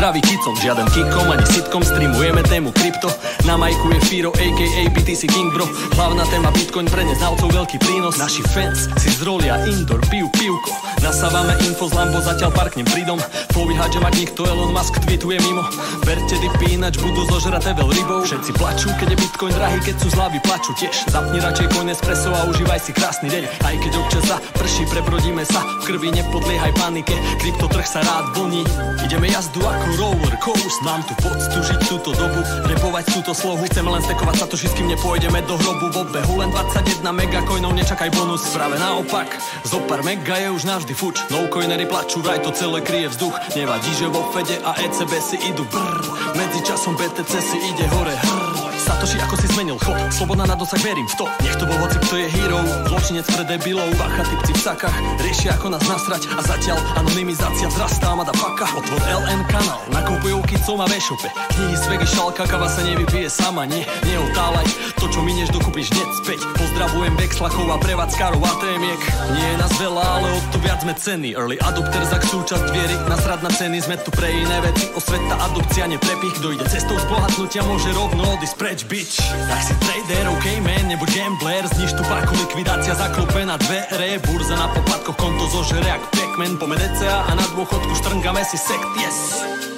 Zdravý kicom Žiaden kikom ani sitkom, streamujeme tému krypto. Na majku je Firo, aka BTC King bro. Hlavná téma Bitcoin pre neznalcov veľký prínos. Naši fans si zrolia indoor, piju pivko. Nasávame info z Lambo, zatiaľ parknem pridom Povíhať, že mať nikto Elon Musk tweetuje mimo. Verte dipy, ináč budú zožraté veľ rybou. Všetci plačú, keď je Bitcoin drahý, keď sú zlavy plačú tiež. Zapni radšej coin espresso a užívaj si krásny deň. Aj keď občas sa prší, prebrodíme sa. V krvi nepodliehaj panike, kryptotrh sa rád vlní Ideme jazdu ako roller coast. Mám tu poctu žiť túto dobu Repovať túto slohu. Chceme len stekovať sa to všetkým nepôjdeme do hrobu. V obehu len 21 megacoinov Nečakaj bonus. Práve naopak Zo pár mega je už navždy fuč. No coinery plačú Vraj to celé kryje vzduch. Nevadí, že vo Fede a ECB si idú brr. Medzi časom BTC si ide hore hrr Satoshi ako si zmenil chod? Slobodná na dosah, verím v to. Nech to bol hoci kto je hero. Zločinec pre debilov. Bacha typci v sakách Riešia ako nás nasrať. A zatiaľ anonymizácia vzrastá Mada paka. Otvor LN kanál Nakupujú kicom a v-shope Knihy z vegy šalka Kava sa nevypije sama Nie, neotálaj To čo minieš dokúpiš hneď späť. Pozdravujem Bexlakov a prevádzkarov a témiek Nie je nás veľa, ale o to viac sme ceny. Early adopter za súčasť viery. Nasrad na ceny Sme tu pre iné veci Osveta adopcia, neprepich. Kto ide cestou zbohatnutia Môže rovno odísť preč, bitch Tak si trader, ok man, nebo gambler. Zniž tu parku, likvidácia zaklope na dvere. Burza na popadkoch, konto zožere jak Pac-Man. Pome DCA a na dôchodku štrngame si sekt, yes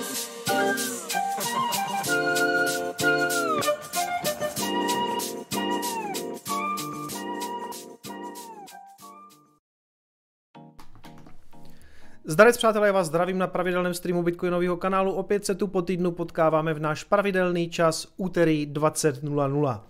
Zdarec přátelé, já vás zdravím na pravidelném streamu Bitcoinového kanálu. Opět se tu po týdnu potkáváme v náš pravidelný čas úterý 20.00.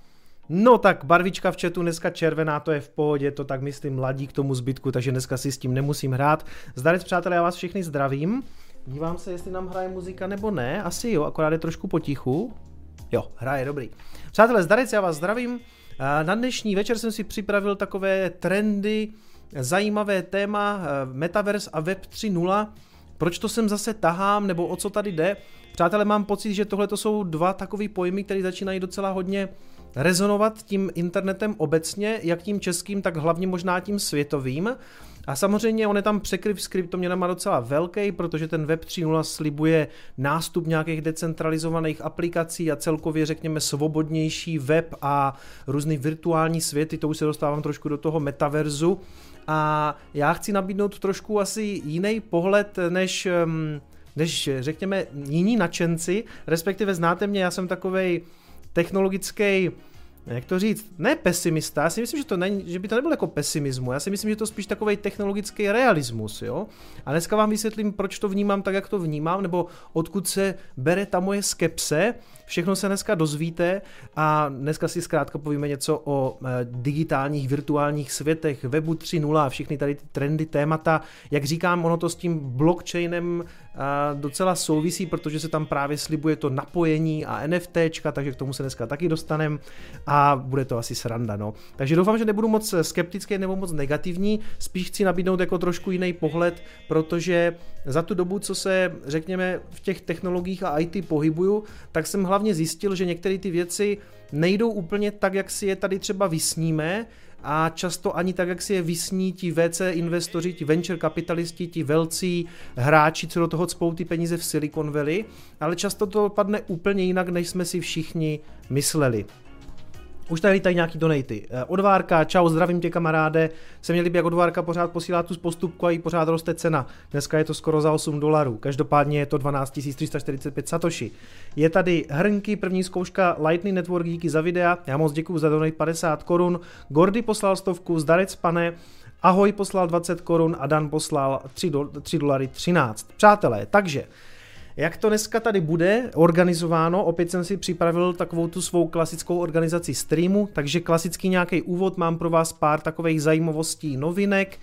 No tak barvička v chatu dneska červená, to je v pohodě, to tak myslím mladí k tomu zbytku, takže dneska si s tím nemusím hrát. Zdarec přátelé, já vás všechny zdravím. Dívám se, jestli nám hraje muzika nebo ne, asi jo, akorát je trošku potichu. Jo, hraje, dobrý. Přátelé, zdarec, já vás zdravím. Na dnešní večer jsem si připravil takové trendy, zajímavé téma eh, Metaverse a Web 3.0. Proč to sem zase tahám, nebo o co tady jde? Přátelé, mám pocit, že tohle to jsou dva takové pojmy, které začínají docela hodně rezonovat tím internetem obecně, jak tím českým, tak hlavně možná tím světovým. A samozřejmě on je tam překryv s kryptoměnama docela velký, protože ten Web 3.0 slibuje nástup nějakých decentralizovaných aplikací a celkově řekněme svobodnější web a různý virtuální světy, to už se dostávám trošku do toho metaverzu. A já chci nabídnout trošku asi jiný pohled, než, než řekněme jiní nadšenci, respektive znáte mě, já jsem takovej technologický jak to říct, ne pesimista, já si myslím, že, to není, že by to nebyl jako pesimismu, já si myslím, že to spíš takový technologický realismus, jo. A dneska vám vysvětlím, proč to vnímám tak, jak to vnímám, nebo odkud se bere ta moje skepse, všechno se dneska dozvíte a dneska si zkrátka povíme něco o e, digitálních virtuálních světech, webu 3.0 a všechny tady ty trendy, témata. Jak říkám, ono to s tím blockchainem docela souvisí, protože se tam právě slibuje to napojení a NFTčka, takže k tomu se dneska taky dostaneme a bude to asi sranda. No. Takže doufám, že nebudu moc skeptický nebo moc negativní, spíš chci nabídnout jako trošku jiný pohled, protože za tu dobu, co se řekněme v těch technologiích a IT pohybuju, tak jsem hlavně zjistil, že některé ty věci nejdou úplně tak, jak si je tady třeba vysníme, a často ani tak, jak si je vysní ti VC investoři, ti venture kapitalisti, ti velcí hráči, co do toho cpou ty peníze v Silicon Valley, ale často to padne úplně jinak, než jsme si všichni mysleli. Už tady tady nějaký donaty. Eh, odvárka, čau, zdravím tě kamaráde. Se měli by jak odvárka pořád posílá tu postupku a jí pořád roste cena. Dneska je to skoro za 8 dolarů. Každopádně je to 12 345 satoshi. Je tady hrnky, první zkouška Lightning Network díky za videa. Já moc děkuji za donate 50 korun. Gordy poslal stovku, zdarec pane. Ahoj poslal 20 korun a Dan poslal 3, do, 3 dolary 13. Přátelé, takže jak to dneska tady bude organizováno, opět jsem si připravil takovou tu svou klasickou organizaci streamu, takže klasický nějaký úvod, mám pro vás pár takových zajímavostí, novinek,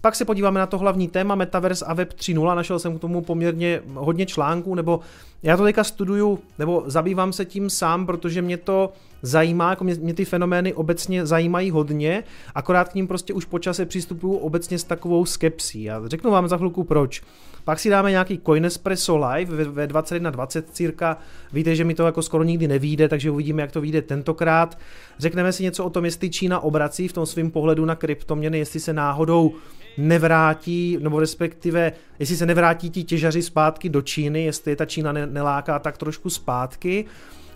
pak se podíváme na to hlavní téma Metaverse a Web 3.0, našel jsem k tomu poměrně hodně článků, nebo já to teďka studuju, nebo zabývám se tím sám, protože mě to zajímá, jako mě, mě ty fenomény obecně zajímají hodně, akorát k ním prostě už po čase přistupuju obecně s takovou skepsí. A řeknu vám za chvilku proč. Pak si dáme nějaký Coinespresso Live ve, ve 21.20 cirka. Víte, že mi to jako skoro nikdy nevíde, takže uvidíme, jak to vyjde tentokrát. Řekneme si něco o tom, jestli Čína obrací v tom svém pohledu na kryptoměny, jestli se náhodou nevrátí, nebo respektive, jestli se nevrátí ti těžaři zpátky do Číny, jestli je ta Čína neláká tak trošku zpátky.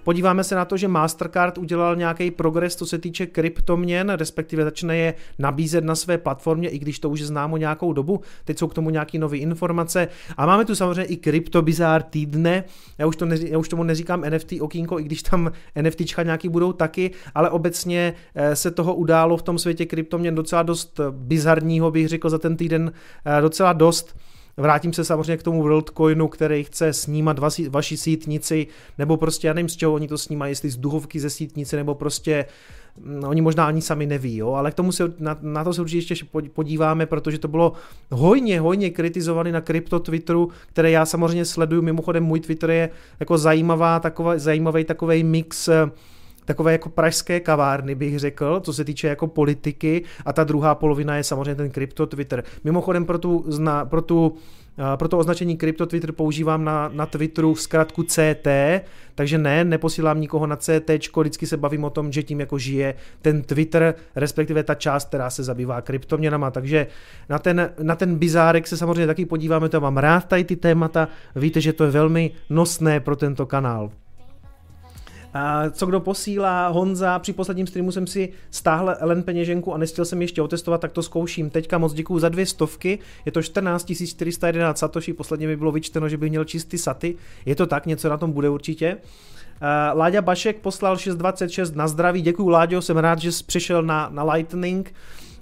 Podíváme se na to, že Mastercard udělal nějaký progres, co se týče kryptoměn, respektive začne je nabízet na své platformě, i když to už je známo nějakou dobu. Teď jsou k tomu nějaké nové informace. A máme tu samozřejmě i kryptobizár týdne. Já už, to neří, já už tomu neříkám NFT okýnko, i když tam NFTčka nějaký budou taky, ale obecně eh, se toho událo v tom světě kryptoměn docela dost bizarního, bych řekl za ten týden eh, docela dost. Vrátím se samozřejmě k tomu WorldCoinu, který chce snímat vaši, vaši sítnici, nebo prostě, já nevím, z čeho oni to snímají, jestli z duhovky ze sítnice, nebo prostě no, oni možná ani sami neví, jo, ale k tomu se, na, na to se určitě ještě podíváme, protože to bylo hojně, hojně kritizované na krypto Twitteru, které já samozřejmě sleduju, mimochodem můj Twitter je jako zajímavá, taková, zajímavý takový mix eh, takové jako pražské kavárny, bych řekl, co se týče jako politiky a ta druhá polovina je samozřejmě ten krypto Twitter. Mimochodem pro tu, zna, pro tu pro to označení krypto Twitter používám na, na Twitteru v zkratku CT, takže ne, neposílám nikoho na CT, vždycky se bavím o tom, že tím jako žije ten Twitter, respektive ta část, která se zabývá kryptoměnama, takže na ten, na ten bizárek se samozřejmě taky podíváme, to mám rád tady ty témata, víte, že to je velmi nosné pro tento kanál. Co kdo posílá, Honza, při posledním streamu jsem si stáhl Ellen peněženku a nestěl jsem ještě otestovat, tak to zkouším. Teďka moc děkuju za dvě stovky, je to 14 411 satoshi, posledně mi bylo vyčteno, že bych měl čistý saty, je to tak, něco na tom bude určitě. Láďa Bašek poslal 626 na zdraví, děkuju Láďo, jsem rád, že jsi přišel na, na Lightning.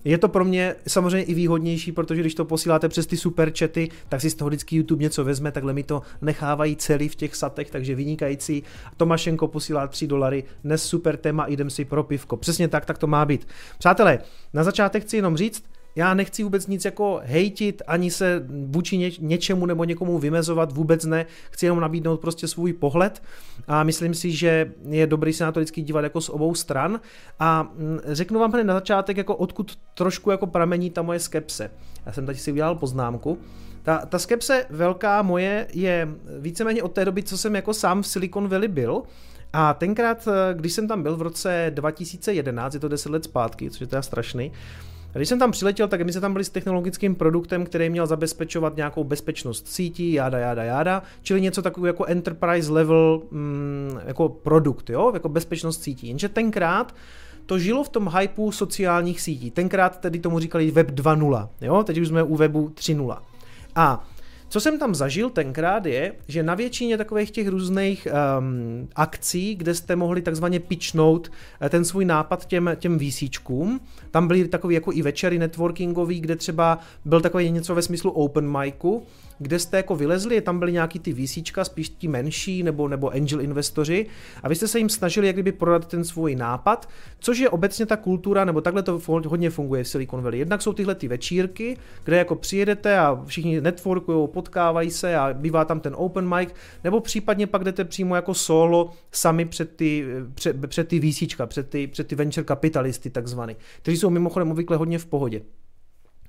Je to pro mě samozřejmě i výhodnější, protože když to posíláte přes ty super chaty, tak si z toho vždycky YouTube něco vezme, takhle mi to nechávají celý v těch satech, takže vynikající. Tomašenko posílá 3 dolary, dnes super téma, jdem si pro pivko. Přesně tak, tak to má být. Přátelé, na začátek chci jenom říct, já nechci vůbec nic jako hejtit, ani se vůči ně, něčemu nebo někomu vymezovat, vůbec ne. Chci jenom nabídnout prostě svůj pohled a myslím si, že je dobrý se na to vždycky dívat jako z obou stran. A mm, řeknu vám hned na začátek, jako odkud trošku jako pramení ta moje skepse. Já jsem tady si udělal poznámku. Ta, ta skepse velká moje je víceméně od té doby, co jsem jako sám v Silicon Valley byl, a tenkrát, když jsem tam byl v roce 2011, je to 10 let zpátky, což je teda strašný, když jsem tam přiletěl, tak my jsme tam byli s technologickým produktem, který měl zabezpečovat nějakou bezpečnost sítí, jáda, jáda, jáda, čili něco takového jako enterprise level mm, jako produkt, jo, jako bezpečnost sítí. Jenže tenkrát to žilo v tom hypeu sociálních sítí. Tenkrát tedy tomu říkali web 2.0, jo, teď už jsme u webu 3.0. A co jsem tam zažil tenkrát je, že na většině takových těch různých um, akcí, kde jste mohli takzvaně pitchnout eh, ten svůj nápad těm, těm VCčkům, tam byly takový jako i večery networkingový, kde třeba byl takový něco ve smyslu open micu, kde jste jako vylezli, tam byly nějaký ty VCčka, spíš ti menší nebo, nebo angel investoři a vy jste se jim snažili jak kdyby prodat ten svůj nápad, což je obecně ta kultura, nebo takhle to hodně funguje v Silicon Valley. Jednak jsou tyhle ty večírky, kde jako přijedete a všichni networkují, potkávají se a bývá tam ten open mic, nebo případně pak jdete přímo jako solo sami před ty, před, před ty VCčka, před ty, před ty venture kapitalisty takzvaný, kteří jsou mimochodem obvykle hodně v pohodě.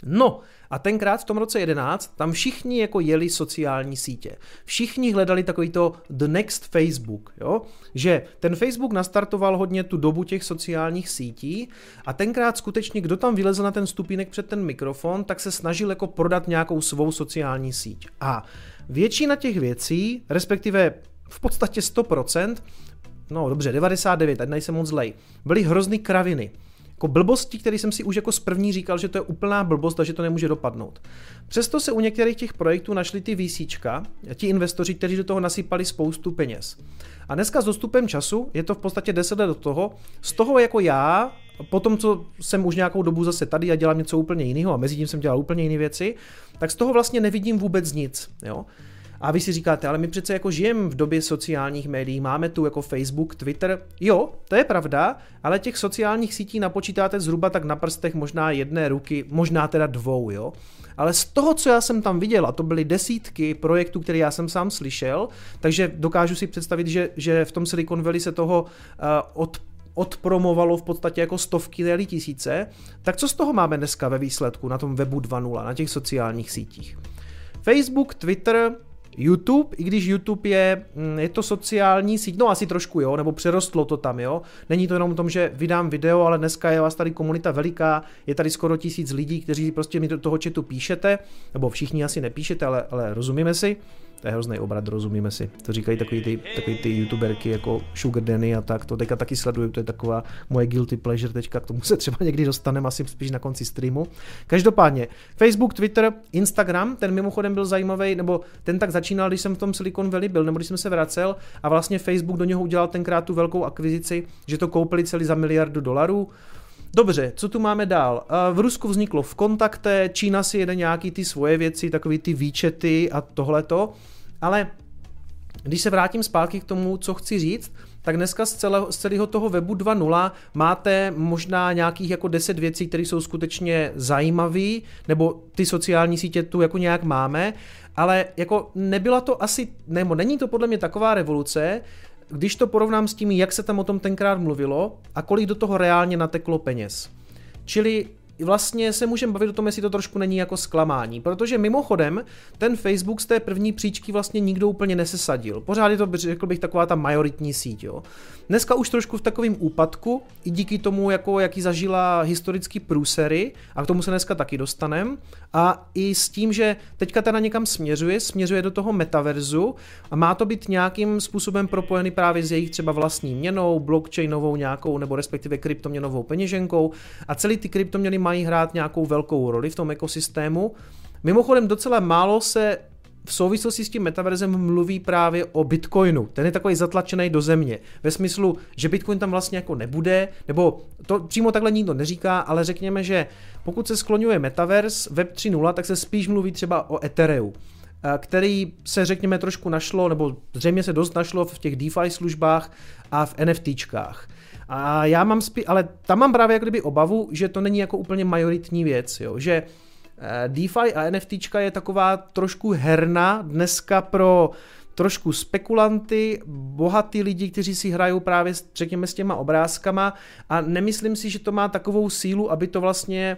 No a tenkrát v tom roce 11 tam všichni jako jeli sociální sítě. Všichni hledali takový to the next Facebook, jo? že ten Facebook nastartoval hodně tu dobu těch sociálních sítí a tenkrát skutečně, kdo tam vylezl na ten stupínek před ten mikrofon, tak se snažil jako prodat nějakou svou sociální síť. A většina těch věcí, respektive v podstatě 100%, no dobře, 99, ať nejsem moc zlej, byly hrozný kraviny jako blbosti, které jsem si už jako z první říkal, že to je úplná blbost a že to nemůže dopadnout. Přesto se u některých těch projektů našli ty VCčka, ti investoři, kteří do toho nasypali spoustu peněz. A dneska s dostupem času je to v podstatě 10 let do toho, z toho jako já, po tom, co jsem už nějakou dobu zase tady a dělám něco úplně jiného a mezi tím jsem dělal úplně jiné věci, tak z toho vlastně nevidím vůbec nic. Jo? A vy si říkáte, ale my přece jako žijeme v době sociálních médií, máme tu jako Facebook, Twitter. Jo, to je pravda, ale těch sociálních sítí napočítáte zhruba tak na prstech možná jedné ruky, možná teda dvou, jo. Ale z toho, co já jsem tam viděl, a to byly desítky projektů, které já jsem sám slyšel, takže dokážu si představit, že, že v tom Silicon Valley se toho uh, od odpromovalo v podstatě jako stovky, ne tisíce, tak co z toho máme dneska ve výsledku na tom webu 2.0, na těch sociálních sítích? Facebook, Twitter, YouTube, i když YouTube je, mm, je to sociální síť, no asi trošku jo, nebo přerostlo to tam, jo. Není to jenom o tom, že vydám video, ale dneska je vás tady komunita veliká, je tady skoro tisíc lidí, kteří prostě mi do toho chatu píšete, nebo všichni asi nepíšete, ale, ale rozumíme si. To je hrozný obrat, rozumíme si. To říkají takový ty, takový ty youtuberky jako Sugar Danny a tak. To teďka taky sleduju, to je taková moje guilty pleasure teďka, k tomu se třeba někdy dostaneme asi spíš na konci streamu. Každopádně, Facebook, Twitter, Instagram, ten mimochodem byl zajímavý, nebo ten tak začínal, když jsem v tom Silicon Valley byl, nebo když jsem se vracel a vlastně Facebook do něho udělal tenkrát tu velkou akvizici, že to koupili celý za miliardu dolarů. Dobře, co tu máme dál? V Rusku vzniklo v kontakte, Čína si jede nějaký ty svoje věci, takový ty výčety a tohleto, ale když se vrátím zpátky k tomu, co chci říct, tak dneska z celého, z celého toho webu 2.0 máte možná nějakých jako 10 věcí, které jsou skutečně zajímavé, nebo ty sociální sítě tu jako nějak máme, ale jako nebyla to asi, nebo není to podle mě taková revoluce, když to porovnám s tím, jak se tam o tom tenkrát mluvilo a kolik do toho reálně nateklo peněz. Čili vlastně se můžeme bavit o tom, jestli to trošku není jako zklamání, protože mimochodem ten Facebook z té první příčky vlastně nikdo úplně nesesadil. Pořád je to, řekl bych, taková ta majoritní síť. Jo. Dneska už trošku v takovém úpadku, i díky tomu, jako, jaký zažila historický průsery, a k tomu se dneska taky dostanem, a i s tím, že teďka teda někam směřuje, směřuje do toho metaverzu a má to být nějakým způsobem propojený právě s jejich třeba vlastní měnou, blockchainovou nějakou, nebo respektive kryptoměnovou peněženkou a celý ty kryptoměny mají hrát nějakou velkou roli v tom ekosystému. Mimochodem docela málo se v souvislosti s tím metaverzem mluví právě o Bitcoinu. Ten je takový zatlačený do země. Ve smyslu, že Bitcoin tam vlastně jako nebude, nebo to přímo takhle nikdo neříká, ale řekněme, že pokud se skloňuje metaverse Web 3.0, tak se spíš mluví třeba o Ethereu který se řekněme trošku našlo, nebo zřejmě se dost našlo v těch DeFi službách a v NFTčkách. A já mám spí, ale tam mám právě jak kdyby obavu, že to není jako úplně majoritní věc, jo? že eh, DeFi a NFT je taková trošku herna dneska pro trošku spekulanty, bohatý lidi, kteří si hrajou právě, řekněme, s těma obrázkama a nemyslím si, že to má takovou sílu, aby to vlastně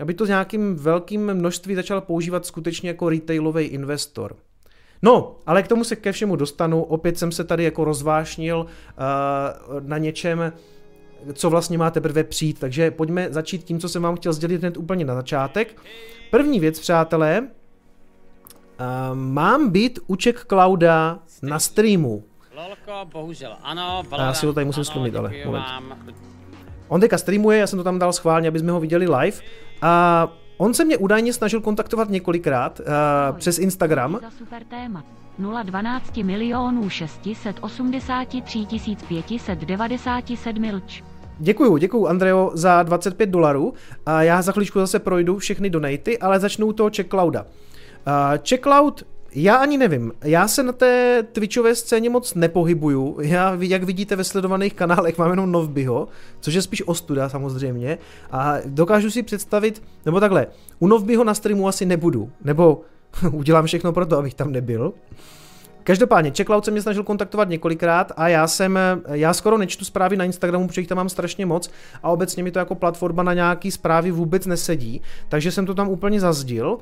aby to nějakým velkým množství začal používat skutečně jako retailový investor. No, ale k tomu se ke všemu dostanu. Opět jsem se tady jako rozvášnil uh, na něčem, co vlastně má teprve přijít. Takže pojďme začít tím, co jsem vám chtěl sdělit hned úplně na začátek. První věc, přátelé, uh, mám být u Czech Clouda na streamu. Lolko, bohužel ano. Valorant, já si ho tady musím stlumit, ale moment. Vám. On teďka streamuje, já jsem to tam dal schválně, aby jsme ho viděli live. A On se mě údajně snažil kontaktovat několikrát uh, přes Instagram. Za super téma. 012 milionů 683 597 lč. Děkuju, děkuju Andreo za 25 dolarů a já za chvíličku zase projdu všechny donaty, ale začnu toho Checklouda. Uh, Checkloud já ani nevím. Já se na té Twitchové scéně moc nepohybuju. Já, jak vidíte ve sledovaných kanálech, mám jenom Novbyho, což je spíš ostuda samozřejmě. A dokážu si představit, nebo takhle, u Novbyho na streamu asi nebudu. Nebo udělám všechno pro to, abych tam nebyl. Každopádně, Checkloud se mě snažil kontaktovat několikrát a já jsem, já skoro nečtu zprávy na Instagramu, protože jich tam mám strašně moc a obecně mi to jako platforma na nějaký zprávy vůbec nesedí, takže jsem to tam úplně zazdil.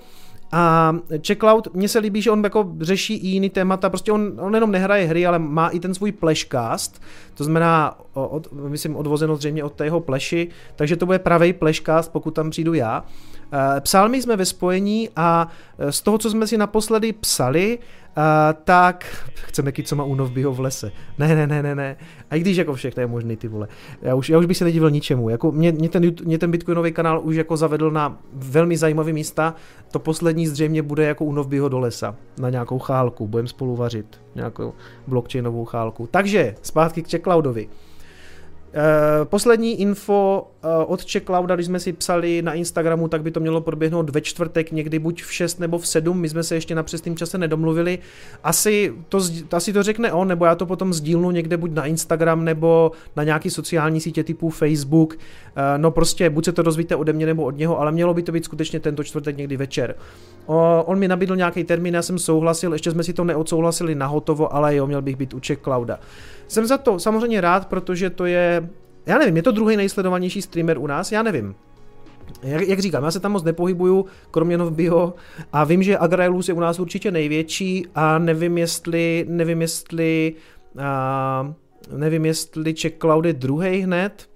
A Checkloud, mně se líbí, že on jako řeší i jiný témata, prostě on, on jenom nehraje hry, ale má i ten svůj plešcast, to znamená, od, myslím, odvozeno zřejmě od tého pleši, takže to bude pravý plešcast, pokud tam přijdu já. Eh, psal mi jsme ve spojení a eh, z toho, co jsme si naposledy psali, Uh, tak chceme co má únov v lese. Ne, ne, ne, ne, ne. A i když jako všechno je možný, ty vole. Já už, já už bych se nedivil ničemu. Jako mě, mě, ten, mě ten Bitcoinový kanál už jako zavedl na velmi zajímavé místa. To poslední zřejmě bude jako únov do lesa. Na nějakou chálku. Budeme spolu vařit. Nějakou blockchainovou chálku. Takže zpátky k Checkloudovi. Uh, poslední info uh, od Clouda, když jsme si psali na Instagramu, tak by to mělo proběhnout ve čtvrtek, někdy buď v 6 nebo v 7, my jsme se ještě na přesným čase nedomluvili. Asi to, asi to řekne on, nebo já to potom sdílnu někde buď na Instagram nebo na nějaký sociální sítě typu Facebook. Uh, no prostě buď se to dozvíte ode mě nebo od něho, ale mělo by to být skutečně tento čtvrtek někdy večer. On mi nabídl nějaký termín, já jsem souhlasil, ještě jsme si to neodsouhlasili na hotovo, ale jo, měl bych být u Clouda. Jsem za to samozřejmě rád, protože to je, já nevím, je to druhý nejsledovanější streamer u nás, já nevím. jak, jak říkám, já se tam moc nepohybuju, kromě v bio, a vím, že Agraelus je u nás určitě největší a nevím, jestli, nevím, jestli, a, nevím, jestli Czech Cloud je druhý hned,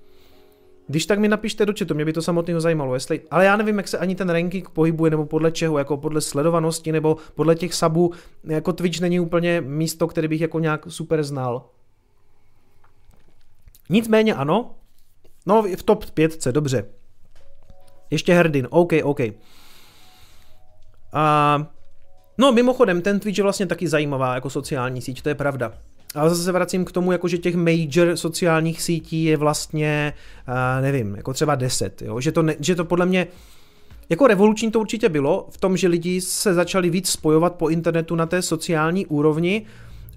když tak mi napište do chatu, mě by to samotného zajímalo, jestli, ale já nevím, jak se ani ten ranking pohybuje, nebo podle čeho, jako podle sledovanosti, nebo podle těch sabů, jako Twitch není úplně místo, které bych jako nějak super znal. Nicméně ano, no v top 5, dobře. Ještě Herdin, OK, OK. A, no mimochodem, ten Twitch je vlastně taky zajímavá jako sociální síť, to je pravda. Ale zase se vracím k tomu, jako že těch major sociálních sítí je vlastně, uh, nevím, jako třeba 10, jo? Že, to ne, že to podle mě, jako revoluční to určitě bylo, v tom, že lidi se začali víc spojovat po internetu na té sociální úrovni,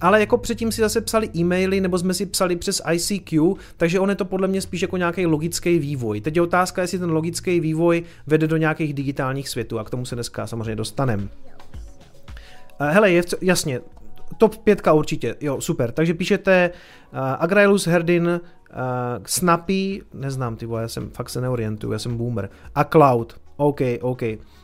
ale jako předtím si zase psali e-maily, nebo jsme si psali přes ICQ, takže on je to podle mě spíš jako nějaký logický vývoj. Teď je otázka, jestli ten logický vývoj vede do nějakých digitálních světů a k tomu se dneska samozřejmě dostaneme. Hele, je, jasně, top 5 určitě, jo, super. Takže píšete uh, Agrailus Herdin, uh, Snappy, neznám ty vole, já jsem fakt se neorientuju, já jsem boomer. A Cloud, OK, OK.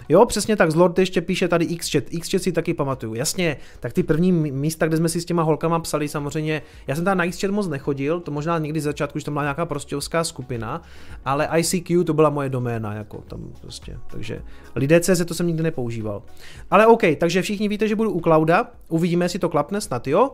Jo, přesně tak, Zlord ještě píše tady Xchat, Xchat si taky pamatuju, jasně, tak ty první místa, kde jsme si s těma holkama psali, samozřejmě, já jsem tam na Xchat moc nechodil, to možná někdy z začátku, už tam byla nějaká prostěvská skupina, ale ICQ to byla moje doména, jako tam prostě, takže lidé CZ to jsem nikdy nepoužíval. Ale OK, takže všichni víte, že budu u Clouda, uvidíme, jestli to klapne, snad jo.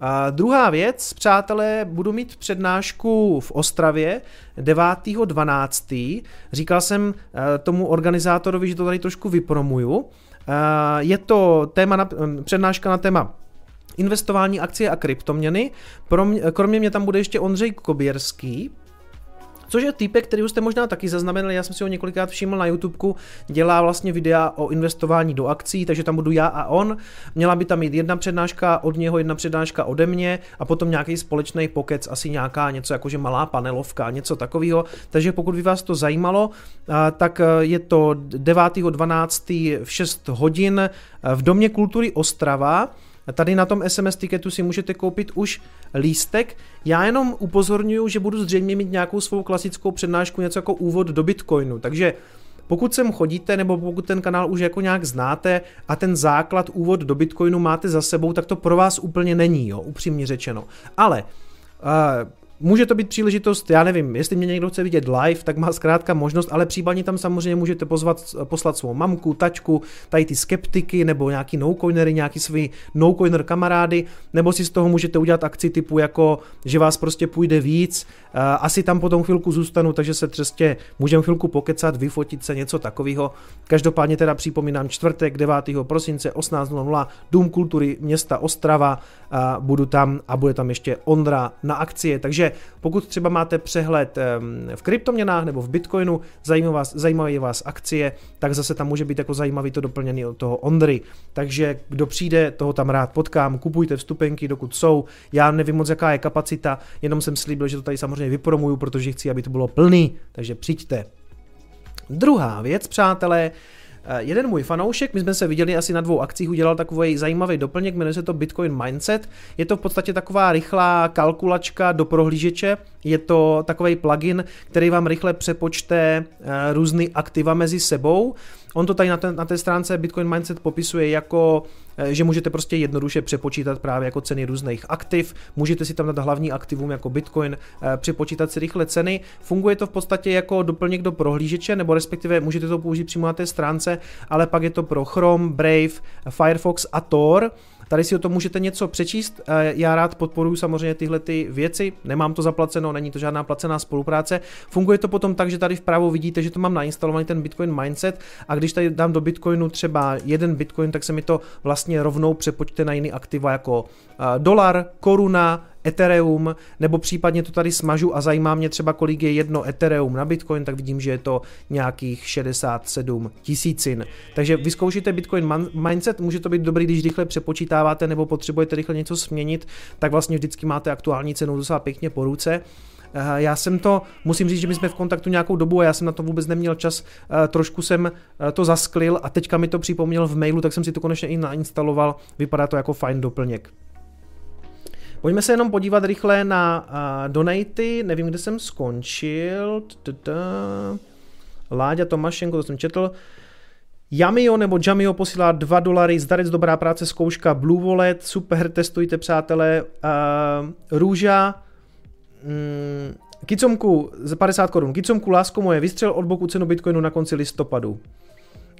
A druhá věc, přátelé, budu mít přednášku v Ostravě 9.12. Říkal jsem eh, tomu organizátorovi, že to tady trošku vypromuju. Eh, je to téma na, eh, přednáška na téma investování akcie a kryptoměny. Kromě mě tam bude ještě Ondřej Koběrský, Což je týpek, který už jste možná taky zaznamenali, já jsem si ho několikrát všiml na YouTubeku, dělá vlastně videa o investování do akcí, takže tam budu já a on. Měla by tam mít jedna přednáška od něho, jedna přednáška ode mě a potom nějaký společný pokec, asi nějaká něco jakože malá panelovka, něco takového. Takže pokud by vás to zajímalo, tak je to 9.12. v 6 hodin v Domě kultury Ostrava. Tady na tom SMS tiketu si můžete koupit už lístek. Já jenom upozorňuji, že budu zřejmě mít nějakou svou klasickou přednášku, něco jako úvod do Bitcoinu. Takže pokud sem chodíte, nebo pokud ten kanál už jako nějak znáte a ten základ úvod do Bitcoinu máte za sebou, tak to pro vás úplně není, jo, upřímně řečeno. Ale uh, Může to být příležitost, já nevím, jestli mě někdo chce vidět live, tak má zkrátka možnost, ale případně tam samozřejmě můžete pozvat, poslat svou mamku, tačku, tady ty skeptiky, nebo nějaký no-coinery, nějaký svý no-coiner kamarády, nebo si z toho můžete udělat akci typu jako, že vás prostě půjde víc, asi tam potom chvilku zůstanu, takže se přesně můžeme chvilku pokecat, vyfotit se, něco takového. Každopádně teda připomínám čtvrtek 9. prosince 18.00 Dům kultury města Ostrava, budu tam a bude tam ještě Ondra na akcie, takže pokud třeba máte přehled v kryptoměnách nebo v Bitcoinu, zajímají vás, zajímají vás akcie, tak zase tam může být jako zajímavý to doplnění od toho Ondry. Takže kdo přijde, toho tam rád potkám, kupujte vstupenky, dokud jsou. Já nevím moc, jaká je kapacita, jenom jsem slíbil, že to tady samozřejmě vypromuju, protože chci, aby to bylo plný, takže přijďte. Druhá věc, přátelé, jeden můj fanoušek, my jsme se viděli asi na dvou akcích, udělal takový zajímavý doplněk, jmenuje se to Bitcoin Mindset. Je to v podstatě taková rychlá kalkulačka do prohlížeče, je to takový plugin, který vám rychle přepočte eh, různé aktiva mezi sebou. On to tady na, ten, na té stránce Bitcoin Mindset popisuje jako, eh, že můžete prostě jednoduše přepočítat právě jako ceny různých aktiv, můžete si tam dát hlavní aktivum jako Bitcoin, eh, přepočítat si rychle ceny. Funguje to v podstatě jako doplněk do prohlížeče, nebo respektive můžete to použít přímo na té stránce, ale pak je to pro Chrome, Brave, Firefox a Tor. Tady si o tom můžete něco přečíst. Eh, já rád podporuji samozřejmě tyhle ty věci. Nemám to zaplaceno, není to žádná placená spolupráce. Funguje to potom tak, že tady vpravo vidíte, že to mám nainstalovaný ten Bitcoin Mindset a když tady dám do Bitcoinu třeba jeden Bitcoin, tak se mi to vlastně rovnou přepočte na jiný aktiva jako eh, dolar, koruna, Ethereum, nebo případně to tady smažu a zajímá mě třeba, kolik je jedno Ethereum na Bitcoin, tak vidím, že je to nějakých 67 tisícin. Takže vyzkoušíte Bitcoin Mindset, může to být dobrý, když rychle přepočítáváte nebo potřebujete rychle něco změnit, tak vlastně vždycky máte aktuální cenu docela pěkně po ruce. Eh, já jsem to, musím říct, že my jsme v kontaktu nějakou dobu a já jsem na to vůbec neměl čas, eh, trošku jsem eh, to zasklil a teďka mi to připomněl v mailu, tak jsem si to konečně i nainstaloval, vypadá to jako fajn doplněk. Pojďme se jenom podívat rychle na uh, donaty, nevím, kde jsem skončil. Láďa Tomašenko, to jsem četl. Jamio nebo Jamio posílá 2 dolary, zdarec dobrá práce, zkouška Blue Wallet, super, testujte přátelé. Uh, Růža, mm, Kicomku za 50 korun. Kicomku, lásko moje, vystřel od boku cenu Bitcoinu na konci listopadu.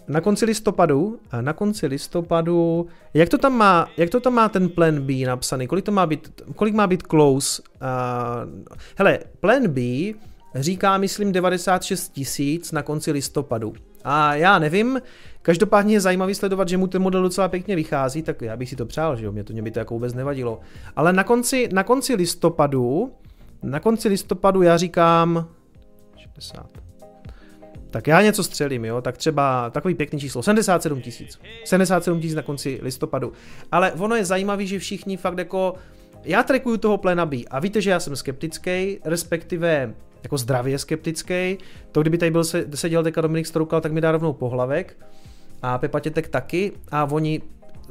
Na konci listopadu, na konci listopadu, jak to tam má, jak to tam má ten plan B napsaný, kolik to má být, kolik má být close? Uh, hele, plan B říká, myslím, 96 tisíc na konci listopadu. A já nevím, každopádně je zajímavý sledovat, že mu ten model docela pěkně vychází, tak já bych si to přál, že jo, mě to, mě by to jako vůbec nevadilo. Ale na konci, na konci listopadu, na konci listopadu já říkám 60. Tak já něco střelím, jo, tak třeba takový pěkný číslo, 77 tisíc. 77 tisíc na konci listopadu. Ale ono je zajímavé, že všichni fakt jako, já trekuju toho plena B a víte, že já jsem skeptický, respektive jako zdravě skeptický. To, kdyby tady byl se, seděl teďka Dominik Stroukal, tak mi dá rovnou pohlavek. A Pepa Tětek taky. A oni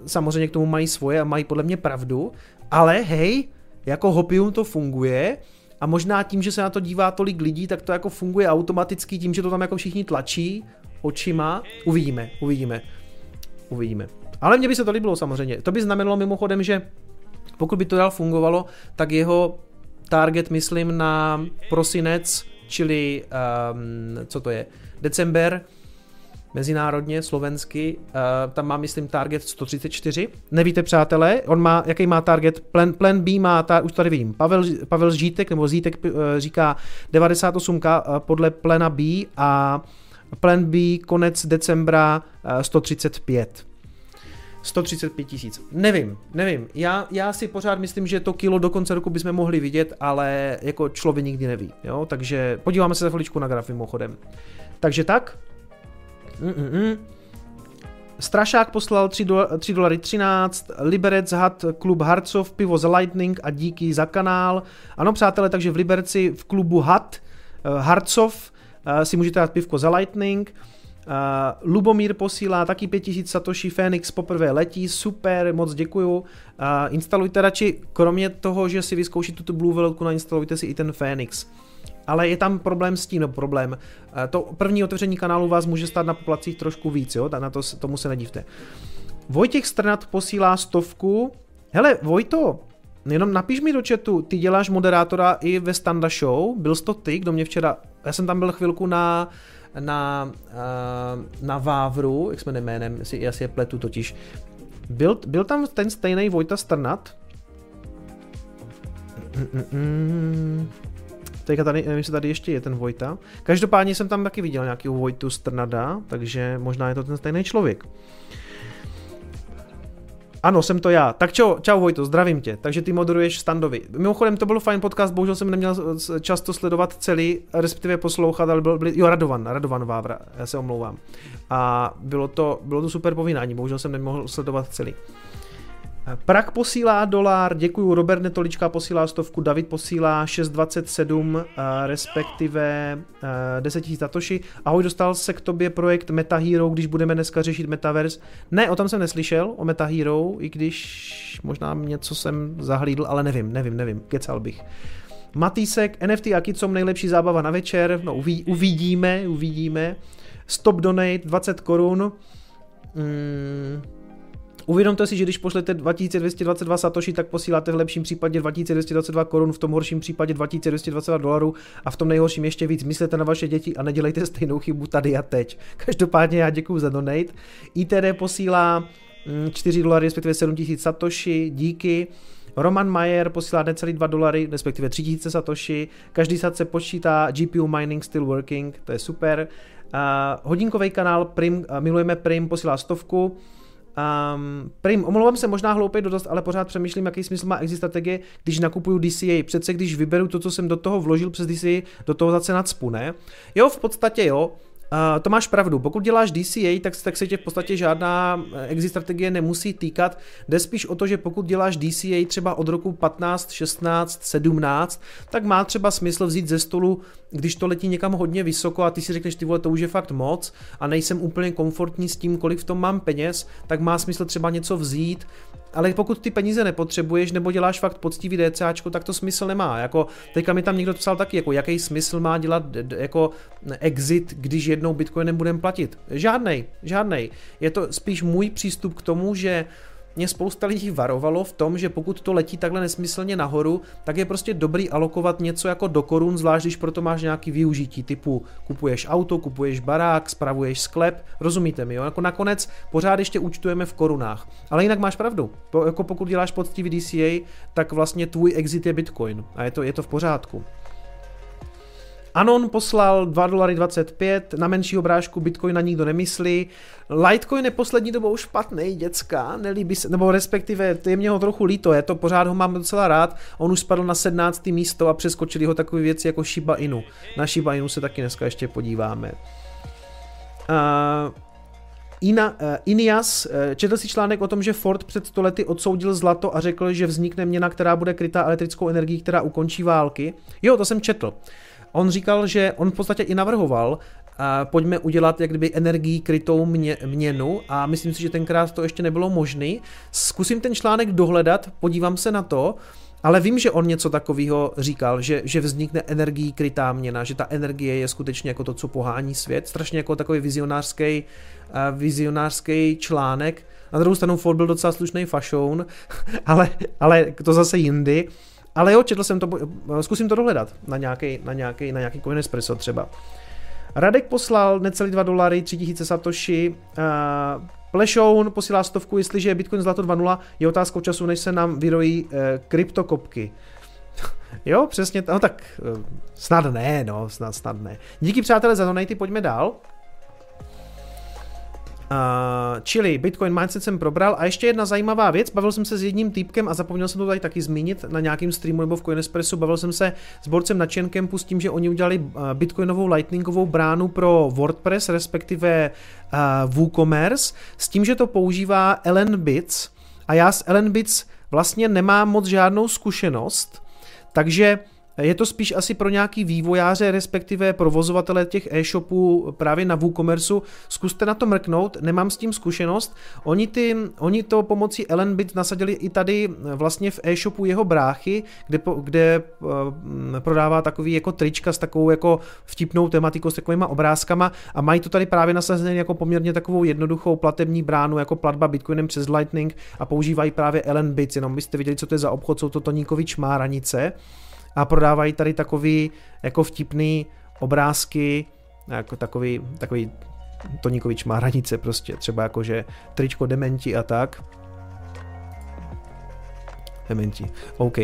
samozřejmě k tomu mají svoje a mají podle mě pravdu. Ale hej, jako Hopium to funguje. A možná tím, že se na to dívá tolik lidí, tak to jako funguje automaticky tím, že to tam jako všichni tlačí očima. Uvidíme, uvidíme, uvidíme. Ale mně by se to líbilo samozřejmě. To by znamenalo mimochodem, že pokud by to dál fungovalo, tak jeho target, myslím, na prosinec, čili um, co to je, december, mezinárodně, slovensky, uh, tam má, myslím, target 134. Nevíte, přátelé, on má, jaký má target? Plan, plan B má, ta, už tady vidím, Pavel, Pavel Žítek, nebo Zítek uh, říká 98k uh, podle plana B a plan B konec decembra uh, 135. 135 tisíc. Nevím, nevím. Já, já si pořád myslím, že to kilo do konce roku bychom mohli vidět, ale jako člověk nikdy neví. Jo? Takže podíváme se za chviličku na graf mimochodem. Takže tak. Mm-mm. Strašák poslal 3, dola, 3 dolary 13, Liberec had klub Harcov, pivo za Lightning a díky za kanál. Ano přátelé, takže v Liberci v klubu had uh, Harcov uh, si můžete dát pivko za Lightning. Uh, Lubomír posílá taky 5000 Satoshi, Phoenix poprvé letí, super, moc děkuju. Uh, instalujte radši, kromě toho, že si vyzkoušíte tu Blue Velku, nainstalujte si i ten Phoenix. Ale je tam problém s tím, no problém. Uh, to první otevření kanálu vás může stát na poplacích trošku víc, jo, na to, tomu se nedívte. Vojtěch Strnat posílá stovku. Hele, Vojto, jenom napiš mi do chatu, ty děláš moderátora i ve Standa Show, byl jsi to ty, kdo mě včera, já jsem tam byl chvilku na, na, uh, na Vávru, jak jsme jménem, já si je pletu totiž. Byl, byl tam ten stejný Vojta Strnat? Mm-mm. Teďka tady, nevím, jestli tady ještě je ten Vojta. Každopádně jsem tam taky viděl nějaký Vojtu Strnada, takže možná je to ten stejný člověk. Ano, jsem to já. Tak čau, čau Vojto, zdravím tě. Takže ty moderuješ standovi. Mimochodem to byl fajn podcast, bohužel jsem neměl často sledovat celý, respektive poslouchat, ale byl, byl jo, Radovan, Radovan Vávra, já se omlouvám. A bylo to, bylo to super povídání, bohužel jsem nemohl sledovat celý. Prak posílá dolar, děkuju, Robert Netolička posílá stovku, David posílá 627, eh, respektive 10 000 Satoshi. Ahoj, dostal se k tobě projekt MetaHero, když budeme dneska řešit Metaverse. Ne, o tom jsem neslyšel, o MetaHero, i když možná něco jsem zahlídl, ale nevím, nevím, nevím, kecal bych. Matýsek, NFT a Kicom nejlepší zábava na večer, no uví, uvidíme, uvidíme. Stop donate, 20 korun. Hmm Uvědomte si, že když pošlete 2222 satoshi, tak posíláte v lepším případě 2222 korun, v tom horším případě 2222 dolarů a v tom nejhorším ještě víc. Myslete na vaše děti a nedělejte stejnou chybu tady a teď. Každopádně já děkuji za donate. ITD posílá 4 mm, dolary, respektive 7000 satoshi, díky. Roman Mayer posílá necelý 2 dolary, respektive 3000 satoshi. Každý sad se počítá, GPU mining still working, to je super. Uh, hodinkový kanál Prim, uh, milujeme Prim, posílá stovku. Um, prim, omlouvám se možná hloupě dost, ale pořád přemýšlím, jaký smysl má exit strategie, když nakupuju DCA. Přece když vyberu to, co jsem do toho vložil přes DCA, do toho zase nadspu, ne? Jo, v podstatě jo, Uh, to máš pravdu. Pokud děláš DCA, tak, tak se tě v podstatě žádná eh, exit strategie nemusí týkat. Jde spíš o to, že pokud děláš DCA třeba od roku 15, 16, 17, tak má třeba smysl vzít ze stolu, když to letí někam hodně vysoko a ty si řekneš, ty vole, to už je fakt moc a nejsem úplně komfortní s tím, kolik v tom mám peněz, tak má smysl třeba něco vzít ale pokud ty peníze nepotřebuješ nebo děláš fakt poctivý DCAčko, tak to smysl nemá. Jako, teďka mi tam někdo psal taky, jako jaký smysl má dělat jako exit, když jednou Bitcoinem budeme platit. Žádnej, žádnej. Je to spíš můj přístup k tomu, že mě spousta lidí varovalo v tom, že pokud to letí takhle nesmyslně nahoru, tak je prostě dobrý alokovat něco jako do korun, zvlášť když proto máš nějaký využití typu kupuješ auto, kupuješ barák, spravuješ sklep, rozumíte mi, jo? Jako nakonec pořád ještě účtujeme v korunách. Ale jinak máš pravdu, po, jako pokud děláš poctivý DCA, tak vlastně tvůj exit je Bitcoin a je to, je to v pořádku. Anon poslal 2 dolary 25, na menší obrážku Bitcoina nikdo nemyslí. Litecoin je poslední dobou špatný, děcka, nelíbí se, nebo respektive je mě ho trochu líto, je to pořád ho mám docela rád, on už spadl na 17. místo a přeskočili ho takové věci jako Shiba Inu. Na Shiba Inu se taky dneska ještě podíváme. Uh, Ina, uh, Inias uh, četl si článek o tom, že Ford před stolety odsoudil zlato a řekl, že vznikne měna, která bude krytá elektrickou energií, která ukončí války. Jo, to jsem četl. On říkal, že on v podstatě i navrhoval, a pojďme udělat jak kdyby energii krytou mě, měnu a myslím si, že tenkrát to ještě nebylo možné. Zkusím ten článek dohledat, podívám se na to, ale vím, že on něco takového říkal, že, že vznikne energií krytá měna, že ta energie je skutečně jako to, co pohání svět. Strašně jako takový vizionářský, uh, vizionářský článek. Na druhou stranu Ford byl docela slušný fašoun, ale, ale to zase jindy. Ale jo, četl jsem to, zkusím to dohledat na nějaký, na nějaký, na nějaký Coin Espresso třeba. Radek poslal necelý 2 dolary, 3000 satoshi. Uh, Plešoun posílá stovku, jestliže je Bitcoin zlato 2.0, je otázkou času, než se nám vyrojí uh, kryptokopky. jo, přesně, no tak uh, snad ne, no, snad, snad ne. Díky přátelé za donaty, pojďme dál. Čili Bitcoin Mindset jsem probral. A ještě jedna zajímavá věc, bavil jsem se s jedním týpkem a zapomněl jsem to tady taky zmínit na nějakém streamu nebo v Coinespressu, bavil jsem se s borcem na Chaincampu s tím, že oni udělali bitcoinovou lightningovou bránu pro WordPress, respektive uh, WooCommerce, s tím, že to používá LNBits a já s LNBits vlastně nemám moc žádnou zkušenost, takže je to spíš asi pro nějaký vývojáře, respektive provozovatele těch e-shopů právě na WooCommerce. Zkuste na to mrknout, nemám s tím zkušenost. Oni, ty, oni to pomocí Ellenbit nasadili i tady vlastně v e-shopu jeho bráchy, kde, kde uh, prodává takový jako trička s takovou jako vtipnou tematikou, s takovýma obrázkama a mají to tady právě nasazené jako poměrně takovou jednoduchou platební bránu, jako platba Bitcoinem přes Lightning a používají právě Ellenbits, jenom byste viděli, co to je za obchod, jsou to toníkový čmáranice a prodávají tady takový jako vtipný obrázky, jako takový, takový toníkový čmáranice prostě, třeba jako že tričko dementi a tak. Dementi, OK.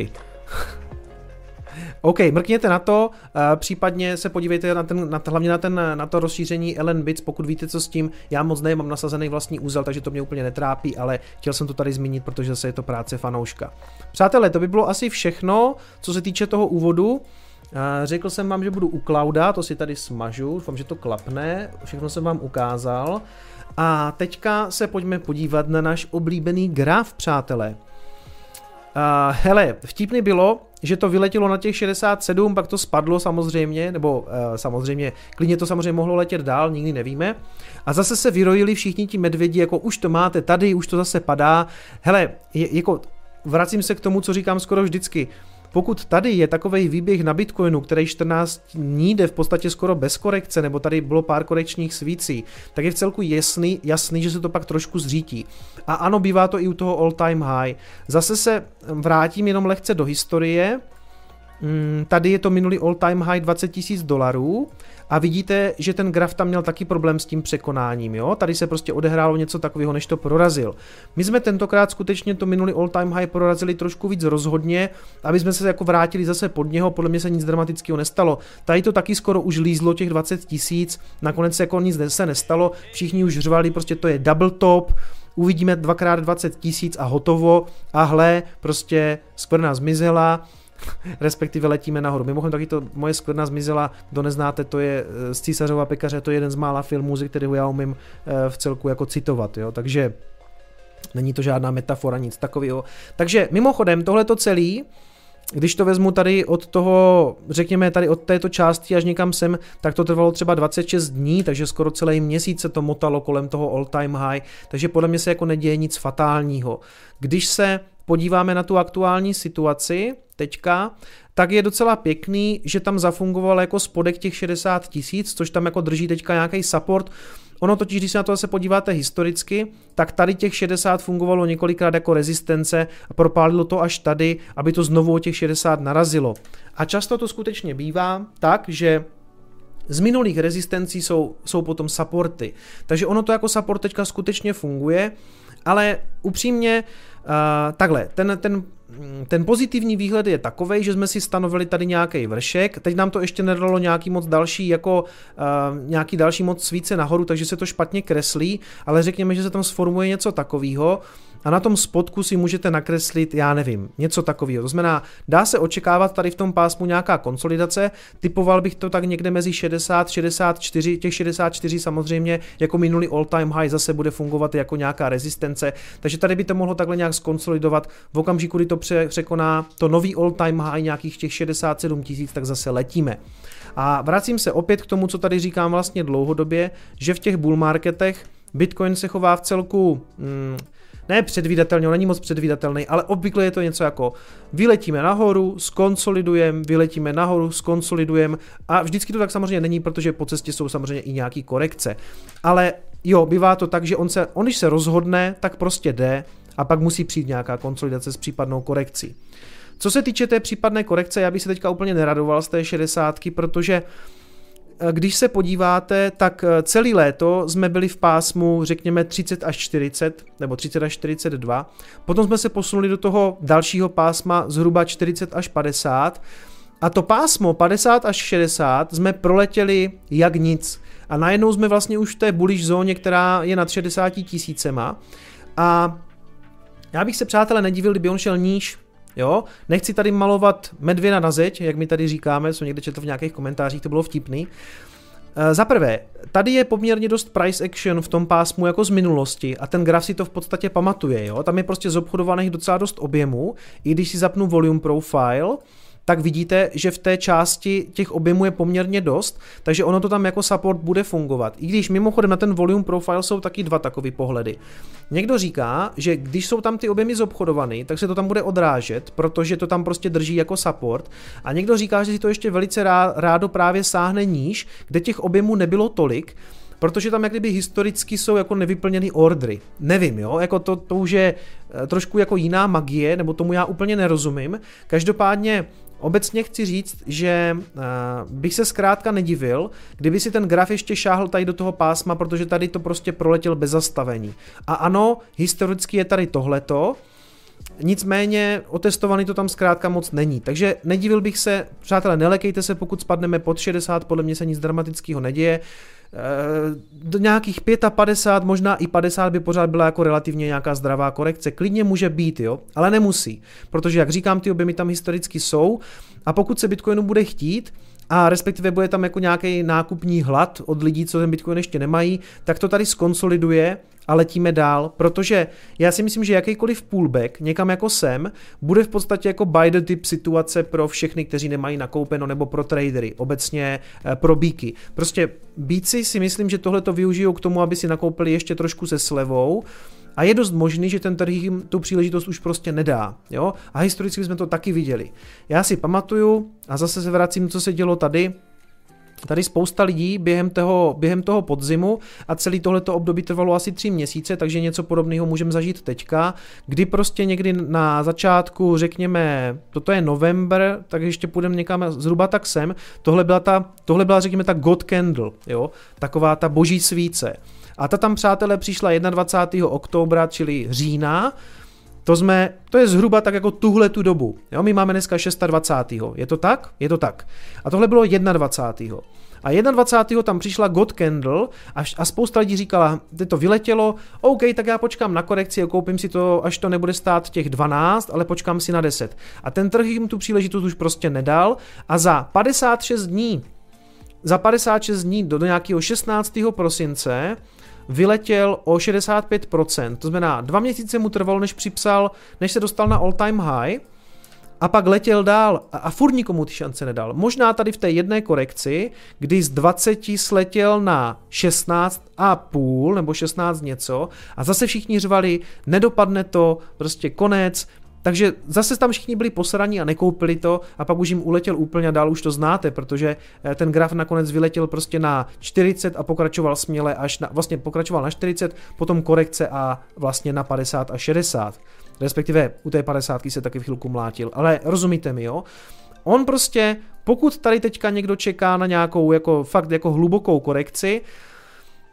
OK, mrkněte na to, uh, případně se podívejte na ten, na, hlavně na, ten, na to rozšíření Ellen Bits, pokud víte, co s tím. Já moc nemám nasazený vlastní úzel, takže to mě úplně netrápí, ale chtěl jsem to tady zmínit, protože zase je to práce fanouška. Přátelé, to by bylo asi všechno, co se týče toho úvodu. Uh, řekl jsem vám, že budu u Clouda, to si tady smažu, doufám, že to klapne, všechno jsem vám ukázal. A teďka se pojďme podívat na náš oblíbený graf, přátelé. Uh, hele, vtipný bylo, že to vyletělo na těch 67, pak to spadlo samozřejmě, nebo uh, samozřejmě, klidně to samozřejmě mohlo letět dál, nikdy nevíme. A zase se vyrojili všichni ti medvědi, jako už to máte tady, už to zase padá. Hele, je, jako vracím se k tomu, co říkám skoro vždycky. Uh, pokud tady je takový výběh na Bitcoinu, který 14 dní jde v podstatě skoro bez korekce, nebo tady bylo pár korekčních svící, tak je v celku jasný, jasný, že se to pak trošku zřítí. A ano, bývá to i u toho all time high. Zase se vrátím jenom lehce do historie. Mm, tady je to minulý all time high 20 000 dolarů a vidíte, že ten graf tam měl taky problém s tím překonáním, jo? Tady se prostě odehrálo něco takového, než to prorazil. My jsme tentokrát skutečně to minulý all time high prorazili trošku víc rozhodně, aby jsme se jako vrátili zase pod něho, podle mě se nic dramatického nestalo. Tady to taky skoro už lízlo těch 20 tisíc, nakonec se jako nic se nestalo, všichni už řvali, prostě to je double top, uvidíme dvakrát 20 tisíc a hotovo a hle, prostě skvrna zmizela, respektive letíme nahoru. Mimochodem taky to moje skvrna zmizela, kdo neznáte, to je eh, z Císařova pekaře, to je jeden z mála filmů, ze kterého já umím eh, v celku jako citovat, jo, takže není to žádná metafora, nic takového. Takže mimochodem, tohle to celý když to vezmu tady od toho, řekněme tady od této části až někam sem, tak to trvalo třeba 26 dní, takže skoro celý měsíc se to motalo kolem toho all time high, takže podle mě se jako neděje nic fatálního. Když se podíváme na tu aktuální situaci teďka, tak je docela pěkný, že tam zafungoval jako spodek těch 60 tisíc, což tam jako drží teďka nějaký support. Ono totiž, když se na to se podíváte historicky, tak tady těch 60 fungovalo několikrát jako rezistence a propálilo to až tady, aby to znovu o těch 60 narazilo. A často to skutečně bývá tak, že z minulých rezistencí jsou, jsou potom supporty. Takže ono to jako support teďka skutečně funguje, ale upřímně uh, takhle, ten, ten ten pozitivní výhled je takový, že jsme si stanovili tady nějaký vršek, teď nám to ještě nedalo nějaký moc další, jako uh, nějaký další moc svíce nahoru, takže se to špatně kreslí, ale řekněme, že se tam sformuje něco takového, a na tom spodku si můžete nakreslit, já nevím, něco takového. To znamená, dá se očekávat tady v tom pásmu nějaká konsolidace, typoval bych to tak někde mezi 60, 64, těch 64 samozřejmě jako minulý all time high zase bude fungovat jako nějaká rezistence, takže tady by to mohlo takhle nějak skonsolidovat. V okamžiku, kdy to překoná to nový all time high nějakých těch 67 tisíc, tak zase letíme. A vracím se opět k tomu, co tady říkám vlastně dlouhodobě, že v těch bull marketech Bitcoin se chová v celku hmm, ne předvídatelně, on není moc předvídatelný, ale obvykle je to něco jako vyletíme nahoru, skonsolidujeme, vyletíme nahoru, skonsolidujeme a vždycky to tak samozřejmě není, protože po cestě jsou samozřejmě i nějaký korekce. Ale jo, bývá to tak, že on, se, on když se rozhodne, tak prostě jde a pak musí přijít nějaká konsolidace s případnou korekcí. Co se týče té případné korekce, já bych se teďka úplně neradoval z té 60, protože Eh, když se podíváte, tak eh, celý léto jsme byli v pásmu, řekněme, 30 až 40, nebo 30 až 42. Potom jsme se posunuli do toho dalšího pásma zhruba 40 až 50. A to pásmo 50 až 60 jsme proletěli jak nic. A najednou jsme vlastně už v té bullish zóně, která je nad 60 tisícema. A já bych se, přátelé, nedivil, kdyby on šel níž, Jo, nechci tady malovat medvěna na zeď, jak my tady říkáme, co někde četl v nějakých komentářích, to bylo vtipný. E, za prvé, tady je poměrně dost price action v tom pásmu jako z minulosti a ten graf si to v podstatě pamatuje, jo? tam je prostě zobchodovaných docela dost objemů, i když si zapnu volume profile, tak vidíte, že v té části těch objemů je poměrně dost, takže ono to tam jako support bude fungovat. I když mimochodem na ten volume profile jsou taky dva takové pohledy. Někdo říká, že když jsou tam ty objemy zobchodované, tak se to tam bude odrážet, protože to tam prostě drží jako support. A někdo říká, že si to ještě velice rádo právě sáhne níž, kde těch objemů nebylo tolik, protože tam jak kdyby historicky jsou jako nevyplněný ordry. Nevím, jo, jako to, to už je eh, trošku jako jiná magie, nebo tomu já úplně nerozumím. Každopádně Obecně chci říct, že uh, bych se zkrátka nedivil, kdyby si ten graf ještě šáhl tady do toho pásma, protože tady to prostě proletěl bez zastavení. A ano, historicky je tady tohleto, Nicméně otestovaný to tam zkrátka moc není. Takže nedivil bych se, přátelé, nelekejte se, pokud spadneme pod 60, podle mě se nic dramatického neděje. Eh, do nějakých 55, možná i 50 by pořád byla jako relativně nějaká zdravá korekce. Klidně může být, jo, ale nemusí. Protože, jak říkám, ty objemy tam historicky jsou a pokud se Bitcoinu bude chtít, a respektive bude tam jako nějaký nákupní hlad od lidí, co ten Bitcoin ještě nemají, tak to tady skonsoliduje a letíme dál, protože já si myslím, že jakýkoliv pullback někam jako sem bude v podstatě jako buy the tip situace pro všechny, kteří nemají nakoupeno nebo pro tradery, obecně eh, pro bíky. Prostě bíci si myslím, že tohle to využijou k tomu, aby si nakoupili ještě trošku se slevou, a je dost možný, že ten trh jim tu příležitost už prostě nedá. Jo? A historicky jsme to taky viděli. Já si pamatuju, a zase se vracím, co se dělo tady, Tady spousta lidí během toho, během toho podzimu a celý tohleto období trvalo asi tři měsíce, takže něco podobného můžeme zažít teďka, kdy prostě někdy na začátku, řekněme, toto je november, tak ještě půjdeme někam zhruba tak sem, tohle byla, ta, tohle byla řekněme ta God Candle, jo? taková ta boží svíce. A ta tam, přátelé, přišla 21. oktobra, čili října, to jsme, to je zhruba tak jako tuhle tu dobu. Jo, my máme dneska 26. Je to tak? Je to tak. A tohle bylo 21. A 21. tam přišla God Candle a, a spousta lidí říkala, že to vyletělo, OK, tak já počkám na korekci a koupím si to, až to nebude stát těch 12, ale počkám si na 10. A ten trh jim tu příležitost už prostě nedal a za 56 dní, za 56 dní do, do nějakého 16. prosince vyletěl o 65%, to znamená dva měsíce mu trvalo, než připsal, než se dostal na all time high, a pak letěl dál a, a furt nikomu ty šance nedal. Možná tady v té jedné korekci, kdy z 20 sletěl na 16 a půl nebo 16 něco a zase všichni řvali, nedopadne to, prostě konec, takže zase tam všichni byli posraní a nekoupili to a pak už jim uletěl úplně dál, už to znáte, protože eh, ten graf nakonec vyletěl prostě na 40 a pokračoval směle až na, vlastně pokračoval na 40, potom korekce a vlastně na 50 a 60. Respektive u té 50 se taky v chvilku mlátil, ale rozumíte mi, jo? On prostě, pokud tady teďka někdo čeká na nějakou jako fakt jako hlubokou korekci,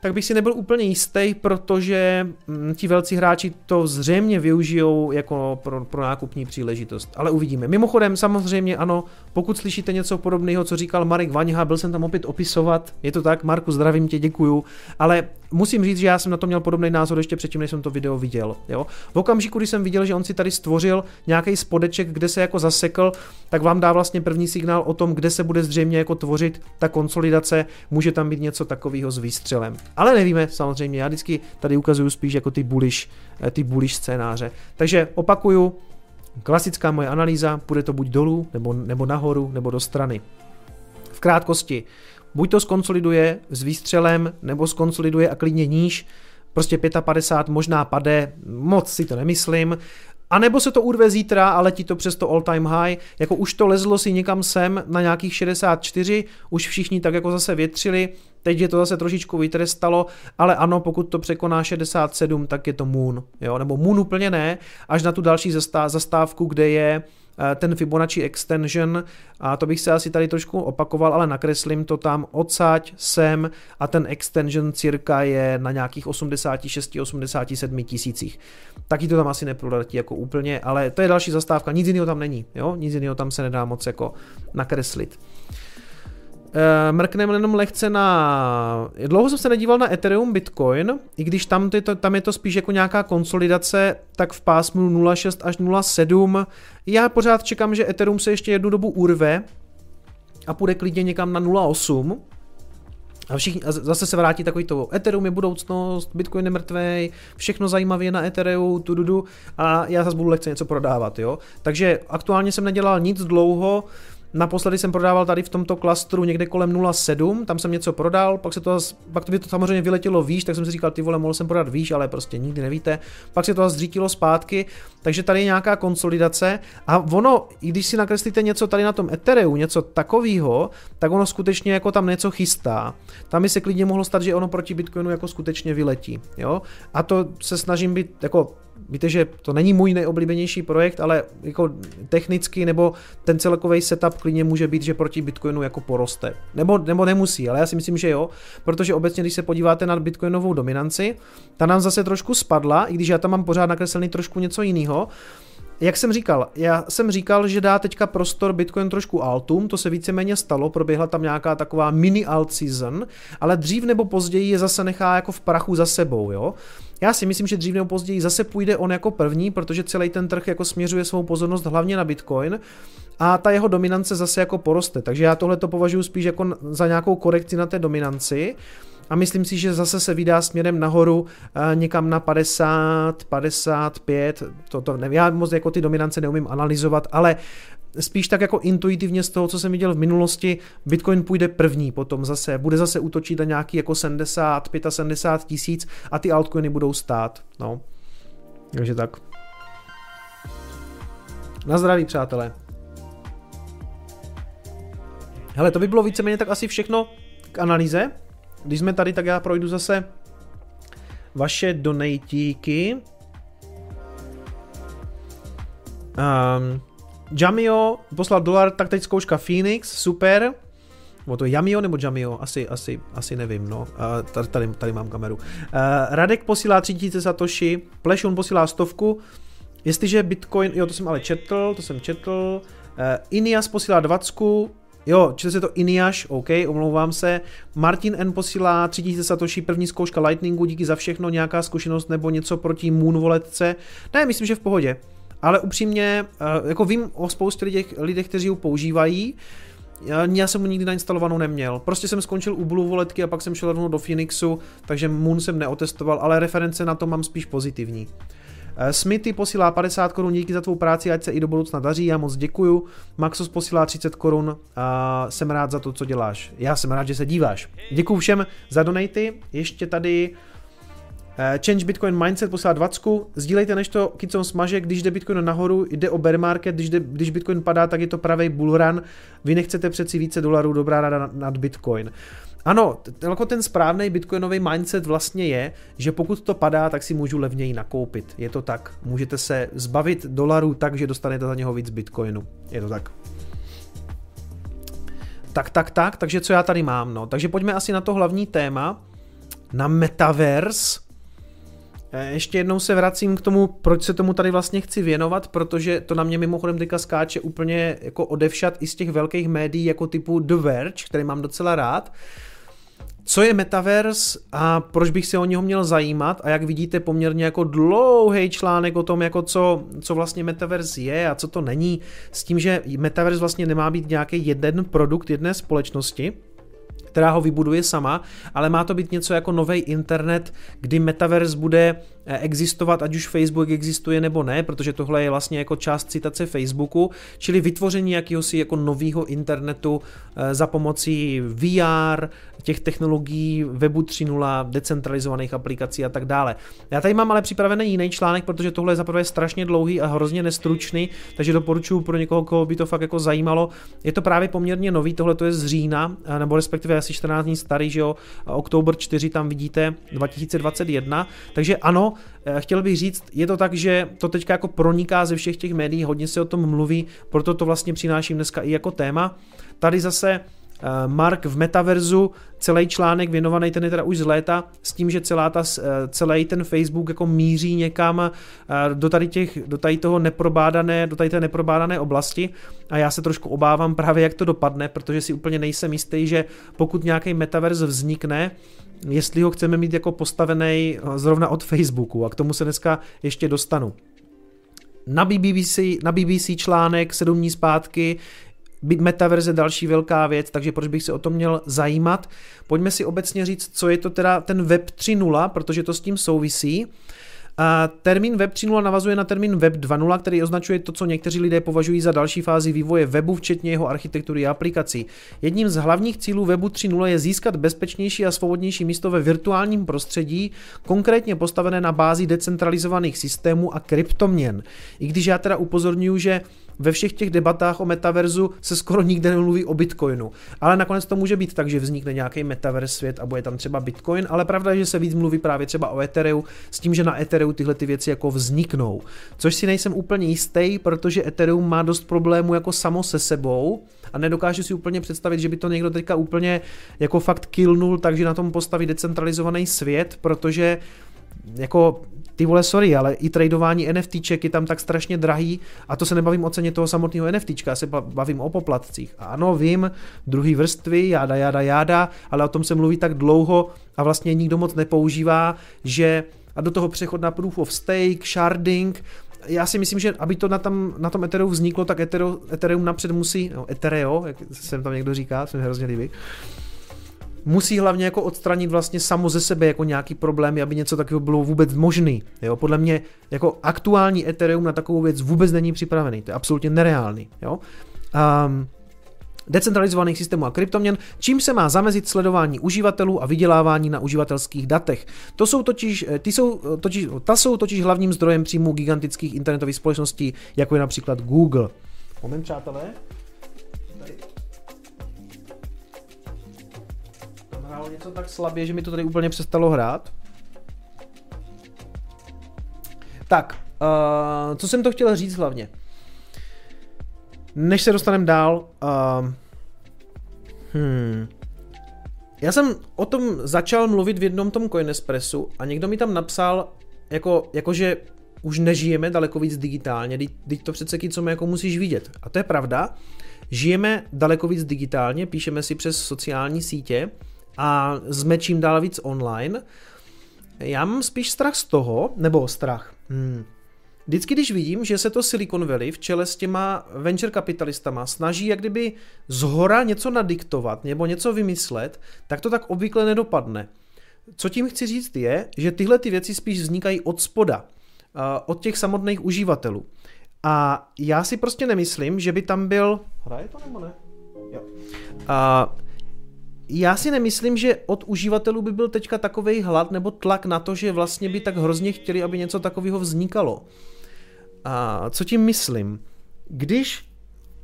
tak bych si nebyl úplně jistý, protože mm, ti velcí hráči to zřejmě využijou jako pro, pro nákupní příležitost. Ale uvidíme. Mimochodem, samozřejmě ano, pokud slyšíte něco podobného, co říkal Marek Vaňha, byl jsem tam opět opisovat, je to tak, Marku, zdravím tě, děkuju, ale musím říct, že já jsem na to měl podobný názor ještě předtím, než jsem to video viděl. Jo? V okamžiku, kdy jsem viděl, že on si tady stvořil nějaký spodeček, kde se jako zasekl, tak vám dá vlastně první signál o tom, kde se bude zřejmě jako tvořit ta konsolidace, může tam být něco takového s výstřelem. Ale nevíme, samozřejmě, já vždycky tady ukazuju spíš jako ty bullish, eh, ty bullish scénáře. Takže opakuju, klasická moje analýza, bude to buď dolů, nebo, nebo nahoru, nebo do strany. V krátkosti, buď to skonsoliduje s výstřelem, nebo skonsoliduje a klidně níž, prostě 55 možná pade, moc si to nemyslím, a nebo se to urve zítra a letí to přes to all time high, jako už to lezlo si někam sem na nějakých 64, už všichni tak jako zase větřili, teď je to zase trošičku vytrestalo, ale ano, pokud to překoná 67, tak je to Moon, jo, nebo Moon úplně ne, až na tu další zastávku, kde je ten Fibonacci extension a to bych se asi tady trošku opakoval, ale nakreslím to tam odsaď sem a ten extension cirka je na nějakých 86-87 tisících. Taky to tam asi neprodatí jako úplně, ale to je další zastávka, nic jiného tam není, jo? nic jiného tam se nedá moc jako nakreslit. Uh, mrkneme jenom lehce na... Dlouho jsem se nedíval na Ethereum Bitcoin, i když tam, to, tam je to spíš jako nějaká konsolidace, tak v pásmu 0,6 až 0,7. Já pořád čekám, že Ethereum se ještě jednu dobu urve a půjde klidně někam na 0,8. A, všichni, a zase se vrátí takový to, Ethereum je budoucnost, Bitcoin je mrtvý, všechno zajímavé na Ethereum, tududu, a já zase budu lehce něco prodávat, jo. Takže aktuálně jsem nedělal nic dlouho, Naposledy jsem prodával tady v tomto klastru někde kolem 0,7, tam jsem něco prodal, pak se to pak to by to samozřejmě vyletělo výš, tak jsem si říkal, ty vole, mohl jsem prodat výš, ale prostě nikdy nevíte. Pak se to zřítilo zpátky, takže tady je nějaká konsolidace a ono, i když si nakreslíte něco tady na tom Ethereu, něco takového, tak ono skutečně jako tam něco chystá. Tam by se klidně mohlo stát, že ono proti Bitcoinu jako skutečně vyletí, jo? A to se snažím být jako víte, že to není můj nejoblíbenější projekt, ale jako technicky nebo ten celkový setup klidně může být, že proti Bitcoinu jako poroste. Nebo, nebo nemusí, ale já si myslím, že jo, protože obecně, když se podíváte na Bitcoinovou dominanci, ta nám zase trošku spadla, i když já tam mám pořád nakreslený trošku něco jiného, jak jsem říkal, já jsem říkal, že dá teďka prostor Bitcoin trošku altům, to se víceméně stalo, proběhla tam nějaká taková mini alt season, ale dřív nebo později je zase nechá jako v prachu za sebou, jo. Já si myslím, že dřív nebo později zase půjde on jako první, protože celý ten trh jako směřuje svou pozornost hlavně na Bitcoin a ta jeho dominance zase jako poroste. Takže já tohle to považuji spíš jako za nějakou korekci na té dominanci a myslím si, že zase se vydá směrem nahoru eh, někam na 50, 55, to, to nevím, já moc jako ty dominance neumím analyzovat, ale spíš tak jako intuitivně z toho, co jsem viděl v minulosti, Bitcoin půjde první, potom zase bude zase útočit na nějaký jako 70, 75 tisíc a ty altcoiny budou stát, no. Takže tak. Na zdraví, přátelé. Hele, to by bylo víceméně tak asi všechno k analýze. Když jsme tady, tak já projdu zase vaše donatíky. Um, Jamio poslal dolar, tak teď zkouška Phoenix, super. Nebo to Jamio nebo Jamio, asi, asi, asi nevím, no. Uh, tady, tady, tady mám kameru. Uh, Radek posílá 3000 satoshi, Plešun posílá stovku. Jestliže Bitcoin, jo, to jsem ale četl, to jsem četl. Uh, Inias posílá 20, Jo, čili se to Iniaš, OK, omlouvám se. Martin N posílá 3000 satoshi, první zkouška Lightningu, díky za všechno, nějaká zkušenost nebo něco proti Moonvoletce. Ne, myslím, že v pohodě. Ale upřímně, eh, jako vím o spoustě lidech, lidech kteří ji používají, já jsem mu nikdy nainstalovanou neměl. Prostě jsem skončil u Blue Voletky a pak jsem šel rovnou do Phoenixu, takže Moon jsem neotestoval, ale reference na to mám spíš pozitivní. Eh, Smithy posílá 50 korun, díky za tvou práci, ať se i do budoucna daří, já moc děkuju. Maxos posílá 30 korun, a jsem rád za to, co děláš. Já jsem rád, že se díváš. Děkuju všem za donaty, ještě tady eh, Change Bitcoin Mindset posílá 20. Sdílejte, než to kicom smaže, když jde Bitcoin nahoru, jde o bear market, když, jde, když Bitcoin padá, tak je to pravý bull run. Vy nechcete přeci více dolarů, dobrá rada nad Bitcoin. Uh, ano, jako ten správný bitcoinový mindset vlastně je, že pokud to padá, tak si můžu levněji nakoupit. Je to tak. Můžete se zbavit dolarů tak, že dostanete za něho víc bitcoinu. Je to tak. Tak, tak, tak, takže co já tady mám, no. Takže pojďme asi na to hlavní téma, na Metaverse. Eh, ještě jednou se vracím k tomu, proč se tomu tady vlastně chci věnovat, protože to na mě mimochodem teďka skáče úplně jako odevšat i z těch velkých médií jako typu The Verge, který mám docela rád. Co je Metaverse a proč bych se o něho měl zajímat a jak vidíte poměrně jako dlouhý článek o tom, jako co, co vlastně Metaverse je a co to není, s tím, že Metaverse vlastně nemá být nějaký jeden produkt jedné společnosti, která ho vybuduje sama, ale má to být něco jako nový internet, kdy Metaverse bude existovat, ať už Facebook existuje nebo ne, protože tohle je vlastně jako část citace Facebooku, čili vytvoření jakéhosi jako nového internetu eh, za pomocí VR, těch technologií webu 3.0, decentralizovaných aplikací a tak dále. Já tady mám ale připravený jiný článek, protože tohle je zaprvé strašně dlouhý a hrozně nestručný, takže doporučuji pro někoho, koho by to fakt jako zajímalo. Je to právě poměrně nový, tohle to je z října, eh, nebo respektive asi 14 dní starý, že jo, oktober 4 tam vidíte 2021, takže ano, Eh, chtěl bych říct, je to tak, že to teďka jako proniká ze všech těch médií, hodně se o tom mluví, proto to vlastně přináším dneska i jako téma. Tady zase eh, Mark v Metaverzu, celý článek věnovaný, ten je teda už z léta, s tím, že celá ta, eh, celý ten Facebook jako míří někam do tady, těch, do tady toho neprobádané, do tady té neprobádané oblasti a já se trošku obávám právě, jak to dopadne, protože si úplně nejsem jistý, že pokud nějaký Metaverse vznikne, jestli ho chceme mít jako postavený eh, zrovna od Facebooku a k tomu se dneska ještě dostanu. Na BBC, na BBC článek 7 dní zpátky, metaverze další velká věc, takže proč bych se o tom měl zajímat. Pojďme si obecně říct, co je to teda ten Web 3.0, protože to s tím souvisí. A termín Web 3.0 navazuje na termín Web 2.0, který označuje to, co někteří lidé považují za další fázi vývoje webu, včetně jeho architektury a aplikací. Jedním z hlavních cílů Webu 3.0 je získat bezpečnější a svobodnější místo ve virtuálním prostředí, konkrétně postavené na bázi decentralizovaných systémů a kryptoměn. I když já teda upozorňuji, že ve všech těch debatách o metaverzu se skoro nikde nemluví o Bitcoinu. Ale nakonec to může být tak, že vznikne nějaký metaverse svět a bude tam třeba Bitcoin, ale pravda je, že se víc mluví právě třeba o Ethereu, s tím, že na Ethereu tyhle ty věci jako vzniknou. Což si nejsem úplně jistý, protože Ethereum má dost problémů jako samo se sebou, a nedokážu si úplně představit, že by to někdo teďka úplně jako fakt killnul, takže na tom postaví decentralizovaný svět, protože jako ty vole, sorry, ale i tradování NFTček je tam tak strašně drahý a to se nebavím o ceně toho samotného NFTčka, já se bavím o poplatcích. A ano, vím, druhý vrstvy, jáda, jáda, jáda, ale o tom se mluví tak dlouho a vlastně nikdo moc nepoužívá, že a do toho přechod na proof of stake, sharding, já si myslím, že aby to na, tam, na tom Ethereum vzniklo, tak Ethereum, Ethereum napřed musí, no Ethereo, jak jsem tam někdo říká, se mi hrozně líbí, musí hlavně jako odstranit vlastně samo ze sebe jako nějaký problémy, aby něco takového bylo vůbec možný. Jo? Podle mě jako aktuální Ethereum na takovou věc vůbec není připravený. To je absolutně nereálný. Jo? Um, decentralizovaných systémů a kryptoměn, čím se má zamezit sledování uživatelů a vydělávání na uživatelských datech. To jsou totiž, eh, ty jsou eh, totiž, ta jsou totiž hlavním zdrojem příjmu gigantických internetových společností, jako je například Google. Moment, přátelé. Něco tak slabě, že mi to tady úplně přestalo hrát. Tak, uh, co jsem to chtěl říct hlavně? Než se dostaneme dál, uh, hmm, já jsem o tom začal mluvit v jednom tom Coinespressu a někdo mi tam napsal, jako, jakože už nežijeme daleko víc digitálně, teď to přece co jako musíš vidět. A to je pravda, žijeme daleko víc digitálně, píšeme si přes sociální sítě, a jsme čím dál víc online. Já mám spíš strach z toho, nebo strach. Hmm. Vždycky, když vidím, že se to Silicon Valley v čele s těma venture kapitalistama snaží jak kdyby zhora něco nadiktovat nebo něco vymyslet, tak to tak obvykle nedopadne. Co tím chci říct je, že tyhle ty věci spíš vznikají od spoda. od těch samotných uživatelů. A já si prostě nemyslím, že by tam byl... Hraje to nebo ne? Jo. A já si nemyslím, že od uživatelů by byl teďka takový hlad nebo tlak na to, že vlastně by tak hrozně chtěli, aby něco takového vznikalo. A co tím myslím? Když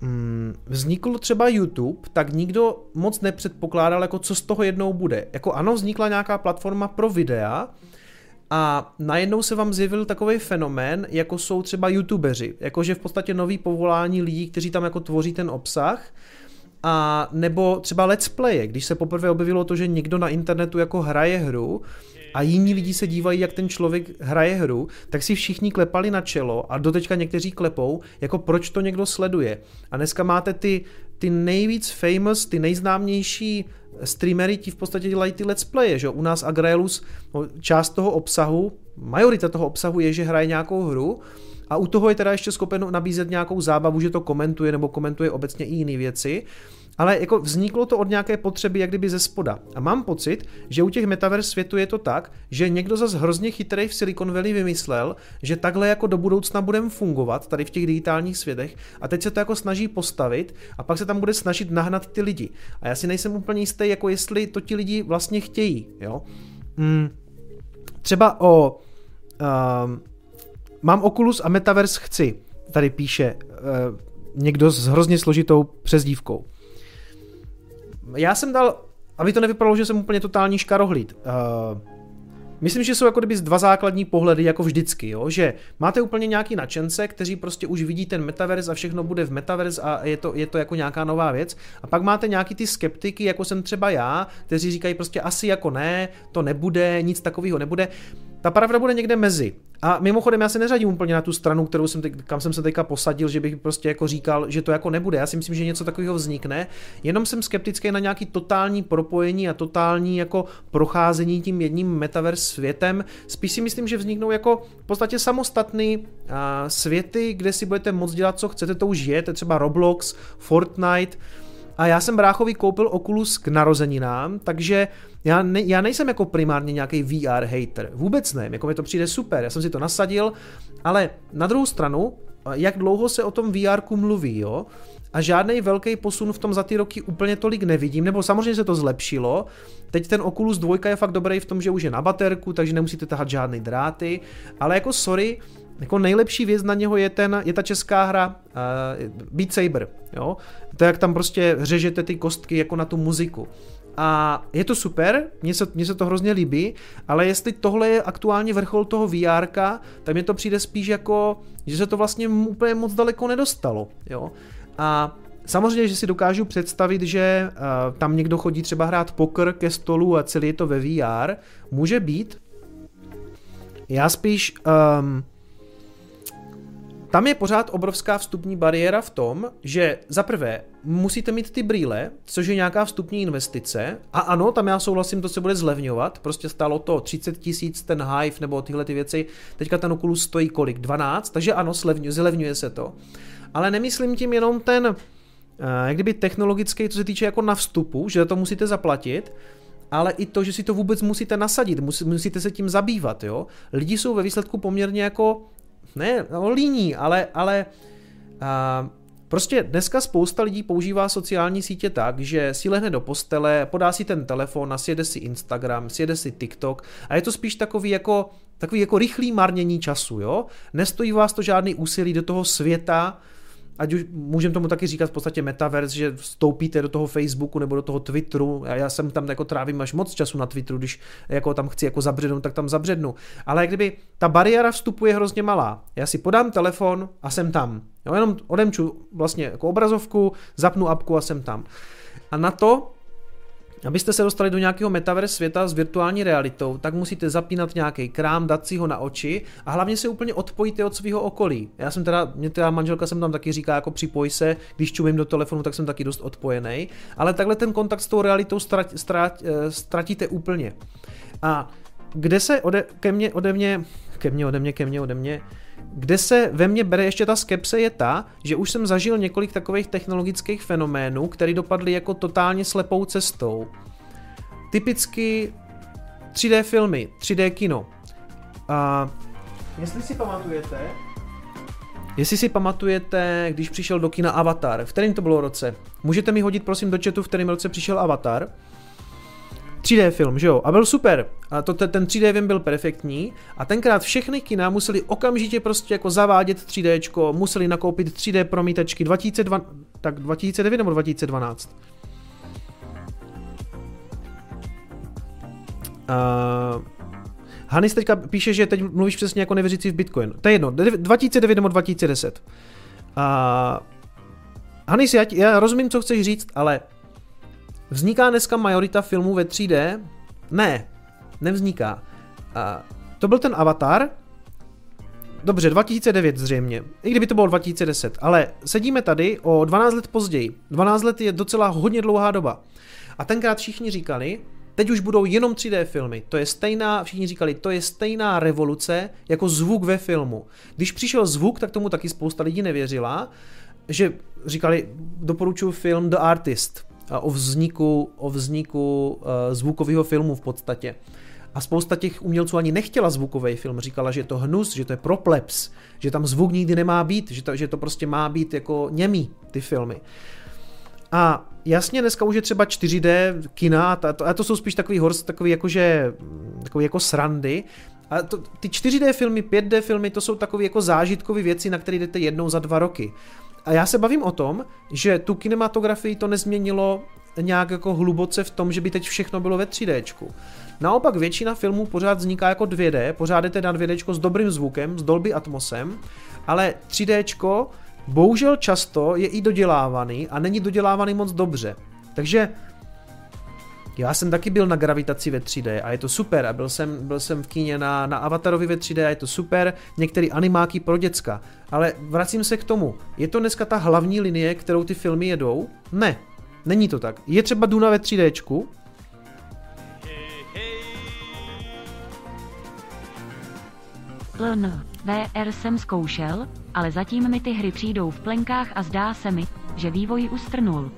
mm, vznikl třeba YouTube, tak nikdo moc nepředpokládal, jako co z toho jednou bude. Jako ano, vznikla nějaká platforma pro videa, a najednou se vám zjevil takový fenomén, jako jsou třeba youtubeři, jakože v podstatě nový povolání lidí, kteří tam jako tvoří ten obsah, a nebo třeba let's play, když se poprvé objevilo to, že někdo na internetu jako hraje hru a jiní lidi se dívají, jak ten člověk hraje hru, tak si všichni klepali na čelo a doteďka někteří klepou, jako proč to někdo sleduje. A dneska máte ty, ty nejvíc famous, ty nejznámější streamery ti v podstatě dělají ty let's playe, že U nás Agraelus, no, část toho obsahu, majorita toho obsahu je, že hraje nějakou hru a u toho je teda ještě schopen nabízet nějakou zábavu, že to komentuje nebo komentuje obecně i jiné věci. Ale jako vzniklo to od nějaké potřeby, jak kdyby ze spoda. A mám pocit, že u těch metaverse světu je to tak, že někdo zase hrozně chytrý v Silicon Valley vymyslel, že takhle jako do budoucna budeme fungovat tady v těch digitálních světech a teď se to jako snaží postavit a pak se tam bude snažit nahnat ty lidi. A já si nejsem úplně jistý, jako jestli to ti lidi vlastně chtějí. Jo? Hmm. Třeba o... Um, mám Oculus a Metaverse chci, tady píše uh, někdo s hrozně složitou přezdívkou. Já jsem dal, aby to nevypadalo, že jsem úplně totální škarohlíd. Uh, Myslím, že jsou jako kdyby dva základní pohledy, jako vždycky, jo? že máte úplně nějaký nadšence, kteří prostě už vidí ten metaverse a všechno bude v metaverse a je to, je to jako nějaká nová věc. A pak máte nějaký ty skeptiky, jako jsem třeba já, kteří říkají prostě asi jako ne, to nebude, nic takového nebude. Ta pravda bude někde mezi. A mimochodem já se neřadím úplně na tu stranu, kterou jsem teď, kam jsem se teďka posadil, že bych prostě jako říkal, že to jako nebude. Já si myslím, že něco takového vznikne. Jenom jsem skeptický na nějaký totální propojení a totální jako procházení tím jedním metaverse světem. Spíš si myslím, že vzniknou jako v podstatě samostatný světy, kde si budete moc dělat, co chcete, to už je, to je třeba Roblox, Fortnite, a já jsem bráchovi koupil Oculus k narozeninám, takže já, ne, já nejsem jako primárně nějaký VR hater. Vůbec ne, jako mi to přijde super, já jsem si to nasadil, ale na druhou stranu, jak dlouho se o tom VR mluví, jo? A žádný velký posun v tom za ty roky úplně tolik nevidím, nebo samozřejmě se to zlepšilo. Teď ten Oculus 2 je fakt dobrý v tom, že už je na baterku, takže nemusíte tahat žádný dráty, ale jako sorry, jako nejlepší věc na něho je, ten, je ta česká hra uh, Beat Saber, jo? To jak tam prostě řežete ty kostky jako na tu muziku. A je to super, mně se, mně se to hrozně líbí, ale jestli tohle je aktuálně vrchol toho VR, tak mně to přijde spíš jako, že se to vlastně úplně moc daleko nedostalo. Jo? A Samozřejmě, že si dokážu představit, že uh, tam někdo chodí třeba hrát poker ke stolu a celý je to ve VR. Může být. Já spíš um, tam je pořád obrovská vstupní bariéra v tom, že za prvé musíte mít ty brýle, což je nějaká vstupní investice. A ano, tam já souhlasím, to se bude zlevňovat. Prostě stálo to 30 tisíc ten Hive nebo tyhle ty věci. Teďka ten Oculus stojí kolik? 12? Takže ano, zlevňuje, zlevňuje se to. Ale nemyslím tím jenom ten, eh, jak kdyby technologický, co se týče jako na vstupu, že to musíte zaplatit, ale i to, že si to vůbec musíte nasadit, musíte se tím zabývat, jo. Lidi jsou ve výsledku poměrně jako ne, no, líní, ale, ale a, prostě dneska spousta lidí používá sociální sítě tak, že si lehne do postele, podá si ten telefon sjede si Instagram, sjede si TikTok a je to spíš takový jako, takový jako rychlý marnění času, jo? Nestojí vás to žádný úsilí do toho světa, ať už můžeme tomu taky říkat v podstatě metaverse, že vstoupíte do toho Facebooku nebo do toho Twitteru, já jsem tam jako trávím až moc času na Twitteru, když jako tam chci jako zabřednout, tak tam zabřednu. Ale kdyby ta bariéra vstupu je hrozně malá. Já si podám telefon a jsem tam. Jo, jenom odemču vlastně jako obrazovku, zapnu apku a jsem tam. A na to Abyste se dostali do nějakého metaverse světa s virtuální realitou, tak musíte zapínat nějaký krám, dát si ho na oči a hlavně se úplně odpojíte od svého okolí. Já jsem teda, mě teda manželka jsem tam taky říká jako připoj se, když čumím do telefonu, tak jsem taky dost odpojený, ale takhle ten kontakt s tou realitou ztrat, ztrat, eh, ztratíte úplně. A kde se ode, ke mně, ode mě, ke mně, ode mě, ke mně, ode mě, kde se ve mně bere ještě ta skepse je ta, že už jsem zažil několik takových technologických fenoménů, které dopadly jako totálně slepou cestou. Typicky 3D filmy, 3D kino. A jestli si pamatujete, Jestli si pamatujete, když přišel do kina Avatar, v kterém to bylo roce? Můžete mi hodit prosím do chatu, v kterém roce přišel Avatar? 3D film, že jo? A byl super. A to, ten 3D film byl perfektní. A tenkrát všechny kina museli okamžitě prostě jako zavádět 3D, museli nakoupit 3D promítačky 2002, tak 2009 nebo 2012. Uh, Hanis teďka píše, že teď mluvíš přesně jako nevěřící v Bitcoin. To je jedno, 2009 nebo 2010. Uh, Hanis, já, já rozumím, co chceš říct, ale Vzniká dneska majorita filmů ve 3D? Ne, nevzniká. A to byl ten Avatar, Dobře, 2009 zřejmě, i kdyby to bylo 2010, ale sedíme tady o 12 let později. 12 let je docela hodně dlouhá doba. A tenkrát všichni říkali, teď už budou jenom 3D filmy. To je stejná, všichni říkali, to je stejná revoluce jako zvuk ve filmu. Když přišel zvuk, tak tomu taky spousta lidí nevěřila, že říkali, doporučuji film The Artist o vzniku, o vzniku uh, zvukového filmu v podstatě. A spousta těch umělců ani nechtěla zvukový film, říkala, že je to hnus, že to je propleps, že tam zvuk nikdy nemá být, že to, že to prostě má být jako němý, ty filmy. A jasně, dneska už je třeba 4D kina, a to, a to jsou spíš takový horst, takový jakože, takový jako srandy, a to, ty 4D filmy, 5D filmy, to jsou takové jako zážitkové věci, na které jdete jednou za dva roky. A já se bavím o tom, že tu kinematografii to nezměnilo nějak jako hluboce v tom, že by teď všechno bylo ve 3D. Naopak většina filmů pořád vzniká jako 2D, pořád jdete na 2D s dobrým zvukem, s Dolby Atmosem, ale 3D bohužel často je i dodělávaný a není dodělávaný moc dobře. Takže já jsem taky byl na gravitaci ve 3D a je to super a byl jsem, byl jsem v kíně na, na Avatarovi ve 3D a je to super, některé animáky pro děcka. Ale vracím se k tomu, je to dneska ta hlavní linie, kterou ty filmy jedou? Ne, není to tak. Je třeba Duna ve 3D, LN, VR jsem zkoušel, ale zatím mi ty hry přijdou v plenkách a zdá se mi, že vývoj ustrnul.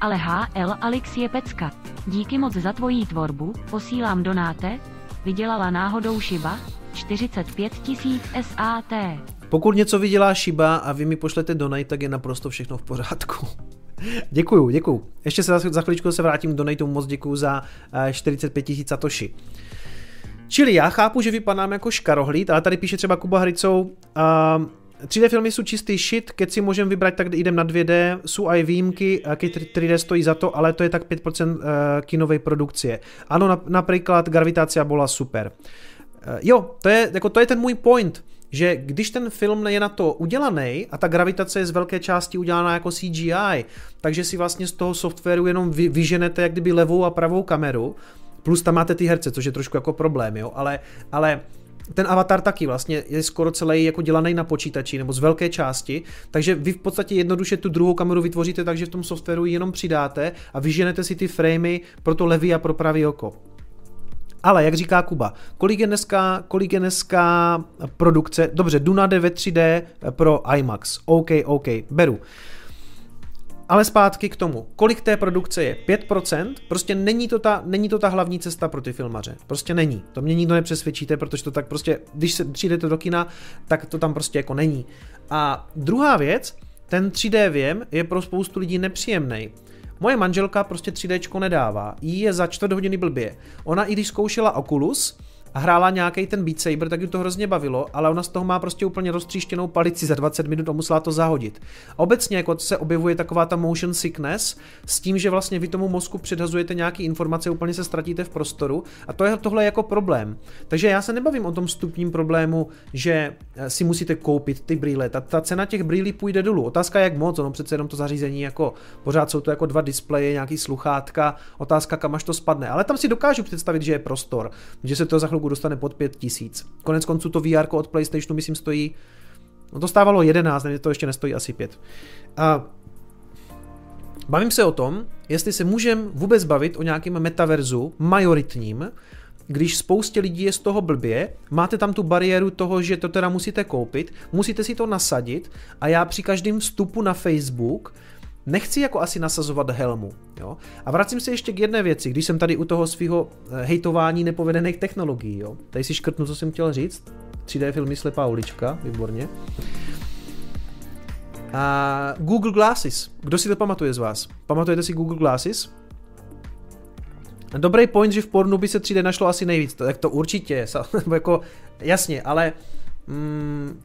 Ale HL Alix je pecka. Díky moc za tvojí tvorbu, posílám donáte, vydělala náhodou Shiba, 45 tisíc SAT. Pokud něco vydělá Shiba a vy mi pošlete donate, tak je naprosto všechno v pořádku. děkuju, děkuju. Ještě se za, za se vrátím k donateu, moc děkuju za 45 eh, tisíc Satoshi. Čili já chápu, že vypadám jako škarohlíd, ale tady píše třeba Kuba Hricou, uh, 3D filmy jsou čistý shit, keď si můžeme vybrat, tak jdem na 2D, jsou aj výjimky, keď 3D stojí za to, ale to je tak 5% eh, kinovej produkcie. Ano, například Gravitácia byla super. Eh, jo, to je, jako to je ten můj point, že když ten film je na to udělaný a ta gravitace je z velké části udělaná jako CGI, takže si vlastně z toho softwaru jenom vy, vyženete jak kdyby levou a pravou kameru, plus tam máte ty herce, což je trošku jako problém, jo, ale, ale ten avatar taky vlastně je skoro celý jako dělaný na počítači nebo z velké části, takže vy v podstatě jednoduše tu druhou kameru vytvoříte tak, že v tom softwaru jenom přidáte a vyženete si ty framey pro to levý a pro pravý oko. Ale jak říká Kuba, kolik je dneska, kolik je dneska produkce? Dobře, Duna jde ve 3D pro IMAX. OK, OK, beru. Ale zpátky k tomu, kolik té produkce je? 5%? Prostě není to, ta, není to ta hlavní cesta pro ty filmaře. Prostě není. To mě nikdo nepřesvědčíte, protože to tak prostě, když se přijdete do kina, tak to tam prostě jako není. A druhá věc, ten 3D věm je pro spoustu lidí nepříjemný. Moje manželka prostě 3D nedává. Jí je za čtvrt hodiny blbě. Ona i když zkoušela Oculus, a hrála nějaký ten Beat Saber, tak ji to hrozně bavilo, ale ona z toho má prostě úplně roztříštěnou palici za 20 minut a musela to zahodit. Obecně jako se objevuje taková ta motion sickness s tím, že vlastně vy tomu mozku předhazujete nějaké informace, úplně se ztratíte v prostoru a to je tohle jako problém. Takže já se nebavím o tom stupním problému, že eh, si musíte koupit ty brýle. Ta, ta cena těch brýlí půjde dolů. Otázka je jak moc, ono přece jenom to zařízení jako pořád jsou to jako dva displeje, nějaký sluchátka, otázka kam až to spadne. Ale tam si dokážu představit, že je prostor, že se to za chvilku Rogu dostane pod 5000. Konec konců to VR od PlayStationu myslím stojí, no to stávalo 11, ne, to ještě nestojí asi 5. A bavím se o tom, jestli se můžeme vůbec bavit o nějakém metaverzu majoritním, když spoustě lidí je z toho blbě, máte tam tu bariéru toho, že to teda musíte koupit, musíte si to nasadit a já při každém vstupu na Facebook nechci jako asi nasazovat helmu. Jo? A vracím se ještě k jedné věci, když jsem tady u toho svého eh, hejtování nepovedených technologií. Jo? Tady si škrtnu, co jsem chtěl říct. 3D filmy Slepá ulička, výborně. A Google Glasses. Kdo si to pamatuje z vás? Pamatujete si Google Glasses? Dobrý point, že v pornu by se 3D našlo asi nejvíc, tak to určitě, jako, jasně, ale mm,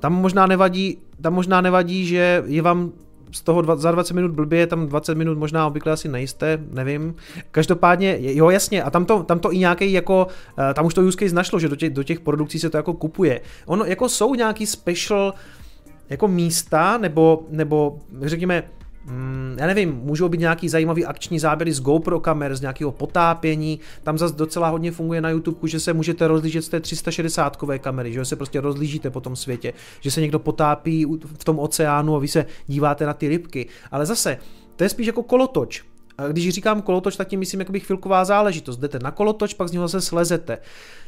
tam možná nevadí, tam možná nevadí, že je vám z toho dva, za 20 minut blbě, tam 20 minut možná obvykle asi nejste, nevím. Každopádně, jo jasně, a tam to, tam to i nějaký jako, eh, tam už to use case našlo, že do těch, do těch produkcí se to jako kupuje. Ono jako jsou nějaký special jako místa, nebo, nebo řekněme, Mm, já nevím, můžou být nějaký zajímavý akční záběry z GoPro kamer, z nějakého potápění, tam zase docela hodně funguje na YouTube, že se můžete rozlížet z té 360 kové kamery, že se prostě rozlížíte po tom světě, že se někdo potápí v tom oceánu a vy se díváte na ty rybky. Ale zase, to je spíš jako kolotoč. A když říkám kolotoč, tak tím myslím jakoby chvilková záležitost. Jdete na kolotoč, pak z něho zase slezete.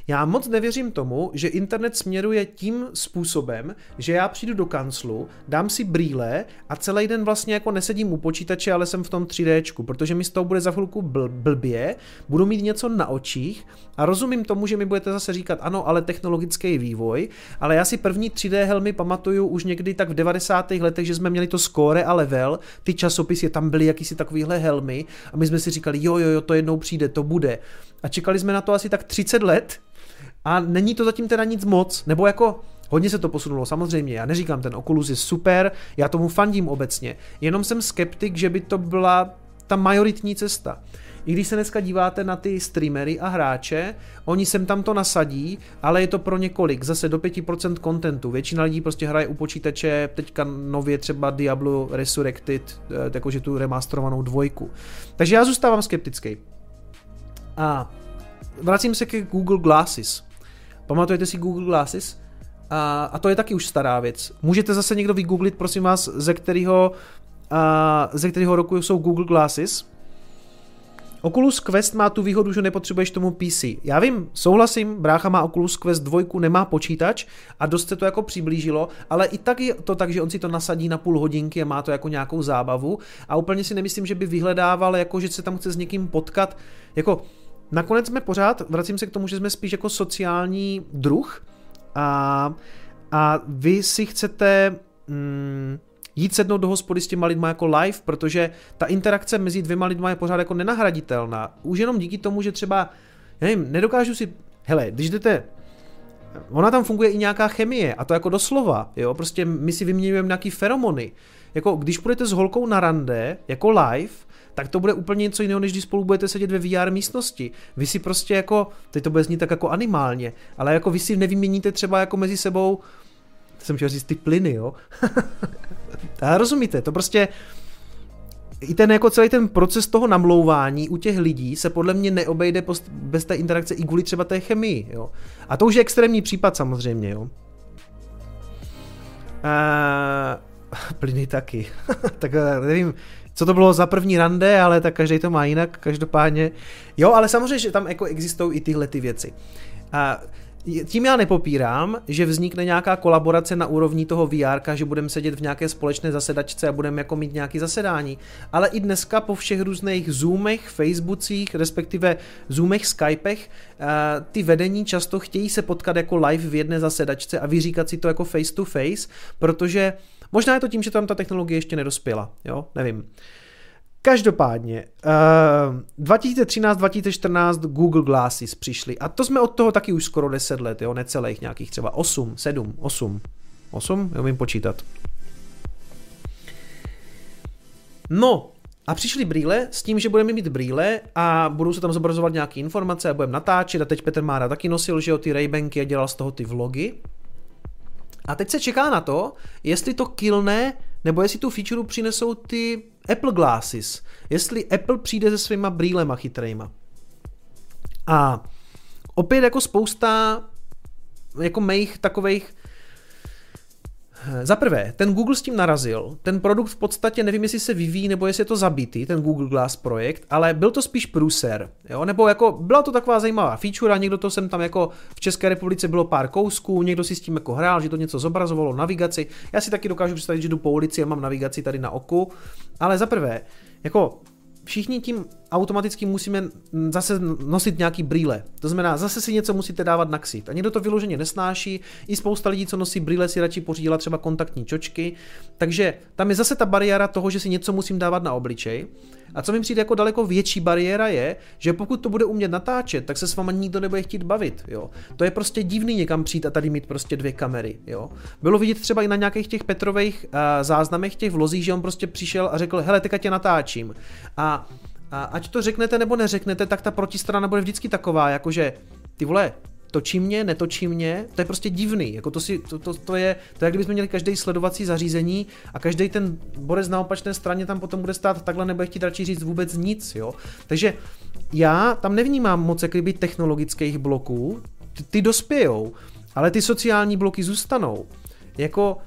Já moc nevěřím tomu, že internet směruje tím způsobem, že já přijdu do kanclu, dám si brýle a celý den vlastně jako nesedím u počítače, ale jsem v tom 3D, protože mi z toho bude za chvilku bl- blbě, budu mít něco na očích a rozumím tomu, že mi budete zase říkat, ano, ale technologický vývoj, ale já si první 3D helmy pamatuju už někdy tak v 90. letech, že jsme měli to score a level, ty časopisy, tam byly jakýsi takovýhle helmy a my jsme si říkali, jo, jo, jo, to jednou přijde, to bude. A čekali jsme na to asi tak 30 let, a není to zatím teda nic moc, nebo jako Hodně se to posunulo, samozřejmě. Já neříkám, ten Oculus je super, já tomu fandím obecně. Jenom jsem skeptik, že by to byla ta majoritní cesta. I když se dneska díváte na ty streamery a hráče, oni sem tam to nasadí, ale je to pro několik, zase do 5% kontentu. Většina lidí prostě hraje u počítače, teďka nově třeba Diablo Resurrected, eh, jakože tu remasterovanou dvojku. Takže já zůstávám skeptický. A vracím se ke Google Glasses. Pamatujete si Google Glasses? A, a to je taky už stará věc. Můžete zase někdo vygooglit, prosím vás, ze kterého, a, ze kterého roku jsou Google Glasses. Oculus Quest má tu výhodu, že nepotřebuješ tomu PC. Já vím, souhlasím, brácha má Oculus Quest 2, nemá počítač a dost se to jako přiblížilo, ale i tak je to tak, že on si to nasadí na půl hodinky a má to jako nějakou zábavu a úplně si nemyslím, že by vyhledával, jako že se tam chce s někým potkat, jako Nakonec jsme pořád, vracím se k tomu, že jsme spíš jako sociální druh a, a vy si chcete mm, jít sednout do hospody s těma lidma jako live, protože ta interakce mezi dvěma lidma je pořád jako nenahraditelná. Už jenom díky tomu, že třeba, já nevím, nedokážu si, hele, když jdete Ona tam funguje i nějaká chemie, a to jako doslova, jo, prostě my si vyměňujeme nějaký feromony. Jako když půjdete s holkou na rande, jako live, tak to bude úplně něco jiného, než když spolu budete sedět ve VR místnosti. Vy si prostě jako, teď to bude znít tak jako animálně, ale jako vy si nevyměníte třeba jako mezi sebou, jsem chtěl říct ty plyny, jo. a rozumíte, to prostě, i ten jako celý ten proces toho namlouvání u těch lidí se podle mě neobejde bez té interakce i kvůli třeba té chemii, jo. A to už je extrémní případ samozřejmě, jo. A, plyny taky. tak nevím, co to bylo za první rande, ale tak každý to má jinak, každopádně. Jo, ale samozřejmě, že tam jako existují i tyhle ty věci. A tím já nepopírám, že vznikne nějaká kolaborace na úrovni toho VR, že budeme sedět v nějaké společné zasedačce a budeme jako mít nějaké zasedání. Ale i dneska po všech různých Zoomech, Facebookích, respektive Zoomech, Skypech, eh, ty vedení často chtějí se potkat jako live v jedné zasedačce a vyříkat si to jako face to face, protože Možná je to tím, že tam ta technologie ještě nedospěla, jo, nevím. Každopádně, uh, eh, 2013-2014 Google Glasses přišly a to jsme od toho taky už skoro 10 let, jo, necelých nějakých třeba 8, 7, 8, 8, já umím počítat. No, a přišly brýle s tím, že budeme mít brýle a budou se tam zobrazovat nějaké informace a budeme natáčet a teď Petr Mára taky nosil, že jo, ty Raybanky a dělal z toho ty vlogy. A teď se čeká na to, jestli to kilne, nebo jestli tu feature přinesou ty Apple Glasses. Jestli Apple přijde se svýma brýlema chytrejma. A opět jako spousta jako mých takových za prvé, ten Google s tím narazil, ten produkt v podstatě nevím, jestli se vyvíjí nebo jestli je to zabitý, ten Google Glass projekt, ale byl to spíš průser, jo, nebo jako byla to taková zajímavá feature někdo to sem tam jako v České republice bylo pár kousků, někdo si s tím jako hrál, že to něco zobrazovalo, navigaci, já si taky dokážu představit, že jdu po ulici a mám navigaci tady na oku, ale za prvé, jako všichni tím automaticky musíme zase nosit nějaký brýle. To znamená, zase si něco musíte dávat na ksít. A někdo to vyloženě nesnáší, i spousta lidí, co nosí brýle, si radši pořídila třeba kontaktní čočky. Takže tam je zase ta bariéra toho, že si něco musím dávat na obličej. A co mi přijde jako daleko větší bariéra je, že pokud to bude umět natáčet, tak se s váma nikdo nebude chtít bavit. Jo. To je prostě divný někam přijít a tady mít prostě dvě kamery. Jo. Bylo vidět třeba i na nějakých těch Petrových uh, záznamech těch vlozích, že on prostě přišel a řekl, hele, teďka tě natáčím. A, a ať to řeknete nebo neřeknete, tak ta protistrana bude vždycky taková, jakože ty vole, točí mě, netočí mě, to je prostě divný, jako to, si, to, to, to je, to je, jak kdybychom měli každý sledovací zařízení a každý ten borec na opačné straně tam potom bude stát takhle, nebo chtít radši říct vůbec nic, jo. Takže já tam nevnímám moc jak kdyby technologických bloků, ty, ty dospějou, ale ty sociální bloky zůstanou. Jako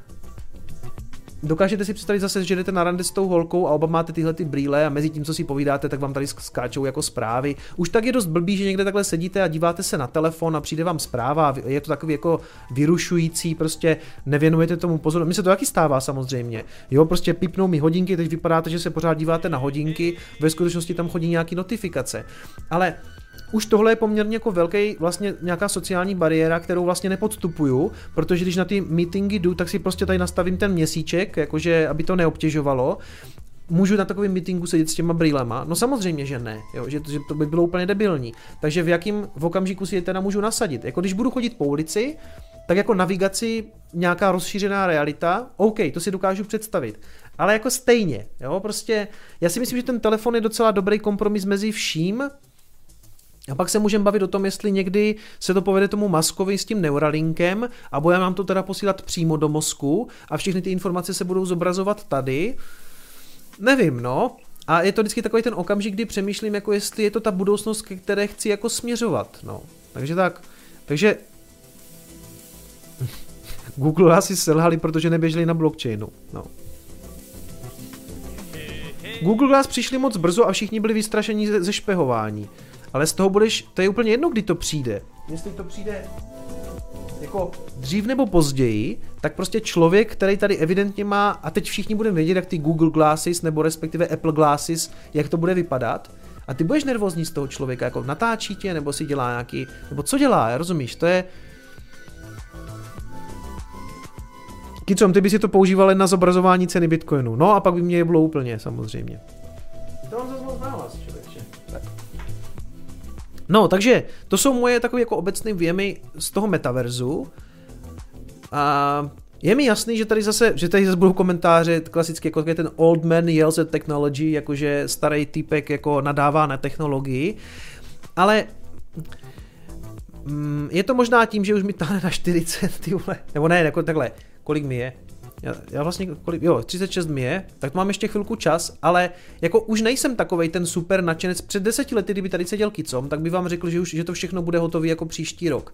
Dokážete si představit zase, že jdete na rande s tou holkou a oba máte tyhle ty brýle a mezi tím, co si povídáte, tak vám tady skáčou jako zprávy. Už tak je dost blbý, že někde takhle sedíte a díváte se na telefon a přijde vám zpráva, je to takový jako vyrušující, prostě nevěnujete tomu pozor. Mně se to taky stává samozřejmě. Jo, prostě pipnou mi hodinky, teď vypadáte, že se pořád díváte na hodinky, ve skutečnosti tam chodí nějaký notifikace. Ale už tohle je poměrně jako velký vlastně nějaká sociální bariéra, kterou vlastně nepodstupuju, protože když na ty meetingy jdu, tak si prostě tady nastavím ten měsíček, jakože aby to neobtěžovalo můžu na takovém meetingu sedět s těma brýlema? No samozřejmě, že ne, jo, že, že to by bylo úplně debilní. Takže v jakým v okamžiku si je teda můžu nasadit? Jako když budu chodit po ulici, tak jako navigaci nějaká rozšířená realita, OK, to si dokážu představit. Ale jako stejně, jo, prostě já si myslím, že ten telefon je docela dobrý kompromis mezi vším, a pak se můžeme bavit o tom, jestli někdy se to povede tomu Maskovi s tím Neuralinkem a bude nám to teda posílat přímo do mozku a všechny ty informace se budou zobrazovat tady. Nevím, no. A je to vždycky takový ten okamžik, kdy přemýšlím, jako jestli je to ta budoucnost, ke které chci jako směřovat, no. Takže tak. Takže Google asi selhali, protože neběželi na blockchainu, no. Google Glass přišli moc brzo a všichni byli vystrašení ze, ze špehování ale z toho budeš, to je úplně jedno, kdy to přijde. Jestli to přijde jako dřív nebo později, tak prostě člověk, který tady evidentně má, a teď všichni budeme vědět, jak ty Google Glasses nebo respektive Apple Glasses, jak to bude vypadat, a ty budeš nervózní z toho člověka, jako natáčí tě, nebo si dělá nějaký, nebo co dělá, rozumíš, to je... Kicom, ty by si to používal na zobrazování ceny Bitcoinu, no a pak by mě je bylo úplně, samozřejmě. To on zase moc nahlas, No, takže to jsou moje takové jako obecné věmy z toho metaverzu. A je mi jasný, že tady zase, že tady zase budou komentáře klasicky jako ten old man yells at technology, jakože starý typek jako nadává na technologii, ale mm, je to možná tím, že už mi táhne na 40, ty vole, nebo ne, jako takhle, kolik mi je, já, já vlastně, kolik, jo, 36 mi je, tak mám ještě chvilku čas, ale jako už nejsem takovej ten super nadšenec. Před deseti lety, kdyby tady seděl Kicom, tak by vám řekl, že už že to všechno bude hotové jako příští rok.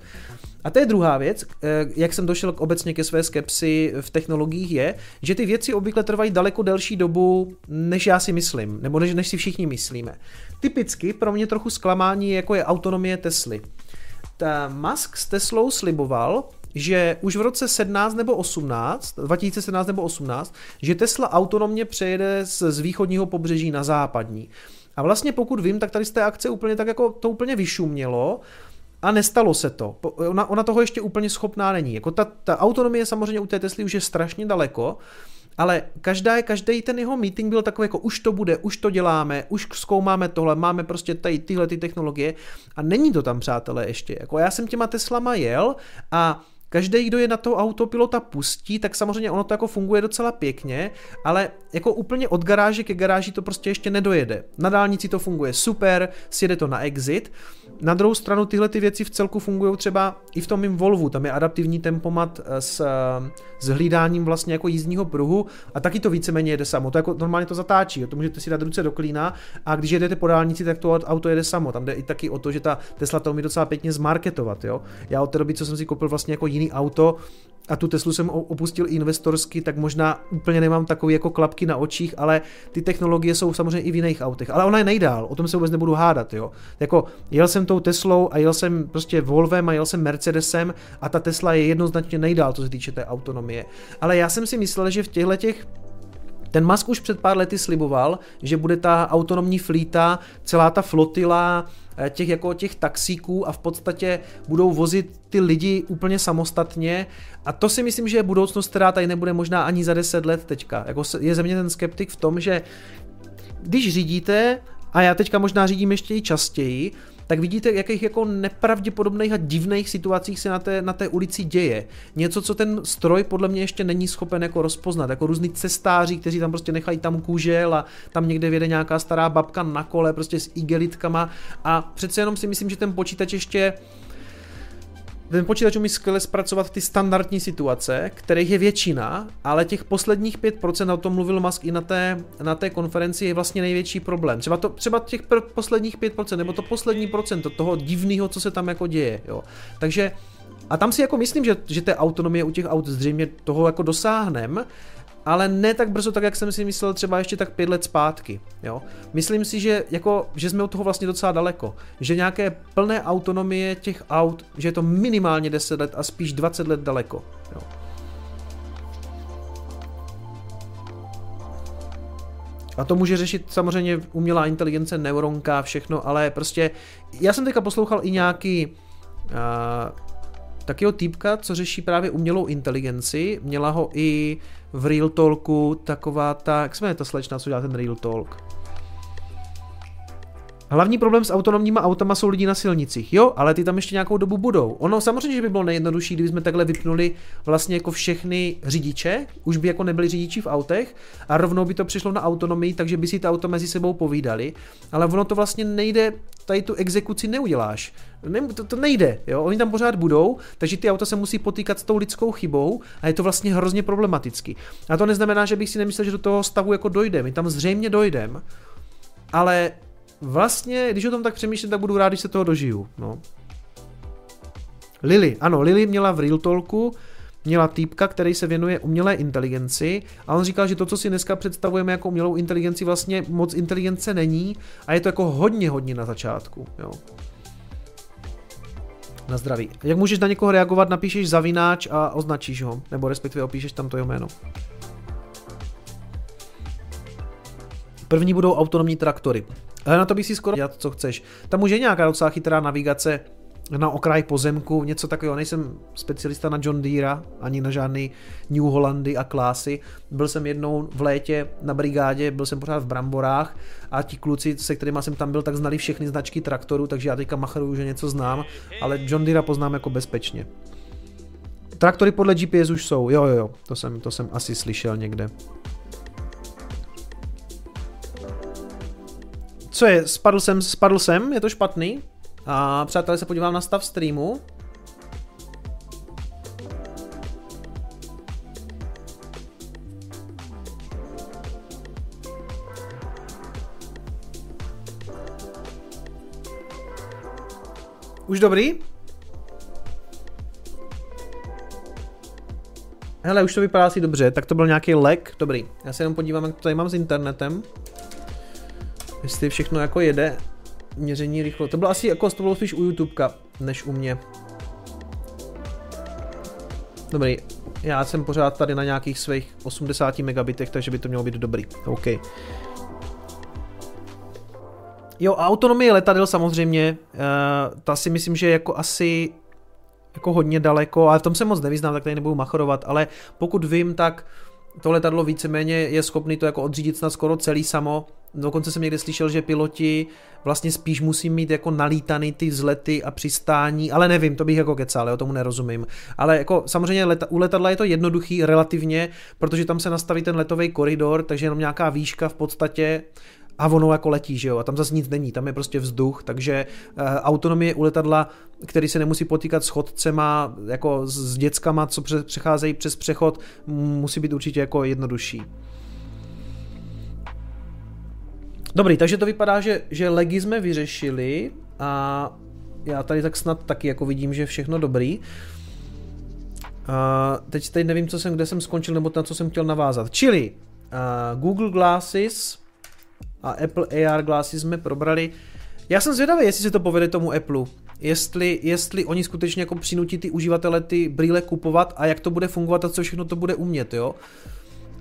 A to je druhá věc, eh, jak jsem došel obecně ke své skepsi v technologiích, je, že ty věci obvykle trvají daleko delší dobu, než já si myslím, nebo než, než si všichni myslíme. Typicky pro mě trochu zklamání jako je autonomie Tesly. Ta Musk s Teslou sliboval, že už v roce 17 nebo 18, 2017 nebo 18, že Tesla autonomně přejede z, z východního pobřeží na západní. A vlastně pokud vím, tak tady z té akce úplně tak jako to úplně vyšumělo a nestalo se to. Ona, ona toho ještě úplně schopná není. Jako ta, ta autonomie samozřejmě u té Tesly už je strašně daleko, ale každá, každý ten jeho meeting byl takový jako už to bude, už to děláme, už zkoumáme tohle, máme prostě tady tyhle ty technologie a není to tam, přátelé, ještě. Jako já jsem těma Teslama jel a Každý, kdo je na toho autopilota pustí, tak samozřejmě ono to jako funguje docela pěkně, ale jako úplně od garáže ke garáži to prostě ještě nedojede. Na dálnici to funguje super, sjede to na exit. Na druhou stranu tyhle ty věci v celku fungují třeba i v tom mým Volvu, tam je adaptivní tempomat eh, s, eh, s hlídáním vlastně jako jízdního pruhu a taky to víceméně jede samo. To jako normálně to zatáčí, jo. to můžete si dát ruce do klína a když jedete po dálnici, tak to auto jede samo. Tam jde i taky o to, že ta Tesla to umí docela pěkně zmarketovat. Jo. Já od té doby, co jsem si koupil vlastně jako jiný auto, a tu Teslu jsem opustil investorsky, tak možná úplně nemám takový jako klapky na očích, ale ty technologie jsou samozřejmě i v jiných autech. Ale ona je nejdál, o tom se vůbec nebudu hádat, jo. Jako jel jsem tou Teslou a jel jsem prostě Volvem a jel jsem Mercedesem a ta Tesla je jednoznačně nejdál, co se týče té autonomie. Ale já jsem si myslel, že v těchto těch Ten Musk už před pár lety sliboval, že bude ta autonomní flíta, celá ta flotila těch jako těch taxíků a v podstatě budou vozit ty lidi úplně samostatně a to si myslím, že je budoucnost, která tady nebude možná ani za 10 let teďka. Jako je ze mě ten skeptik v tom, že když řídíte, a já teďka možná řídím ještě i častěji, tak vidíte, jakých jako nepravděpodobných a divných situacích se na té, na té ulici děje. Něco, co ten stroj podle mě ještě není schopen jako rozpoznat, jako různý cestáři, kteří tam prostě nechají tam kůžel a tam někde vede nějaká stará babka na kole, prostě s igelitkama a přece jenom si myslím, že ten počítač ještě ten počítač umí skvěle zpracovat ty standardní situace, kterých je většina, ale těch posledních 5%, o tom mluvil Musk i na té, na té konferenci, je vlastně největší problém. Třeba, to, třeba těch posledních 5%, nebo to poslední procento toho divného, co se tam jako děje. Jo. Takže a tam si jako myslím, že, že té autonomie u těch aut zřejmě toho jako dosáhneme, ale ne tak brzo, tak jak jsem si myslel třeba ještě tak pět let zpátky. Jo? Myslím si, že, jako, že jsme od toho vlastně docela daleko. Že nějaké plné autonomie těch aut, že je to minimálně 10 let a spíš 20 let daleko. Jo? A to může řešit samozřejmě umělá inteligence, neuronka, všechno, ale prostě já jsem teďka poslouchal i nějaký uh, takého týpka, co řeší právě umělou inteligenci. Měla ho i v Real Talku taková ta, jak se jmenuje ta slečna, co dělá ten Real Talk? Hlavní problém s autonomníma autama jsou lidi na silnicích. Jo, ale ty tam ještě nějakou dobu budou. Ono samozřejmě, že by bylo nejjednodušší, kdybychom takhle vypnuli vlastně jako všechny řidiče, už by jako nebyli řidiči v autech a rovnou by to přišlo na autonomii, takže by si ta auta mezi sebou povídali. Ale ono to vlastně nejde, tady tu exekuci neuděláš. Ne, to, to nejde, jo, oni tam pořád budou, takže ty auta se musí potýkat s tou lidskou chybou a je to vlastně hrozně problematický. A to neznamená, že bych si nemyslel, že do toho stavu jako dojdeme. My tam zřejmě dojdeme, ale vlastně, když o tom tak přemýšlím, tak budu rád, když se toho dožiju. No. Lily, ano, Lily měla v Real Talku, měla týpka, který se věnuje umělé inteligenci a on říkal, že to, co si dneska představujeme jako umělou inteligenci, vlastně moc inteligence není a je to jako hodně, hodně na začátku. Jo. Na zdraví. Jak můžeš na někoho reagovat, napíšeš zavináč a označíš ho, nebo respektive opíšeš tam to jeho jméno. První budou autonomní traktory. Ale na to bych si skoro dělat, co chceš. Tam už je nějaká docela chytrá navigace na okraj pozemku, něco takového. Nejsem specialista na John Deere, ani na žádný New Hollandy a klásy. Byl jsem jednou v létě na brigádě, byl jsem pořád v Bramborách a ti kluci, se kterými jsem tam byl, tak znali všechny značky traktorů, takže já teďka macheruju, že něco znám, ale John Deere poznám jako bezpečně. Traktory podle GPS už jsou, jo jo jo, to jsem, to jsem asi slyšel někde. Co je, spadl jsem, spadl jsem, je to špatný? A přátelé se podívám na stav streamu. Už dobrý? Hele, už to vypadá asi dobře, tak to byl nějaký lek, dobrý. Já se jenom podívám, jak to tady mám s internetem. Jestli všechno jako jede, měření rychlo. To bylo asi jako, to bylo spíš u YouTubeka, než u mě. Dobrý, já jsem pořád tady na nějakých svých 80 megabitech, takže by to mělo být dobrý. OK. Jo, autonomie letadel samozřejmě, uh, ta si myslím, že jako asi jako hodně daleko, ale v tom se moc nevyznám, tak tady nebudu machorovat, ale pokud vím, tak to letadlo víceméně je schopný to jako odřídit snad skoro celý samo. Dokonce jsem někde slyšel, že piloti vlastně spíš musí mít jako nalítaný ty vzlety a přistání, ale nevím, to bych jako kecal, jo, tomu nerozumím. Ale jako samozřejmě leta, u letadla je to jednoduchý relativně, protože tam se nastaví ten letový koridor, takže jenom nějaká výška v podstatě a ono jako letí, že jo, a tam zase nic není, tam je prostě vzduch, takže uh, autonomie u letadla, který se nemusí potýkat s chodcema, jako s dětskama, co pře- přecházejí přes přechod, musí být určitě jako jednodušší. Dobrý, takže to vypadá, že, že legy jsme vyřešili a já tady tak snad taky jako vidím, že všechno dobrý. A teď teď nevím, co jsem, kde jsem skončil, nebo na co jsem chtěl navázat. Čili uh, Google Glasses a Apple AR Glasses jsme probrali. Já jsem zvědavý, jestli se to povede tomu Apple. Jestli, jestli oni skutečně jako přinutí ty uživatele ty brýle kupovat a jak to bude fungovat a co všechno to bude umět, jo.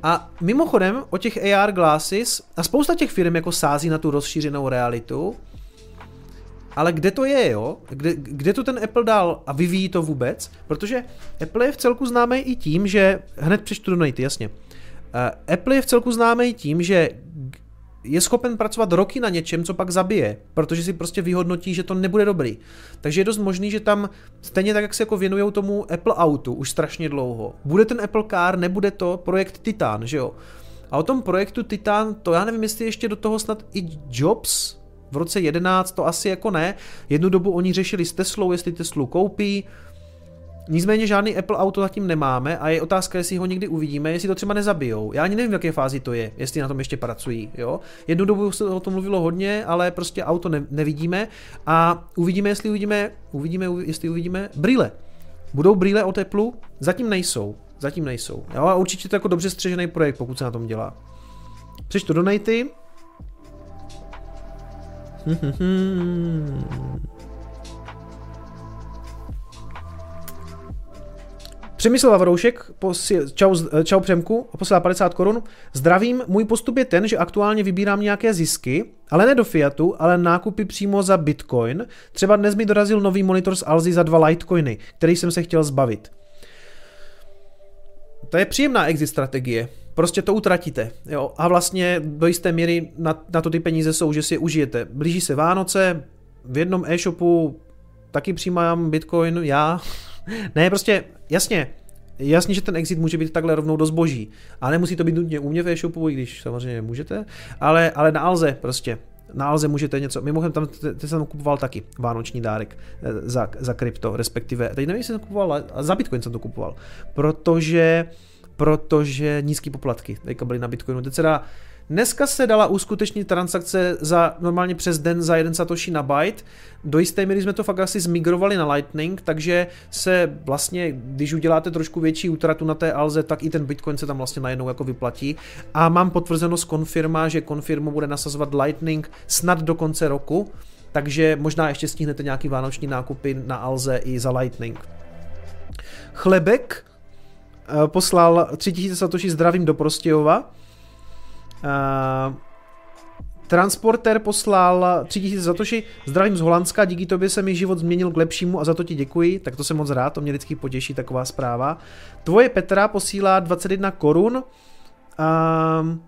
A mimochodem o těch AR glasses a spousta těch firm jako sází na tu rozšířenou realitu, ale kde to je, jo? Kde, kde to ten Apple dal a vyvíjí to vůbec? Protože Apple je v celku známý i tím, že, hned přečtu donaty, jasně. Uh, Apple je v celku známý tím, že je schopen pracovat roky na něčem, co pak zabije, protože si prostě vyhodnotí, že to nebude dobrý. Takže je dost možný, že tam stejně tak, jak se jako věnují tomu Apple Autu už strašně dlouho. Bude ten Apple Car, nebude to projekt Titan, že jo? A o tom projektu Titan, to já nevím, jestli ještě do toho snad i Jobs v roce 11, to asi jako ne. Jednu dobu oni řešili s Teslou, jestli Teslu koupí, Nicméně žádný Apple auto zatím nemáme a je otázka, jestli ho někdy uvidíme, jestli to třeba nezabijou. Já ani nevím, v jaké fázi to je, jestli na tom ještě pracují. Jo? Jednu dobu se o tom mluvilo hodně, ale prostě auto ne, nevidíme a uvidíme, jestli uvidíme, uvidíme, jestli uvidíme brýle. Budou brýle od Apple? Zatím nejsou. Zatím nejsou. Jo? A určitě to jako dobře střežený projekt, pokud se na tom dělá. Přečtu donaty. Přemysl Vavroušek, posi, čau, čau Přemku, posílá 50 korun. Zdravím, můj postup je ten, že aktuálně vybírám nějaké zisky, ale ne do Fiatu, ale nákupy přímo za Bitcoin. Třeba dnes mi dorazil nový monitor z Alzy za dva Litecoiny, který jsem se chtěl zbavit. To je příjemná exit strategie. Prostě to utratíte. Jo? A vlastně do jisté míry na, na to ty peníze jsou, že si je užijete. Blíží se Vánoce, v jednom e-shopu taky přijímám Bitcoin, já, ne, prostě jasně, Jasně, že ten exit může být takhle rovnou do zboží. A nemusí to být nutně u mě v e-shopu, i když samozřejmě můžete, ale, ale na Alze prostě. Na Alze můžete něco, mimochodem tam ty jsem kupoval taky vánoční dárek eh, za, za krypto, respektive, teď nevím, jestli jsem kupoval, za Bitcoin jsem to kupoval, protože, protože nízký poplatky, teďka byly na Bitcoinu, teď se dá Dneska se dala uskutečnit transakce za normálně přes den za jeden satoshi na byte. Do jisté míry jsme to fakt asi zmigrovali na Lightning, takže se vlastně, když uděláte trošku větší útratu na té alze, tak i ten Bitcoin se tam vlastně najednou jako vyplatí. A mám potvrzeno z konfirma, že konfirmu bude nasazovat Lightning snad do konce roku, takže možná ještě stihnete nějaký vánoční nákupy na alze i za Lightning. Chlebek eh, poslal 3000 satoshi zdravím do Prostějova. Uh, Transporter poslal 3000 zatoši, zdravím z Holandska, díky tobě se mi život změnil k lepšímu a za to ti děkuji, tak to jsem moc rád, to mě vždycky potěší taková zpráva. Tvoje Petra posílá 21 korun. Um,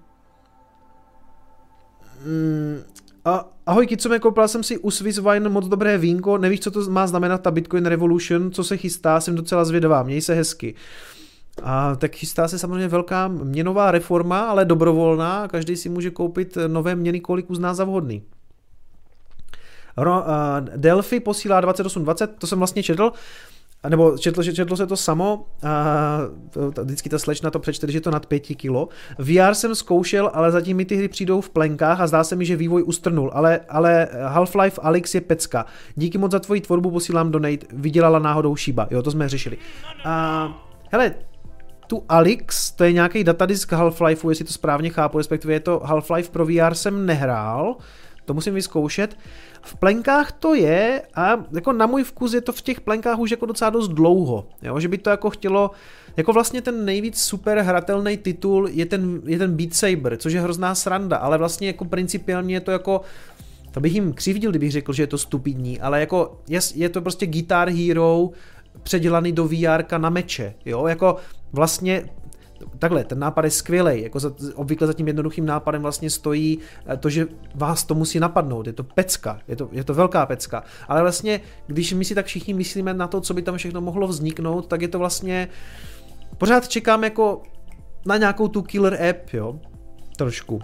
mm, a, ahoj Kicome, koupil jsem si u Swiss Wine moc dobré vínko, nevíš, co to má znamenat ta Bitcoin Revolution, co se chystá, jsem docela zvědavá, měj se hezky. A tak chystá se samozřejmě velká měnová reforma, ale dobrovolná. Každý si může koupit nové měny, kolik uzná za vhodný. Ro, uh, Delphi posílá 2820, to jsem vlastně četl, nebo četl, že četlo se to samo, to, vždycky ta slečna to přečte, že to nad 5 kilo. VR jsem zkoušel, ale zatím mi ty hry přijdou v plenkách a zdá se mi, že vývoj ustrnul, ale, ale Half-Life Alex je pecka. Díky moc za tvoji tvorbu posílám donate, vydělala náhodou Shiba, jo, to jsme řešili. A, hele, tu Alix, to je nějaký datadisk Half-Lifeu, jestli to správně chápu, respektive je to Half-Life pro VR jsem nehrál, to musím vyzkoušet. V plenkách to je a jako na můj vkus je to v těch plenkách už jako docela dost dlouho, jo? že by to jako chtělo, jako vlastně ten nejvíc super hratelný titul je ten, je ten Beat Saber, což je hrozná sranda, ale vlastně jako principiálně je to jako to bych jim křivdil, kdybych řekl, že je to stupidní, ale jako je, je to prostě Guitar Hero předělaný do VR na meče, jo, jako vlastně takhle, ten nápad je skvělý. Jako za, obvykle za tím jednoduchým nápadem vlastně stojí eh, to, že vás to musí napadnout. Je to pecka, je to, je to velká pecka. Ale vlastně, když my si tak všichni myslíme na to, co by tam všechno mohlo vzniknout, tak je to vlastně, pořád čekám jako na nějakou tu killer app, jo, trošku.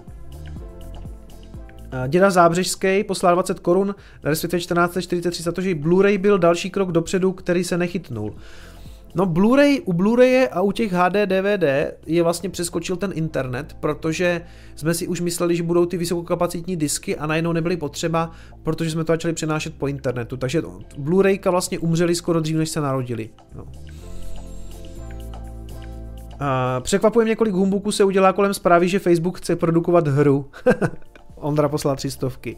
Děda Zábřežský poslal 20 korun, respektive 1443 za to, že Blu-ray byl další krok dopředu, který se nechytnul. No Blu-ray, u Blu-raye a u těch HD DVD je vlastně přeskočil ten internet, protože jsme si už mysleli, že budou ty vysokokapacitní disky a najednou nebyly potřeba, protože jsme to začali přenášet po internetu. Takže Blu-rayka vlastně umřeli skoro dřív, než se narodili. No. Překvapuje mě, kolik humbuků se udělá kolem zprávy, že Facebook chce produkovat hru. Ondra poslal tři stovky.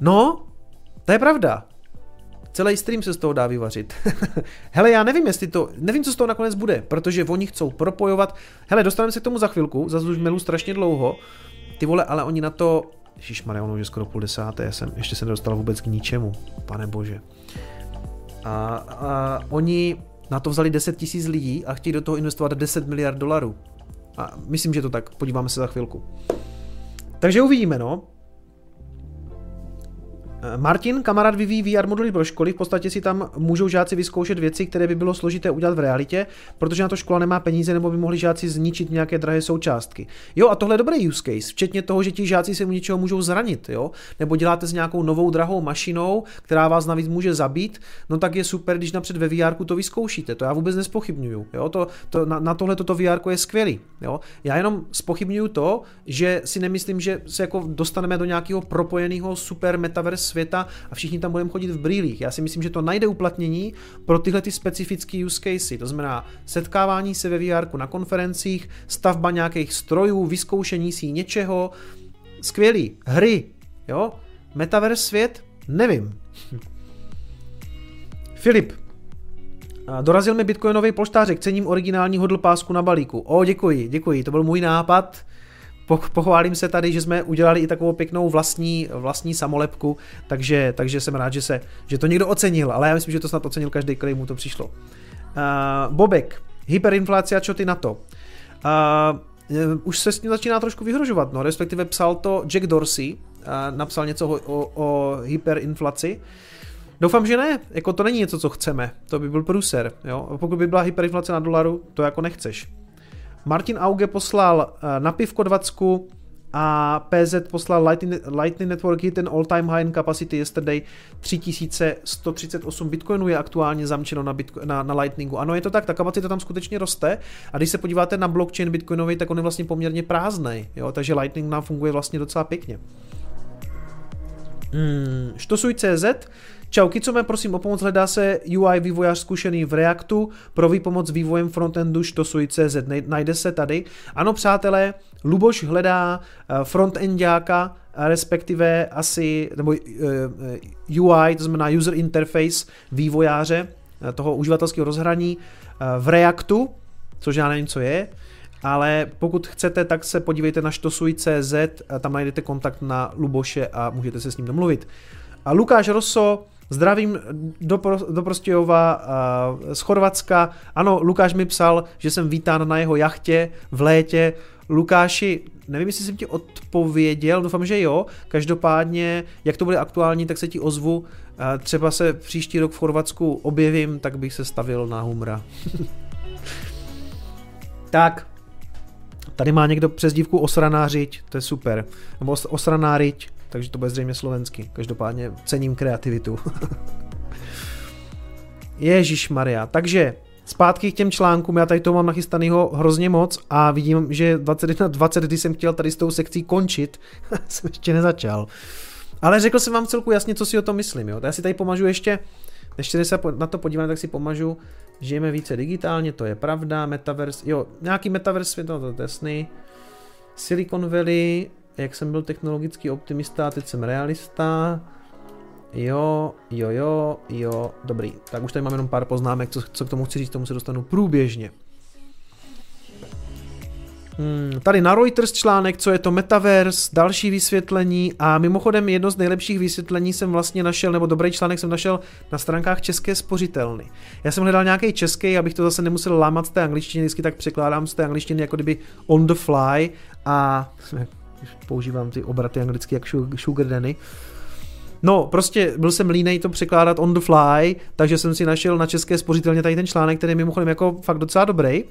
No, to je pravda. Celý stream se z toho dá vyvařit. Hele, já nevím, jestli to, nevím, co z toho nakonec bude, protože oni chcou propojovat. Hele, dostaneme se k tomu za chvilku, za už melu strašně dlouho. Ty vole, ale oni na to, Ježišmarja, ono už je skoro půl desáté, jsem, ještě jsem nedostal vůbec k ničemu, pane bože. A, a oni na to vzali 10 tisíc lidí a chtějí do toho investovat 10 miliard dolarů. A myslím, že to tak, podíváme se za chvilku. Takže uvidíme, no. Eh, Martin, kamarád vyvíjí VR moduly pro školy, v podstatě si tam můžou žáci vyzkoušet věci, které by bylo složité udělat v realitě, protože na to škola nemá peníze nebo by mohli žáci zničit nějaké drahé součástky. Jo, a tohle je dobrý use case, včetně toho, že ti žáci se u něčeho můžou zranit, jo, nebo děláte s nějakou novou drahou mašinou, která vás navíc může zabít, no tak je super, když napřed ve VR to vyzkoušíte, to já vůbec nespochybnuju, jo, to, to, na, na tohle toto VR je skvělý, jo. Já jenom spochybnuju to, že si nemyslím, že se jako dostaneme do nějakého propojeného super metaverse světa a všichni tam budeme chodit v brýlích. Já si myslím, že to najde uplatnění pro tyhle ty specifické use casey. To znamená setkávání se ve VR na konferencích, stavba nějakých strojů, vyzkoušení si něčeho. Skvělý. Hry. Jo? Metaverse svět? Nevím. Filip, Dorazil mi bitcoinový polštářek, cením originální hodl pásku na balíku. O, děkuji, děkuji, to byl můj nápad pochválím se tady, že jsme udělali i takovou pěknou vlastní, vlastní samolepku, takže, takže jsem rád, že, se, že to někdo ocenil, ale já myslím, že to snad ocenil každý, který mu to přišlo. Uh, Bobek, hyperinflace a čo ty na to? Uh, už se s tím začíná trošku vyhrožovat, no, respektive psal to Jack Dorsey, uh, napsal něco o, o, o hyperinflaci, Doufám, že ne, jako to není něco, co chceme, to by byl průser, jo, pokud by byla hyperinflace na dolaru, to jako nechceš. Martin Auge poslal eh, na pivko 20 a PZ poslal Lightning, Lightning Network hit ten all-time high in capacity yesterday 3138 bitcoinů je aktuálně zamčeno na, Bitcoin, na, na Lightningu. Ano, je to tak, ta kapacita tam skutečně roste a když se podíváte na blockchain bitcoinový, tak on je vlastně poměrně prázdný, jo, takže Lightning nám funguje vlastně docela pěkně. Hmm, Štosuj.cz Čau, Kicome, prosím o pomoc, hledá se UI vývojář zkušený v Reactu, pro výpomoc vývojem frontendu štosuj.cz, najde se tady. Ano, přátelé, Luboš hledá eh, frontendáka, respektive asi, nebo eh, eh, UI, to znamená user interface vývojáře toho uživatelského rozhraní v Reactu, což já nevím, co je, ale pokud chcete, tak se podívejte na štosuj.cz, tam najdete kontakt na Luboše a můžete se s ním domluvit. A Lukáš Rosso, Zdravím do, do Prostějova z Chorvatska. Ano, Lukáš mi psal, že jsem vítán na jeho jachtě v létě. Lukáši, nevím, jestli jsem ti odpověděl, doufám, že jo. Každopádně, jak to bude aktuální, tak se ti ozvu. Třeba se příští rok v Chorvatsku objevím, tak bych se stavil na Humra. tak, tady má někdo přezdívku osraná řiď, to je super. Nebo os, osraná řiď takže to bude zřejmě slovensky. Každopádně cením kreativitu. Ježíš Maria. Takže zpátky k těm článkům, já tady to mám nachystanýho hrozně moc a vidím, že 21 20, když jsem chtěl tady s tou sekcí končit, jsem ještě nezačal. Ale řekl jsem vám celku jasně, co si o tom myslím. Jo? Já si tady pomažu ještě, ještě se na to podíváme, tak si pomažu, žijeme více digitálně, to je pravda, metaverse, jo, nějaký metaverse no to je jasný. Silicon Valley, jak jsem byl technologický optimista, teď jsem realista. Jo, jo, jo, jo, dobrý. Tak už tady mám jenom pár poznámek, co, co k tomu chci říct, tomu se dostanu průběžně. Hmm, tady na Reuters článek, co je to Metaverse, další vysvětlení a mimochodem jedno z nejlepších vysvětlení jsem vlastně našel, nebo dobrý článek jsem našel na stránkách České spořitelny. Já jsem hledal nějaký český, abych to zase nemusel lámat z té angličtiny, vždycky tak překládám z té angličtiny jako kdyby on the fly a používám ty obraty anglicky jak sugar daddy. No, prostě byl jsem línej to překládat on the fly, takže jsem si našel na české spořitelně tady ten článek, který je mimochodem jako fakt docela dobrý.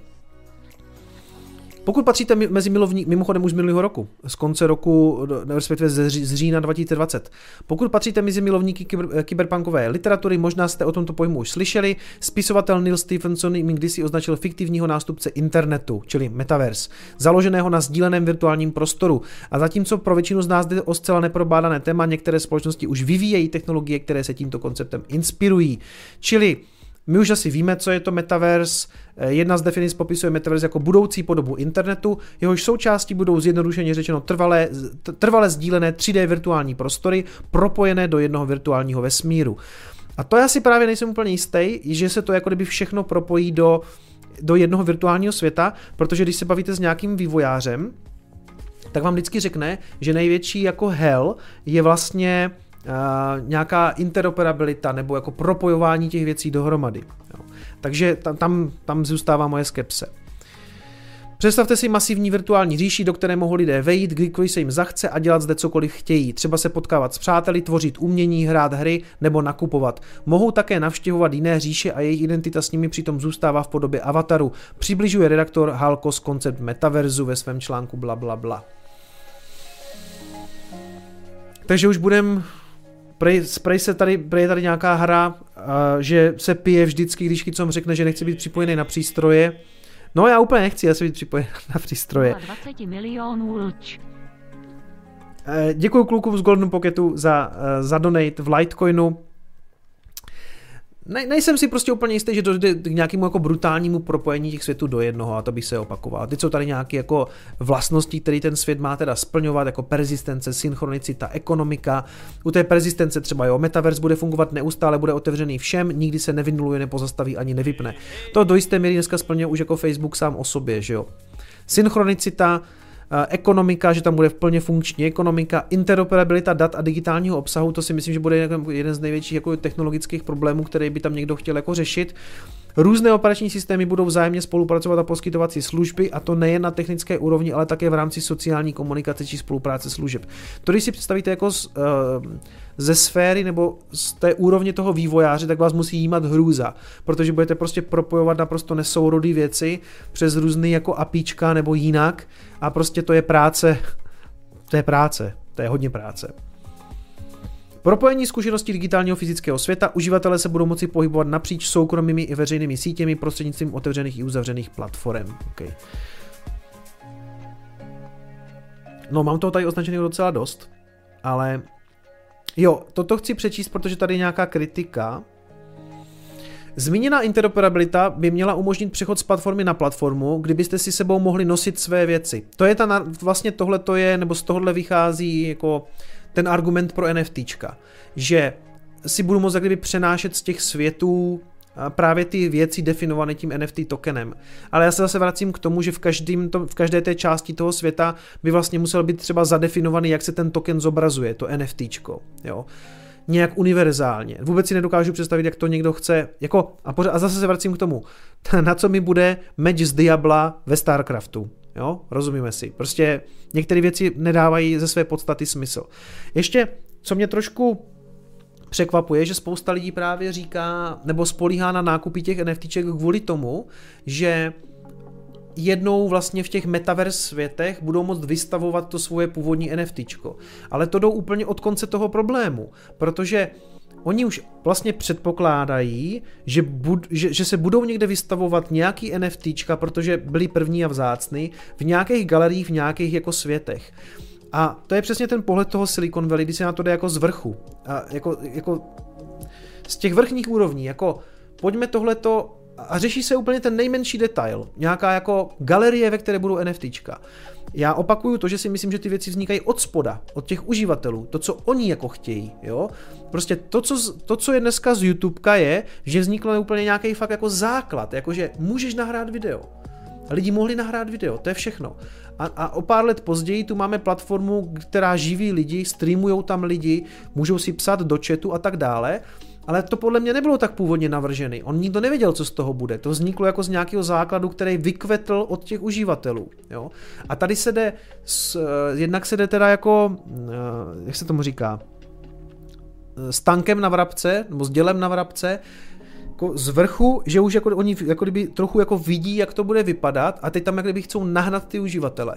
Pokud patříte mezi milovní, mimochodem už z minulého roku, z konce roku, respektive z, října 2020, pokud patříte mezi milovníky kyber, kyberpunkové literatury, možná jste o tomto pojmu už slyšeli, spisovatel Neil Stephenson jim kdysi označil fiktivního nástupce internetu, čili metaverse, založeného na sdíleném virtuálním prostoru. A zatímco pro většinu z nás jde o zcela neprobádané téma, některé společnosti už vyvíjejí technologie, které se tímto konceptem inspirují. Čili my už asi víme, co je to metaverse. Eh, jedna z definic popisuje metaverse jako budoucí podobu internetu, jehož součástí budou zjednodušeně řečeno trvalé, trvalé sdílené 3D virtuální prostory, propojené do jednoho virtuálního vesmíru. A to já si právě nejsem úplně jistý, že se to jako kdyby všechno propojí do, do jednoho virtuálního světa, protože když se bavíte s nějakým vývojářem, tak vám vždycky řekne, že největší jako hell je vlastně nějaká interoperabilita nebo jako propojování těch věcí dohromady. Jo. Takže tam, tam, tam zůstává moje skepse. Představte si masivní virtuální říši, do které mohou lidé vejít, kdykoliv se jim zachce a dělat zde cokoliv chtějí. Třeba se potkávat s přáteli, tvořit umění, hrát hry nebo nakupovat. Mohou také navštěvovat jiné říše a jejich identita s nimi přitom zůstává v podobě avataru. Přibližuje redaktor Halkos koncept metaverzu ve svém článku bla bla bla. Takže už budem Prej, prej se tady, prej je tady nějaká hra, že se pije vždycky, když Kycom řekne, že nechce být připojený na přístroje. No já úplně nechci, já se být připojen na přístroje. 20 milionů lč. Uh, děkuji klukům z Golden Pocketu za, uh, za donate v Litecoinu ne, nejsem si prostě úplně jistý, že dojde k nějakému jako brutálnímu propojení těch světů do jednoho a to by se opakovalo. Teď jsou tady nějaké jako vlastnosti, které ten svět má teda splňovat, jako persistence, synchronicita, ekonomika. U té persistence třeba jo, metaverse bude fungovat neustále, bude otevřený všem, nikdy se nevynuluje, nepozastaví ani nevypne. To do jisté míry dneska splňuje už jako Facebook sám o sobě, že jo. Synchronicita, ekonomika, že tam bude plně funkční ekonomika, interoperabilita dat a digitálního obsahu, to si myslím, že bude jeden z největších jako technologických problémů, který by tam někdo chtěl jako řešit. Různé operační systémy budou vzájemně spolupracovat a poskytovat si služby, a to nejen na technické úrovni, ale také v rámci sociální komunikace či spolupráce služeb. To, když si představíte jako z, uh, ze sféry nebo z té úrovně toho vývojáře, tak vás musí jímat hrůza, protože budete prostě propojovat naprosto nesourodý věci přes různý jako apíčka nebo jinak a prostě to je práce, to je práce, to je hodně práce. Propojení zkušeností digitálního fyzického světa uživatelé se budou moci pohybovat napříč soukromými i veřejnými sítěmi prostřednictvím otevřených i uzavřených platform. Okay. No, mám toho tady označeného docela dost, ale jo, toto chci přečíst, protože tady je nějaká kritika. Zmíněná interoperabilita by měla umožnit přechod z platformy na platformu, kdybyste si sebou mohli nosit své věci. To je ta, vlastně tohle to je, nebo z tohohle vychází jako ten argument pro NFTčka, že si budu moct kdyby přenášet z těch světů právě ty věci definované tím NFT tokenem. Ale já se zase vracím k tomu, že v, každým to, v každé té části toho světa by vlastně musel být třeba zadefinovaný, jak se ten token zobrazuje, to NFTčko. Jo nějak univerzálně. Vůbec si nedokážu představit, jak to někdo chce. Jako, a, pořád, a zase se vracím k tomu. Na co mi bude meč z Diabla ve StarCraftu. Jo, rozumíme si. Prostě některé věci nedávají ze své podstaty smysl. Ještě, co mě trošku překvapuje, že spousta lidí právě říká, nebo spolíhá na nákupy těch NFTček kvůli tomu, že jednou vlastně v těch metaverse světech budou moct vystavovat to svoje původní NFTčko. Ale to jdou úplně od konce toho problému, protože oni už vlastně předpokládají, že, bud, že, že se budou někde vystavovat nějaký NFTčka, protože byli první a vzácný, v nějakých galeriích, v nějakých jako světech. A to je přesně ten pohled toho Silicon Valley, kdy se na to jde jako z vrchu. A jako, jako z těch vrchních úrovní, jako pojďme tohleto a řeší se úplně ten nejmenší detail. Nějaká jako galerie, ve které budou NFTčka. Já opakuju to, že si myslím, že ty věci vznikají od spoda, od těch uživatelů, to, co oni jako chtějí, jo. Prostě to, co, to, co je dneska z YouTubeka je, že vzniklo úplně nějaký fakt jako základ, jakože můžeš nahrát video. Lidi mohli nahrát video, to je všechno. A, a o pár let později tu máme platformu, která živí lidi, streamují tam lidi, můžou si psát do chatu a tak dále. Ale to podle mě nebylo tak původně navržený. On nikdo nevěděl, co z toho bude. To vzniklo jako z nějakého základu, který vykvetl od těch uživatelů. Jo? A tady se jde, s, eh, jednak se jde teda jako, eh, jak se tomu říká, s tankem na vrabce, nebo s dělem na vrabce, jako z vrchu, že už jako oni jako kdyby trochu jako vidí, jak to bude vypadat a teď tam jak kdyby chcou nahnat ty uživatele.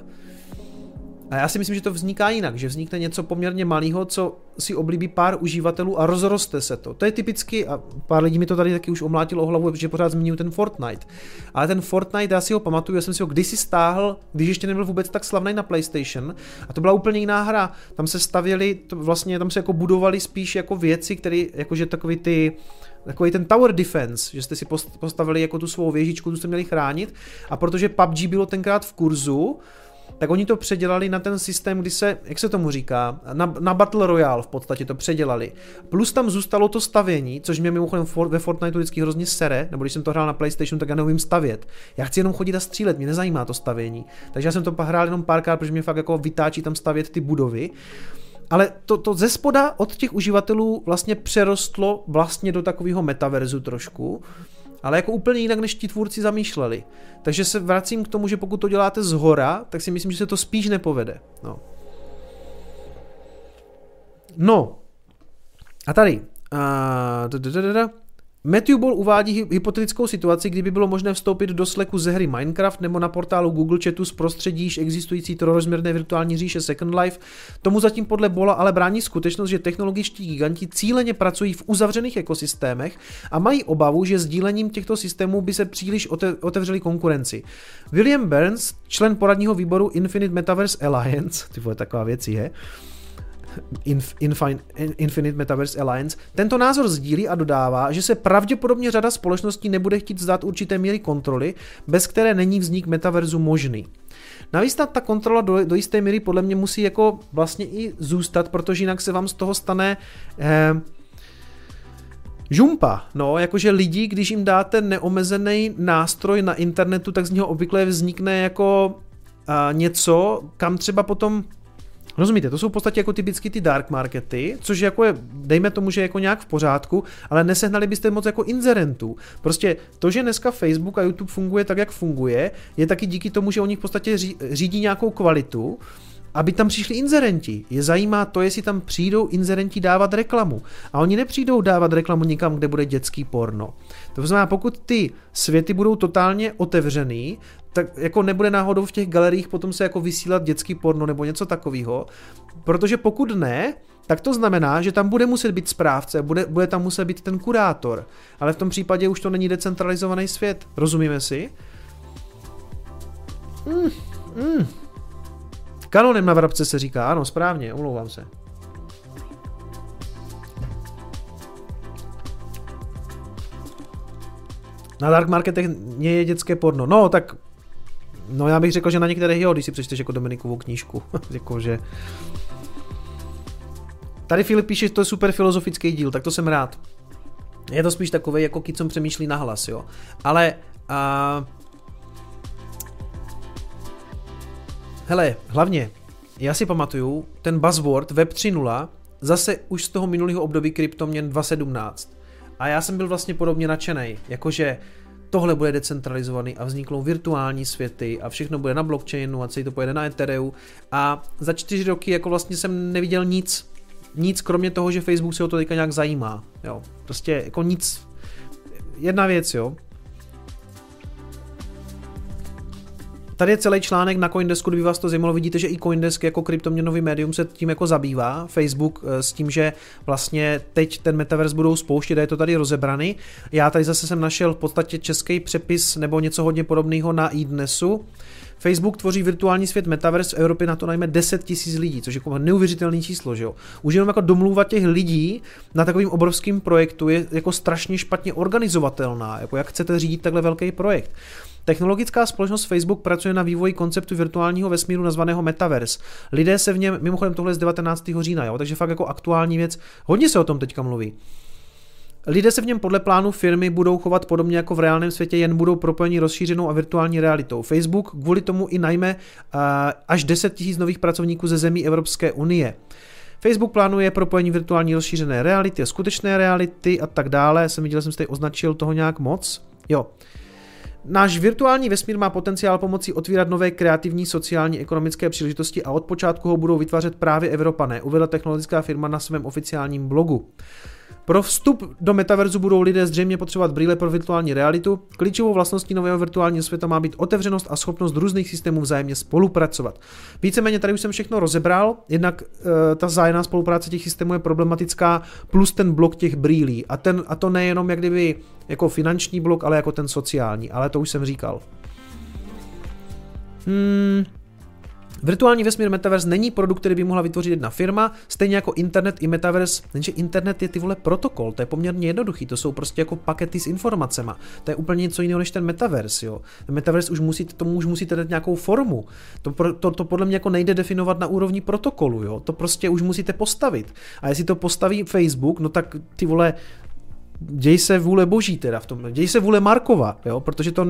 A já si myslím, že to vzniká jinak, že vznikne něco poměrně malého, co si oblíbí pár uživatelů a rozroste se to. To je typicky, a pár lidí mi to tady taky už omlátilo o hlavu, protože pořád zmiňuji ten Fortnite. Ale ten Fortnite, já si ho pamatuju, já jsem si ho kdysi stáhl, když ještě nebyl vůbec tak slavný na PlayStation. A to byla úplně jiná hra. Tam se stavěli, to vlastně tam se jako budovali spíš jako věci, které, jakože takový ty, takový ten tower defense, že jste si postavili jako tu svou věžičku, tu jste měli chránit. A protože PUBG bylo tenkrát v kurzu, tak oni to předělali na ten systém, kdy se, jak se tomu říká, na, na Battle Royale v podstatě to předělali. Plus tam zůstalo to stavění, což mě mimochodem ve Fortniteu vždycky hrozně sere, nebo když jsem to hrál na PlayStation, tak já neumím stavět. Já chci jenom chodit a střílet, mě nezajímá to stavění. Takže já jsem to hrál jenom párkrát, protože mě fakt jako vytáčí tam stavět ty budovy. Ale to, to ze spoda od těch uživatelů vlastně přerostlo vlastně do takového metaverzu trošku, ale jako úplně jinak, než ti tvůrci zamýšleli. Takže se vracím k tomu, že pokud to děláte z hora, tak si myslím, že se to spíš nepovede. No. No. A tady. Uh, Matthew Ball uvádí hypotetickou situaci, kdyby bylo možné vstoupit do sleku ze hry Minecraft nebo na portálu Google Chatu z prostředí existující trojrozměrné virtuální říše Second Life. Tomu zatím podle Bola ale brání skutečnost, že technologičtí giganti cíleně pracují v uzavřených ekosystémech a mají obavu, že sdílením těchto systémů by se příliš otevřeli konkurenci. William Burns, člen poradního výboru Infinite Metaverse Alliance, ty vole, taková věc je, Infinite Metaverse Alliance, tento názor sdílí a dodává, že se pravděpodobně řada společností nebude chtít zdát určité míry kontroly, bez které není vznik metaverzu možný. Navíc ta, ta kontrola do, do jisté míry podle mě musí jako vlastně i zůstat, protože jinak se vám z toho stane eh, Žumpa, no, jakože lidi, když jim dáte neomezený nástroj na internetu, tak z něho obvykle vznikne jako uh, něco, kam třeba potom Rozumíte, to jsou v podstatě jako typicky ty dark markety, což jako je, dejme tomu, že jako nějak v pořádku, ale nesehnali byste moc jako inzerentů. Prostě to, že dneska Facebook a YouTube funguje tak, jak funguje, je taky díky tomu, že oni v podstatě řídí nějakou kvalitu, aby tam přišli inzerenti. Je zajímá to, jestli tam přijdou inzerenti dávat reklamu. A oni nepřijdou dávat reklamu nikam, kde bude dětský porno. To znamená, pokud ty světy budou totálně otevřený, tak jako nebude náhodou v těch galeriích potom se jako vysílat dětský porno nebo něco takového, protože pokud ne, tak to znamená, že tam bude muset být správce, bude, bude tam muset být ten kurátor, ale v tom případě už to není decentralizovaný svět, rozumíme si? Mm, mm. Kanonem na vrabce se říká, ano, správně, omlouvám se. Na dark marketech je dětské porno. No, tak No já bych řekl, že na některých jo, když si přečteš jako Dominikovou knížku. Jakože... Tady Filip píše, že to je super filozofický díl, tak to jsem rád. Je to spíš takový, jako kicom přemýšlí nahlas, jo. Ale... A... Hele, hlavně, já si pamatuju, ten buzzword Web 3.0 zase už z toho minulého období kryptoměn 2.17. A já jsem byl vlastně podobně nadšený, jakože tohle bude decentralizovaný a vzniknou virtuální světy a všechno bude na blockchainu a celý to pojede na Ethereum. A za čtyři roky jako vlastně jsem neviděl nic, nic kromě toho, že Facebook se o to teďka nějak zajímá, jo, prostě jako nic, jedna věc, jo, Tady je celý článek na Coindesku, kdyby vás to zajímalo, vidíte, že i Coindesk jako kryptoměnový médium se tím jako zabývá, Facebook eh, s tím, že vlastně teď ten metaverse budou spouštět a je to tady rozebraný. Já tady zase jsem našel v podstatě český přepis nebo něco hodně podobného na iDnesu. Facebook tvoří virtuální svět Metaverse v Evropě na to najme 10 tisíc lidí, což je jako neuvěřitelné číslo, že jo. Už jenom jako domluva těch lidí na takovým obrovským projektu je jako strašně špatně organizovatelná, jako jak chcete řídit takhle velký projekt. Technologická společnost Facebook pracuje na vývoji konceptu virtuálního vesmíru nazvaného Metaverse. Lidé se v něm, mimochodem tohle z 19. října, jo, takže fakt jako aktuální věc, hodně se o tom teďka mluví. Lidé se v něm podle plánu firmy budou chovat podobně jako v reálném světě, jen budou propojeni rozšířenou a virtuální realitou. Facebook kvůli tomu i najme uh, až 10 000 nových pracovníků ze zemí Evropské unie. Facebook plánuje propojení virtuální rozšířené reality a skutečné reality a tak dále. Jsem viděl, jsem si tady označil toho nějak moc. Jo. Náš virtuální vesmír má potenciál pomocí otvírat nové kreativní, sociální, ekonomické příležitosti a od počátku ho budou vytvářet právě Evropané, uvedla technologická firma na svém oficiálním blogu. Pro vstup do metaverzu budou lidé zřejmě potřebovat brýle pro virtuální realitu. Klíčovou vlastností nového virtuálního světa má být otevřenost a schopnost různých systémů vzájemně spolupracovat. Víceméně tady už jsem všechno rozebral, jednak e, ta vzájemná spolupráce těch systémů je problematická, plus ten blok těch brýlí. A, ten, a to nejenom jak kdyby jako finanční blok, ale jako ten sociální, ale to už jsem říkal. Hmm, Virtuální vesmír Metaverse není produkt, který by mohla vytvořit jedna firma, stejně jako internet i Metaverse, jenže internet je ty vole protokol, to je poměrně jednoduchý, to jsou prostě jako pakety s informacemi. To je úplně něco jiného než ten Metaverse, jo. Ten Metaverse už musí, tomu už musíte dát nějakou formu. To, to, to podle mě jako nejde definovat na úrovni protokolu, jo. To prostě už musíte postavit. A jestli to postaví Facebook, no tak ty vole, děj se vůle boží teda v tom, děj se vůle Markova, jo, protože to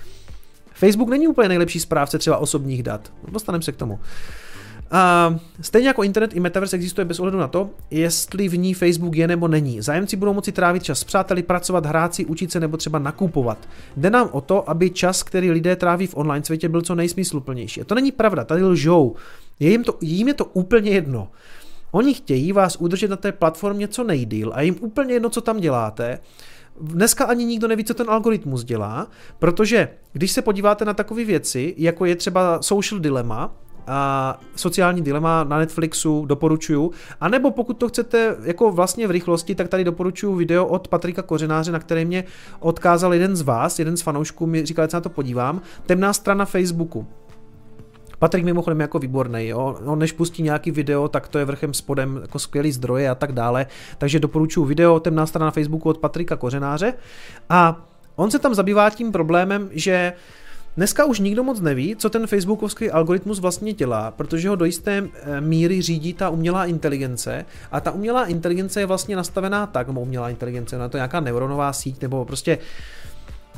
Facebook není úplně nejlepší správce třeba osobních dat. Dostaneme se k tomu. A stejně jako internet i metaverse existuje bez ohledu na to, jestli v ní Facebook je nebo není. Zájemci budou moci trávit čas s přáteli, pracovat, hrát si, učit se nebo třeba nakupovat. Jde nám o to, aby čas, který lidé tráví v online světě, byl co nejsmysluplnější. A to není pravda, tady lžou. Je jim, to, jim je to úplně jedno. Oni chtějí vás udržet na té platformě co nejdíl a jim úplně jedno, co tam děláte. Dneska ani nikdo neví, co ten algoritmus dělá, protože když se podíváte na takové věci, jako je třeba social dilemma, a sociální dilema na Netflixu doporučuju. A nebo pokud to chcete jako vlastně v rychlosti, tak tady doporučuju video od Patrika Kořenáře, na které mě odkázal jeden z vás, jeden z fanoušků mi říkal, že se na to podívám. Temná strana Facebooku. Patrik mimochodem jako výborný, jo. On než pustí nějaký video, tak to je vrchem spodem jako skvělý zdroje a tak dále. Takže doporučuji video, temná strana na Facebooku od Patrika Kořenáře. A on se tam zabývá tím problémem, že Dneska už nikdo moc neví, co ten facebookovský algoritmus vlastně dělá, protože ho do jisté eh, míry řídí ta umělá inteligence a ta umělá inteligence je vlastně nastavená tak, nebo umělá inteligence, na to nějaká neuronová síť nebo prostě uh,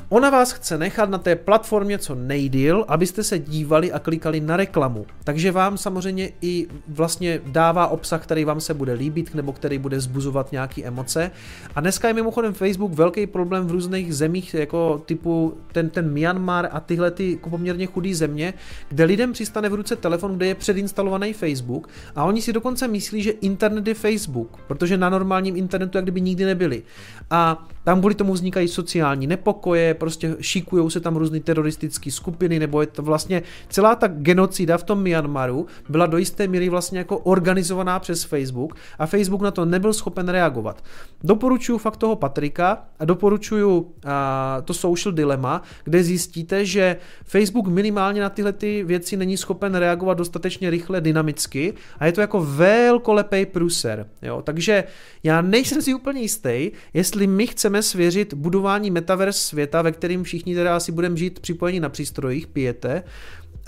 Ona vás chce nechat na té platformě co nejdíl, abyste se dívali a klikali na reklamu. Takže vám samozřejmě i vlastně dává obsah, který vám se bude líbit nebo který bude zbuzovat nějaké emoce. A dneska je mimochodem Facebook velký problém v různých zemích, jako typu ten, ten Myanmar a tyhle ty poměrně chudé země, kde lidem přistane v ruce telefon, kde je předinstalovaný Facebook a oni si dokonce myslí, že internet je Facebook, protože na normálním internetu jak kdyby nikdy nebyli. A tam kvůli tomu vznikají sociální nepokoje, prostě šikují se tam různé teroristické skupiny, nebo je to vlastně celá ta genocida v tom Myanmaru byla do jisté míry vlastně jako organizovaná přes Facebook a Facebook na to nebyl schopen reagovat. Doporučuju fakt toho Patrika a doporučuju a, to Social Dilemma, kde zjistíte, že Facebook minimálně na tyhle ty věci není schopen reagovat dostatečně rychle, dynamicky a je to jako velkolepý pruser. Jo? Takže já nejsem si úplně jistý, jestli my chceme svěřit budování metaverse světa, ve kterým všichni teda asi budeme žít připojení na přístrojích, pijete,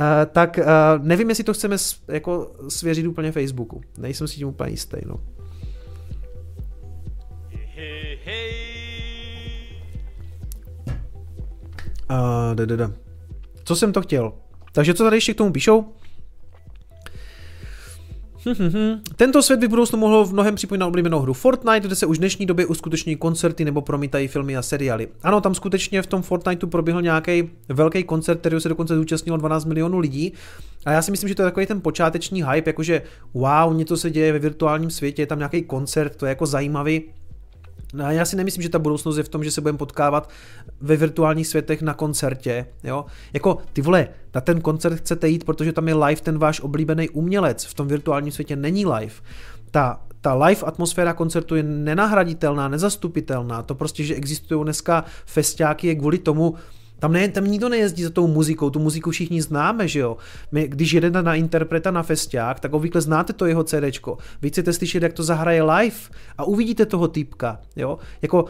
Uh, tak uh, nevím, jestli to chceme jako svěřit úplně Facebooku. Nejsem si tím úplně jistý, no. Uh, da, da, da. Co jsem to chtěl? Takže co tady ještě k tomu píšou? Tento svět by v budoucnu mohl v mnohem připomínat oblíbenou hru Fortnite, kde se už v dnešní době uskuteční koncerty nebo promítají filmy a seriály. Ano, tam skutečně v tom Fortniteu proběhl nějaký velký koncert, který se dokonce zúčastnilo 12 milionů lidí. A já si myslím, že to je takový ten počáteční hype, jakože wow, něco se děje ve virtuálním světě, je tam nějaký koncert, to je jako zajímavý. No já si nemyslím, že ta budoucnost je v tom, že se budeme potkávat ve virtuálních světech na koncertě, jo. Jako, ty vole, na ten koncert chcete jít, protože tam je live ten váš oblíbený umělec, v tom virtuálním světě není live. Ta, ta live atmosféra koncertu je nenahraditelná, nezastupitelná. To prostě, že existují dneska festiáky, je kvůli tomu, tam, ne, tam nikdo nejezdí za tou muzikou, tu muziku všichni známe, že jo. My, když jedete na interpreta na festiák, tak obvykle znáte to jeho CDčko. Vy chcete slyšet, jak to zahraje live a uvidíte toho týpka, jo. Jako,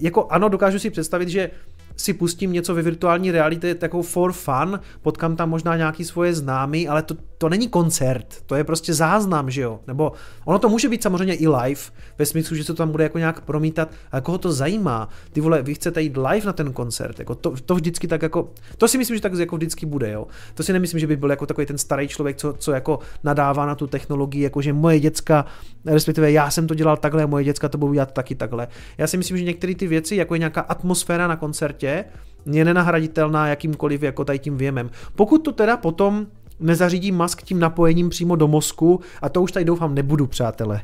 jako ano, dokážu si představit, že si pustím něco ve virtuální realitě takovou for fun, potkám tam možná nějaký svoje známy, ale to, to není koncert, to je prostě záznam, že jo? Nebo ono to může být samozřejmě i live, ve smyslu, že se to tam bude jako nějak promítat, ale koho to zajímá? Ty vole, vy chcete jít live na ten koncert, jako to, to vždycky tak jako, to si myslím, že tak jako vždycky bude, jo? To si nemyslím, že by byl jako takový ten starý člověk, co, co jako nadává na tu technologii, jako že moje děcka, respektive já jsem to dělal takhle, moje děcka to budou dělat taky takhle. Já si myslím, že některé ty věci, jako je nějaká atmosféra na koncertě, je nenahraditelná jakýmkoliv jako tady tím věmem. Pokud to teda potom nezařídí mask tím napojením přímo do mozku, a to už tady doufám nebudu, přátelé.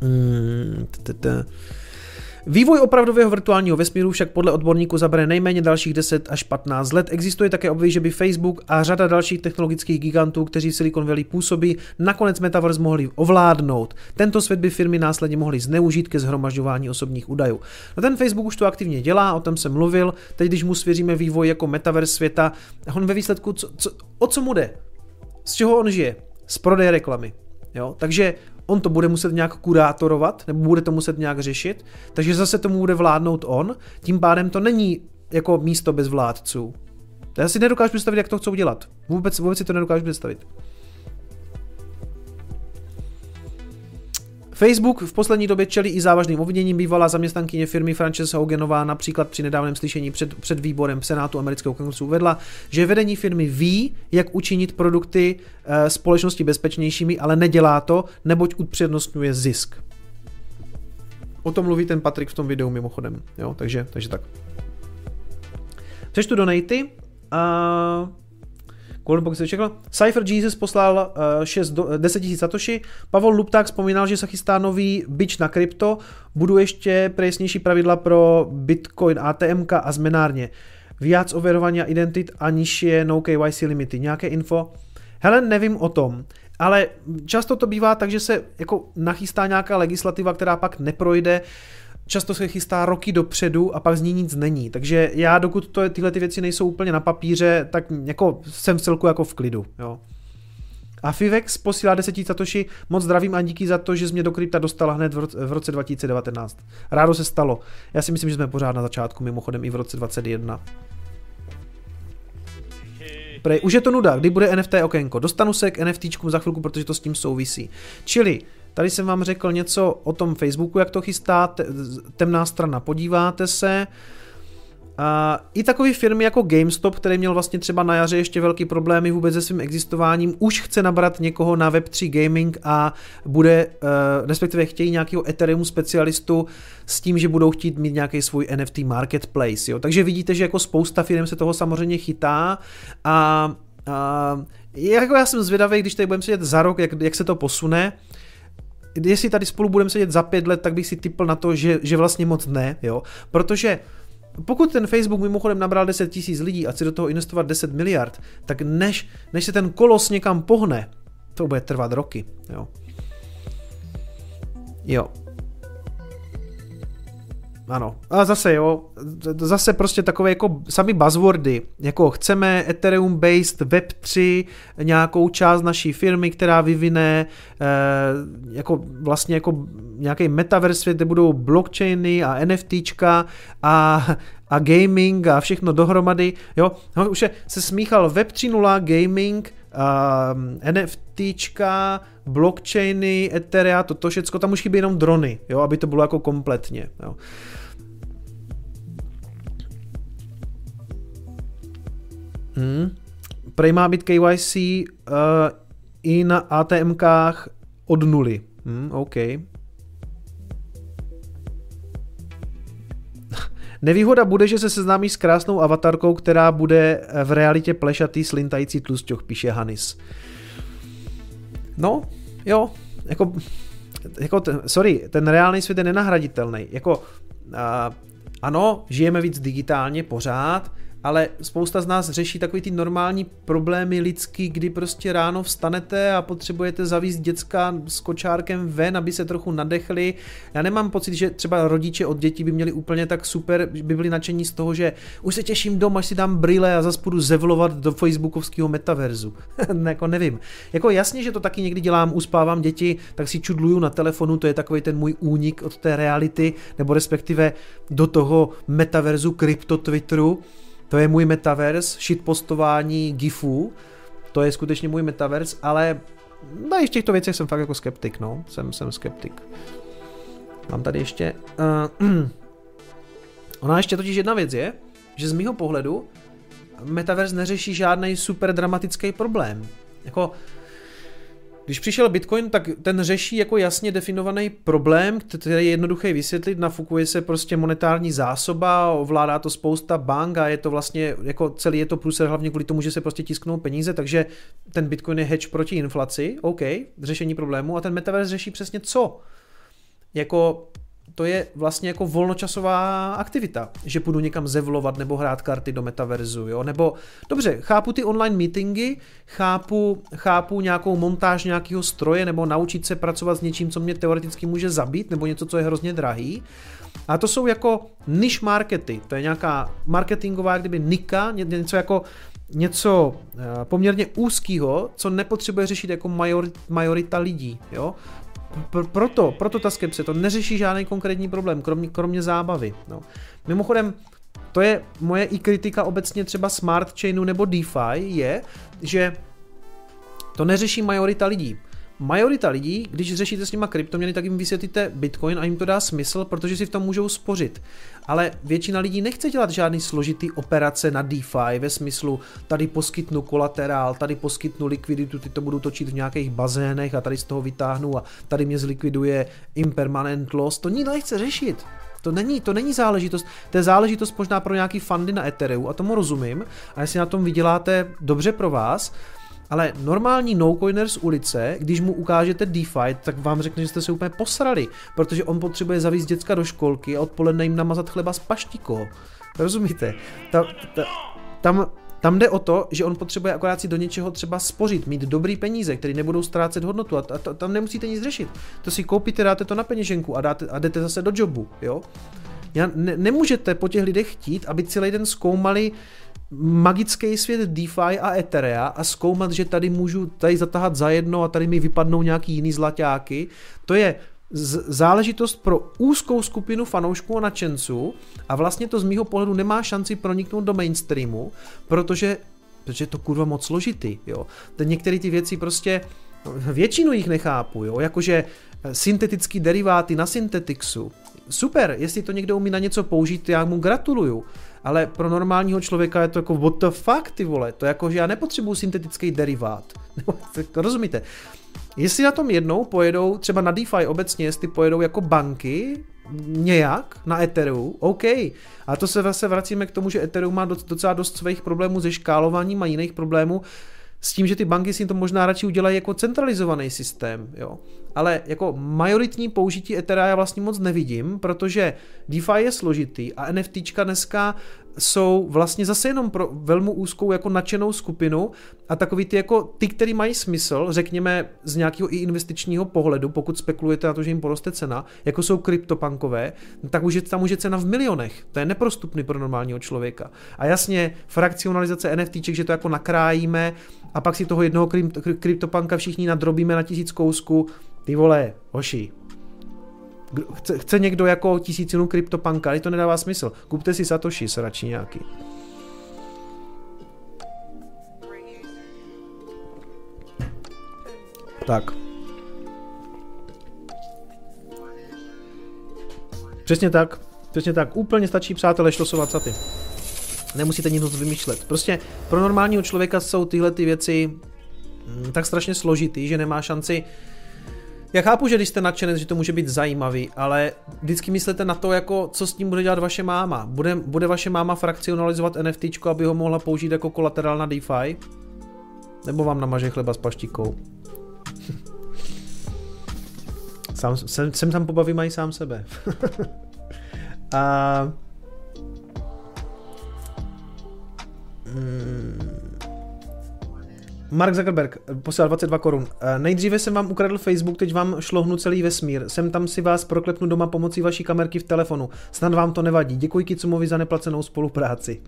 Mm, Vývoj opravdového virtuálního vesmíru však podle odborníků zabere nejméně dalších 10 až 15 let. Existuje také obvy, že by Facebook a řada dalších technologických gigantů, kteří v Silicon Valley působí, nakonec Metaverse mohli ovládnout. Tento svět by firmy následně mohly zneužít ke zhromažďování osobních údajů. No ten Facebook už to aktivně dělá, o tom jsem mluvil. Teď, když mu svěříme vývoj jako Metaverse světa, on ve výsledku, co, co, o co mu jde? Z čeho on žije? Z prodeje reklamy. Jo? Takže on to bude muset nějak kurátorovat, nebo bude to muset nějak řešit, takže zase tomu bude vládnout on, tím pádem to není jako místo bez vládců. Já si nedokážu představit, jak to chcou dělat. Vůbec, vůbec si to nedokážu představit. Facebook v poslední době čelí i závažným obviněním. Bývalá zaměstnankyně firmy Frances Hoganová například při nedávném slyšení před, před výborem v Senátu amerického kongresu uvedla, že vedení firmy ví, jak učinit produkty e, společnosti bezpečnějšími, ale nedělá to, neboť upřednostňuje zisk. O tom mluví ten Patrik v tom videu mimochodem. Jo, takže, takže tak. Přečtu donaty. Uh, Golden Box čekal. Cypher Jesus poslal uh, 6 do, 10 000 satoshi. Pavel Lupták vzpomínal, že se chystá nový bič na krypto. Budu ještě presnější pravidla pro Bitcoin, ATMK a zmenárně. Víc overování identit a nižší no KYC limity. Nějaké info? Hele, nevím o tom. Ale často to bývá tak, že se jako nachystá nějaká legislativa, která pak neprojde. Uh, často se chystá roky dopředu a pak z ní nic není. Takže já, dokud to, tyhle ty věci nejsou úplně na papíře, tak jako jsem v celku jako v klidu. Jo. A Fivex posílá 10 satoshi, moc zdravím a díky za to, že jsi mě do krypta dostala hned v roce 2019. Rádo se stalo. Já si myslím, že jsme pořád na začátku, mimochodem i v roce 2021. Prej, už je to nuda, kdy bude NFT okénko. Dostanu se k NFTčkům za chvilku, protože to s tím souvisí. Čili Tady jsem vám řekl něco o tom Facebooku, jak to chystá, temná strana, podíváte se. A I takové firmy jako GameStop, který měl vlastně třeba na jaře ještě velký problémy vůbec se svým existováním, už chce nabrat někoho na Web3 Gaming a bude, uh, respektive chtějí nějakého Ethereum specialistu s tím, že budou chtít mít nějaký svůj NFT marketplace. Jo. Takže vidíte, že jako spousta firm se toho samozřejmě chytá a, a jako já jsem zvědavý, když tady budeme sedět za rok, jak, jak se to posune, jestli tady spolu budeme sedět za pět let, tak bych si typl na to, že, že vlastně moc ne, jo, protože pokud ten Facebook mimochodem nabral 10 tisíc lidí a chce do toho investovat 10 miliard, tak než, než se ten kolos někam pohne, to bude trvat roky, jo. Jo, ano. A zase jo, zase prostě takové jako sami buzzwordy, jako chceme Ethereum based Web3, nějakou část naší firmy, která vyvine eh, jako vlastně jako nějaký metaverse svět, kde budou blockchainy a NFTčka a, a gaming a všechno dohromady, jo. No, už je, se smíchal Web 3.0 gaming, uh, NFTčka, blockchainy, Etherea, toto všecko, tam už chybí jenom drony, jo, aby to bylo jako kompletně, jo. Hmm. Prej má být KYC uh, eh, i na ATMkách od nuly. Hmm, OK. Nevýhoda bude, že se seznámí s krásnou avatarkou, která bude v realitě plešatý slintající tlusťoch, píše Hanis. No, jo, jako, jako ten, sorry, ten reálný svět je nenahraditelný. Jako, uh, ano, žijeme víc digitálně pořád, ale spousta z nás řeší takový ty normální problémy lidský, kdy prostě ráno vstanete a potřebujete zavíst děcka s kočárkem ven, aby se trochu nadechli. Já nemám pocit, že třeba rodiče od dětí by měli úplně tak super, by byli nadšení z toho, že už se těším doma, až si dám brýle a zase budu zevlovat do facebookovského metaverzu. jako nevím. Jako jasně, že to taky někdy dělám, uspávám děti, tak si čudluju na telefonu, to je takový ten můj únik od té reality, nebo respektive do toho metaverzu krypto Twitteru, to je můj metaverse, shitpostování gifů, to je skutečně můj metaverse, ale na no, těchto věcech jsem fakt jako skeptik, no, jsem, jsem skeptik. Mám tady ještě, uh, ona ještě totiž jedna věc je, že z mýho pohledu metaverse neřeší žádný super dramatický problém. Jako, když přišel Bitcoin, tak ten řeší jako jasně definovaný problém, který je jednoduchý vysvětlit, nafukuje se prostě monetární zásoba, ovládá to spousta bank a je to vlastně, jako celý je to průser hlavně kvůli tomu, že se prostě tisknou peníze, takže ten Bitcoin je hedge proti inflaci, OK, řešení problému a ten metaverse řeší přesně co? Jako to je vlastně jako volnočasová aktivita, že půjdu někam zevlovat nebo hrát karty do metaverzu, jo, nebo dobře, chápu ty online meetingy, chápu, chápu nějakou montáž nějakého stroje nebo naučit se pracovat s něčím, co mě teoreticky může zabít, nebo něco, co je hrozně drahý, a to jsou jako niche markety, to je nějaká marketingová kdyby nika, něco jako něco eh, poměrně úzkého, co nepotřebuje řešit jako majorita lidí, jo. Proto, proto ta skepse, to neřeší žádný konkrétní problém, kromě, kromě zábavy. No. Mimochodem, to je moje i kritika obecně třeba smart chainu nebo DeFi, je, že to neřeší majorita lidí. Majorita lidí, když řešíte s nima kryptoměny, tak jim vysvětlíte Bitcoin a jim to dá smysl, protože si v tom můžou spořit. Ale většina lidí nechce dělat žádný složitý operace na DeFi ve smyslu tady poskytnu kolaterál, tady poskytnu likviditu, ty to budu točit v nějakých bazénech a tady z toho vytáhnu a tady mě zlikviduje impermanent loss. To nikdo nechce řešit. To není, to není záležitost, to je záležitost možná pro nějaký fundy na Ethereum a tomu rozumím a jestli na tom vyděláte dobře pro vás, ale normální no-coiner z ulice, když mu ukážete DeFi, tak vám řekne, že jste se úplně posrali, protože on potřebuje zavíst děcka do školky a odpoledne jim namazat chleba s paštikou. Rozumíte? Ta, ta, tam, tam jde o to, že on potřebuje akorát si do něčeho třeba spořit, mít dobrý peníze, které nebudou ztrácet hodnotu a, a to, tam nemusíte nic řešit. To si koupíte, dáte to na peněženku a, dáte, a jdete zase do jobu, jo? Já, ne, nemůžete po těch lidech chtít, aby celý den zkoumali magický svět DeFi a Etherea a zkoumat, že tady můžu tady zatahat za jedno a tady mi vypadnou nějaký jiný zlaťáky. To je záležitost pro úzkou skupinu fanoušků a nadšenců a vlastně to z mýho pohledu nemá šanci proniknout do mainstreamu, protože, protože je to kurva moc složitý, jo. Některé ty věci prostě, většinu jich nechápu, jo, jakože syntetický deriváty na Synthetixu. Super, jestli to někdo umí na něco použít, já mu gratuluju, ale pro normálního člověka je to jako what the fuck, ty vole, to jako, že já nepotřebuju syntetický derivát. rozumíte? Jestli na tom jednou pojedou, třeba na DeFi obecně, jestli pojedou jako banky, nějak na Ethereum, OK. A to se zase vracíme k tomu, že Ethereum má docela dost svých problémů se škálováním a jiných problémů, s tím, že ty banky si to možná radši udělají jako centralizovaný systém, jo. Ale jako majoritní použití Ethera já vlastně moc nevidím, protože DeFi je složitý a NFTčka dneska jsou vlastně zase jenom pro velmi úzkou jako nadšenou skupinu a takový ty jako ty, který mají smysl, řekněme z nějakého i investičního pohledu, pokud spekulujete na to, že jim poroste cena, jako jsou kryptopankové, tak už je, tam už je cena v milionech. To je neprostupný pro normálního člověka. A jasně, frakcionalizace NFTček, že to jako nakrájíme a pak si toho jednoho kryptopanka všichni nadrobíme na tisíc kousku, ty vole, hoši, Chce, chce někdo jako tisícinu kryptopanka, ale to nedává smysl. Kupte si Satoshi radši nějaký. Tak. Přesně tak. Přesně tak. Úplně stačí, přátelé, šlosovat saty. Nemusíte nic vymýšlet. Prostě pro normálního člověka jsou tyhle ty věci mm, tak strašně složitý, že nemá šanci já chápu, že když jste nadšenec, že to může být zajímavý, ale vždycky myslíte na to, jako co s tím bude dělat vaše máma. Bude, bude vaše máma frakcionalizovat NFT, aby ho mohla použít jako kolaterál na DeFi? Nebo vám namaže chleba s paštikou? sám, sem, sem tam pobavím mají sám sebe. A... Hmm. Mark Zuckerberg posílal 22 korun. Eh, nejdříve jsem vám ukradl Facebook, teď vám šlohnu celý vesmír. Jsem tam si vás proklepnu doma pomocí vaší kamerky v telefonu. Snad vám to nevadí. Děkuji Kicumovi za neplacenou spolupráci.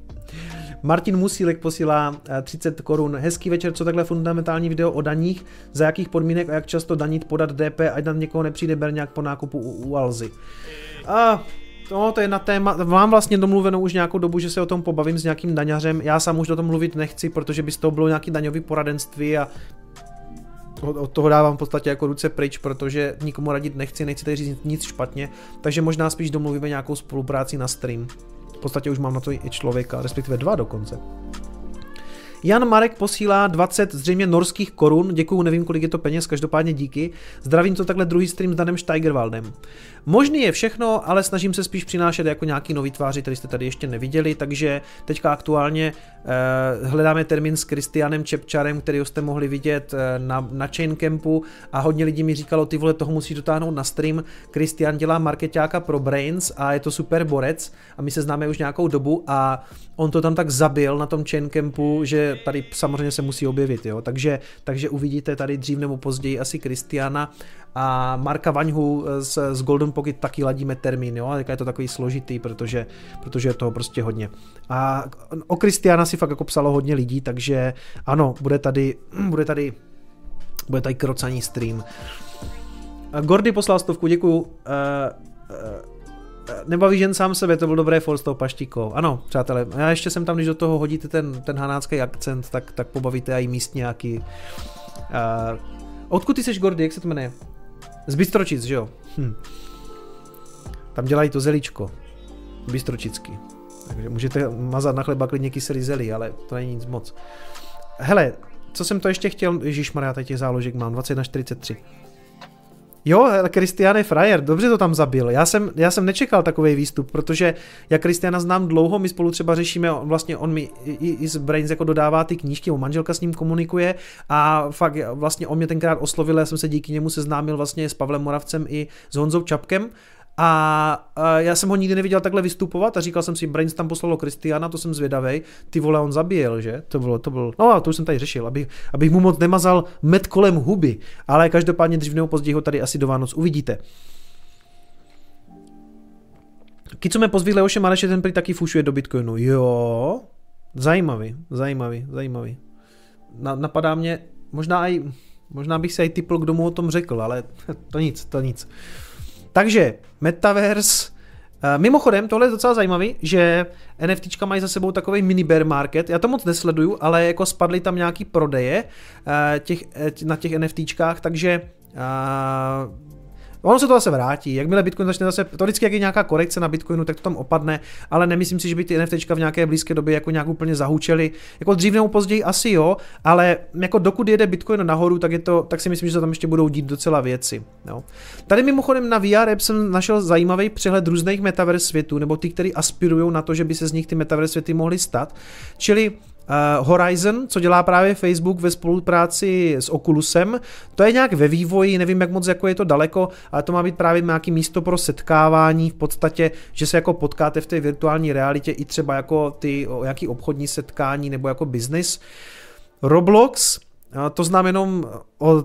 Martin Musílek posílá 30 eh, korun. Hezký večer, co takhle fundamentální video o daních, za jakých podmínek a jak často danit, podat DP, ať na někoho nepřijde berňák po nákupu u, u Alzy. A No, to je na téma, mám vlastně domluvenou už nějakou dobu, že se o tom pobavím s nějakým daňařem, já sám už o tom mluvit nechci, protože by z toho bylo nějaký daňový poradenství a od toho dávám v podstatě jako ruce pryč, protože nikomu radit nechci, nechci tady říct nic špatně, takže možná spíš domluvíme nějakou spolupráci na stream. V podstatě už mám na to i člověka, respektive dva dokonce. Jan Marek posílá 20 zřejmě norských korun, děkuju, nevím kolik je to peněz, každopádně díky. Zdravím to takhle druhý stream s Danem Steigerwaldem. Možný je všechno, ale snažím se spíš přinášet jako nějaký nový tváři, který jste tady ještě neviděli, takže teďka aktuálně eh, hledáme termín s Kristianem Čepčarem, který jste mohli vidět eh, na, na Chain Campu a hodně lidí mi říkalo, ty vole, toho musí dotáhnout na stream. Kristian dělá marketáka pro Brains a je to super borec a my se známe už nějakou dobu a on to tam tak zabil na tom chain campu, že tady samozřejmě se musí objevit, jo. Takže, takže uvidíte tady dřív nebo později asi Kristiana a Marka Vaňhu z, z Golden Pocket taky ladíme termín, jo, je to takový složitý, protože, protože je toho prostě hodně. A o Kristiana si fakt jako psalo hodně lidí, takže ano, bude tady, bude tady, bude tady krocaní stream. Gordy poslal stovku, děkuju. Uh, uh, nebaví žen sám sebe, to byl dobré for s tou paštikou. Ano, přátelé, já ještě jsem tam, když do toho hodíte ten, ten hanácký akcent, tak, tak pobavíte i místňáky. Uh, odkud ty seš Gordy, jak se to jmenuje? Z Bystročic, že jo? Hm. Tam dělají to zelíčko. Bystročicky. Takže můžete mazat na chleba klidně kyselý zelí, ale to není nic moc. Hele, co jsem to ještě chtěl, Ježíš Maria, těch záložek mám, 21.43. Jo, Kristian je frajer, dobře to tam zabil. Já jsem, já jsem nečekal takový výstup, protože já Kristiana znám dlouho, my spolu třeba řešíme, vlastně on mi i, i z Brains jako dodává ty knížky, o manželka s ním komunikuje a fakt vlastně on mě tenkrát oslovil, já jsem se díky němu seznámil vlastně s Pavlem Moravcem i s Honzou Čapkem a, já jsem ho nikdy neviděl takhle vystupovat a říkal jsem si, Brains tam poslalo Kristiana, to jsem zvědavej, ty vole, on zabíjel, že? To bylo, to bylo, no a to už jsem tady řešil, abych, abych mu moc nemazal med kolem huby, ale každopádně dřív nebo později ho tady asi do Vánoc uvidíte. Kicume pozví Leoše Mareše, ten prý taky fušuje do Bitcoinu. Jo, zajímavý, zajímavý, zajímavý. Na, napadá mě, možná i, možná bych se i typl, kdo mu o tom řekl, ale to nic, to nic. Takže Metaverse, eh, Mimochodem, tohle je docela zajímavý, že NFTčka mají za sebou takový mini bear market. Já to moc nesleduju, ale jako spadly tam nějaký prodeje eh, těch, eh, na těch NFTčkách, takže Ono se to zase vrátí. Jakmile Bitcoin začne zase, to vždycky jak je nějaká korekce na Bitcoinu, tak to tam opadne, ale nemyslím si, že by ty NFT v nějaké blízké době jako nějak úplně zahučely. Jako dřív nebo později asi jo, ale jako dokud jede Bitcoin nahoru, tak, je to, tak si myslím, že se tam ještě budou dít docela věci. Jo. Tady mimochodem na VR App jsem našel zajímavý přehled různých metaverse světů, nebo ty, kteří aspirují na to, že by se z nich ty metaverse světy mohly stát. Čili Uh, Horizon, co dělá právě Facebook ve spolupráci s Oculusem, to je nějak ve vývoji, nevím jak moc jako je to daleko, ale to má být právě nějaký místo pro setkávání, v podstatě, že se jako potkáte v té virtuální realitě i třeba jako ty jaký obchodní setkání nebo jako business. Roblox, to znám jenom,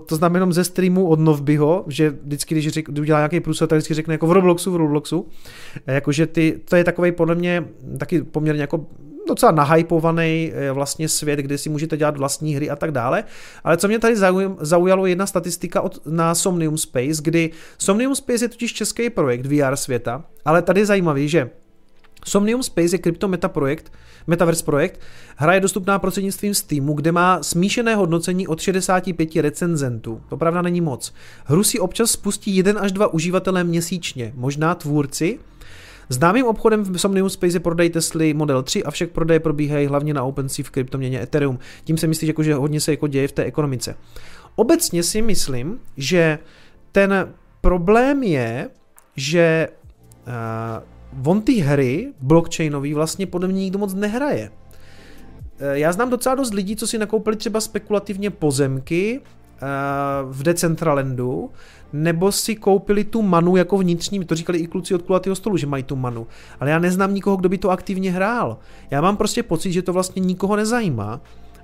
to znám jenom ze streamu od Novbyho, že vždycky, když řek, udělá nějaký průsled, tak vždycky řekne jako v Robloxu, v Robloxu. Jakože ty, to je takový podle mě taky poměrně jako docela nahypovaný eh, vlastně svět, kde si můžete dělat vlastní hry a tak dále. Ale co mě tady zaujalo, jedna statistika od, na Somnium Space, kdy Somnium Space je totiž český projekt VR světa, ale tady je zajímavý, že Somnium Space je kryptometa projekt, Metaverse projekt. Hra je dostupná prostřednictvím Steamu, kde má smíšené hodnocení od 65 recenzentů. To pravda není moc. Hru si občas spustí jeden až dva uživatelé měsíčně, možná tvůrci, Známým obchodem v Somnium Space je prodej Tesly Model 3, avšak prodeje probíhají hlavně na OpenSea v kryptoměně Ethereum. Tím se myslí, jako, že hodně se jako děje v té ekonomice. Obecně si myslím, že ten problém je, že uh, on ty hry blockchainový vlastně podle mě nikdo moc nehraje. Uh, já znám docela dost lidí, co si nakoupili třeba spekulativně pozemky uh, v Decentralandu, nebo si koupili tu manu jako vnitřní, to říkali i kluci od kulatého stolu, že mají tu manu, ale já neznám nikoho, kdo by to aktivně hrál. Já mám prostě pocit, že to vlastně nikoho nezajímá,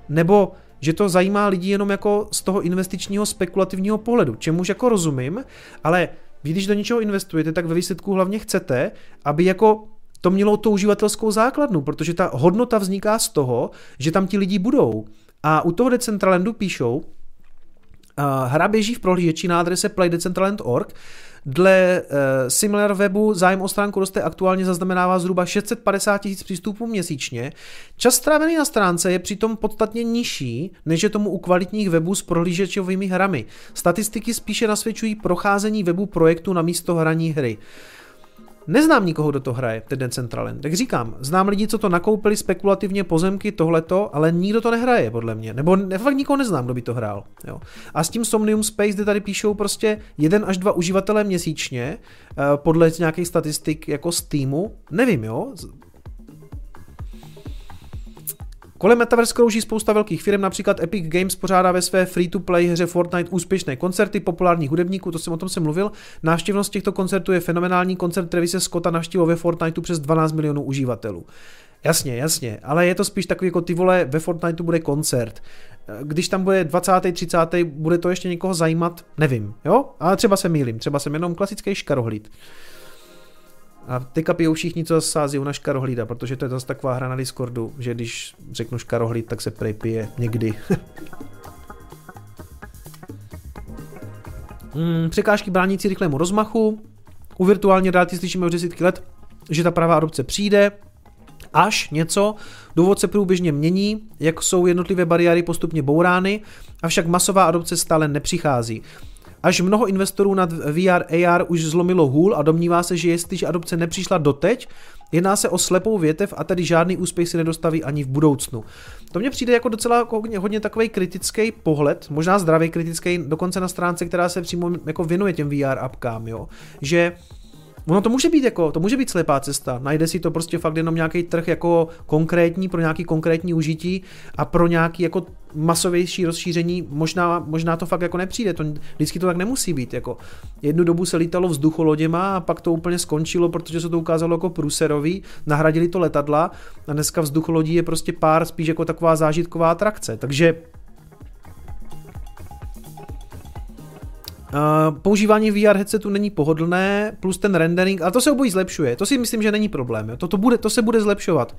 nebo že to zajímá lidi jenom jako z toho investičního spekulativního pohledu, čemuž jako rozumím, ale vy když do něčeho investujete, tak ve výsledku hlavně chcete, aby jako to mělo tu uživatelskou základnu, protože ta hodnota vzniká z toho, že tam ti lidi budou. A u toho Decentralandu píšou, Hra běží v prohlížeči na adrese playdecentraland.org. Dle uh, Similar webu zájem o stránku roste aktuálně zaznamenává zhruba 650 tisíc přístupů měsíčně. Čas strávený na stránce je přitom podstatně nižší, než je tomu u kvalitních webů s prohlížečovými hrami. Statistiky spíše nasvědčují procházení webu projektu na místo hraní hry. Neznám nikoho, kdo to hraje, ten Decentraland. Tak říkám, znám lidi, co to nakoupili spekulativně pozemky, tohleto, ale nikdo to nehraje, podle mě. Nebo ne, fakt nikoho neznám, kdo by to hrál. Jo. A s tím Somnium Space, kde tady píšou prostě jeden až dva uživatelé měsíčně, eh, podle nějakých statistik jako Steamu, nevím, jo, Kolem Metaverse krouží spousta velkých firm, například Epic Games pořádá ve své free-to-play hře Fortnite úspěšné koncerty populárních hudebníků, to jsem o tom jsem mluvil. Návštěvnost těchto koncertů je fenomenální, koncert Travise Scotta navštívil ve Fortniteu přes 12 milionů uživatelů. Jasně, jasně, ale je to spíš takový jako ty vole, ve Fortniteu bude koncert. Když tam bude 20. 30. bude to ještě někoho zajímat, nevím, jo? Ale třeba se mýlím, třeba jsem jenom klasický škarohlíd. A teďka pijou všichni, co sází na škarohlída, protože to je zase taková hra na Discordu, že když řeknu škarohlíd, tak se prej pije někdy. hmm, překážky bránící rychlému rozmachu. U virtuální reality slyšíme už desítky let, že ta pravá adopce přijde, až něco. Důvod se průběžně mění, jak jsou jednotlivé bariéry postupně bourány, avšak masová adopce stále nepřichází. Až mnoho investorů nad VR AR už zlomilo hůl a domnívá se, že jestliže adopce nepřišla doteď, jedná se o slepou větev a tedy žádný úspěch si nedostaví ani v budoucnu. To mně přijde jako docela hodně, hodně takový kritický pohled, možná zdravý kritický, dokonce na stránce, která se přímo jako věnuje těm VR apkám, jo. Že Ono to může být jako, to může být slepá cesta. Najde si to prostě fakt jenom nějaký trh jako konkrétní, pro nějaký konkrétní užití a pro nějaký jako masovější rozšíření možná, možná to fakt jako nepřijde. To, vždycky to tak nemusí být. Jako. Jednu dobu se lítalo vzducholoděma a pak to úplně skončilo, protože se to ukázalo jako průserový, nahradili to letadla a dneska vzducholodí je prostě pár spíš jako taková zážitková atrakce. Takže Uh, používání VR headsetu není pohodlné, plus ten rendering, ale to se obojí zlepšuje. To si myslím, že není problém. Jo. To, to, bude, to se bude zlepšovat.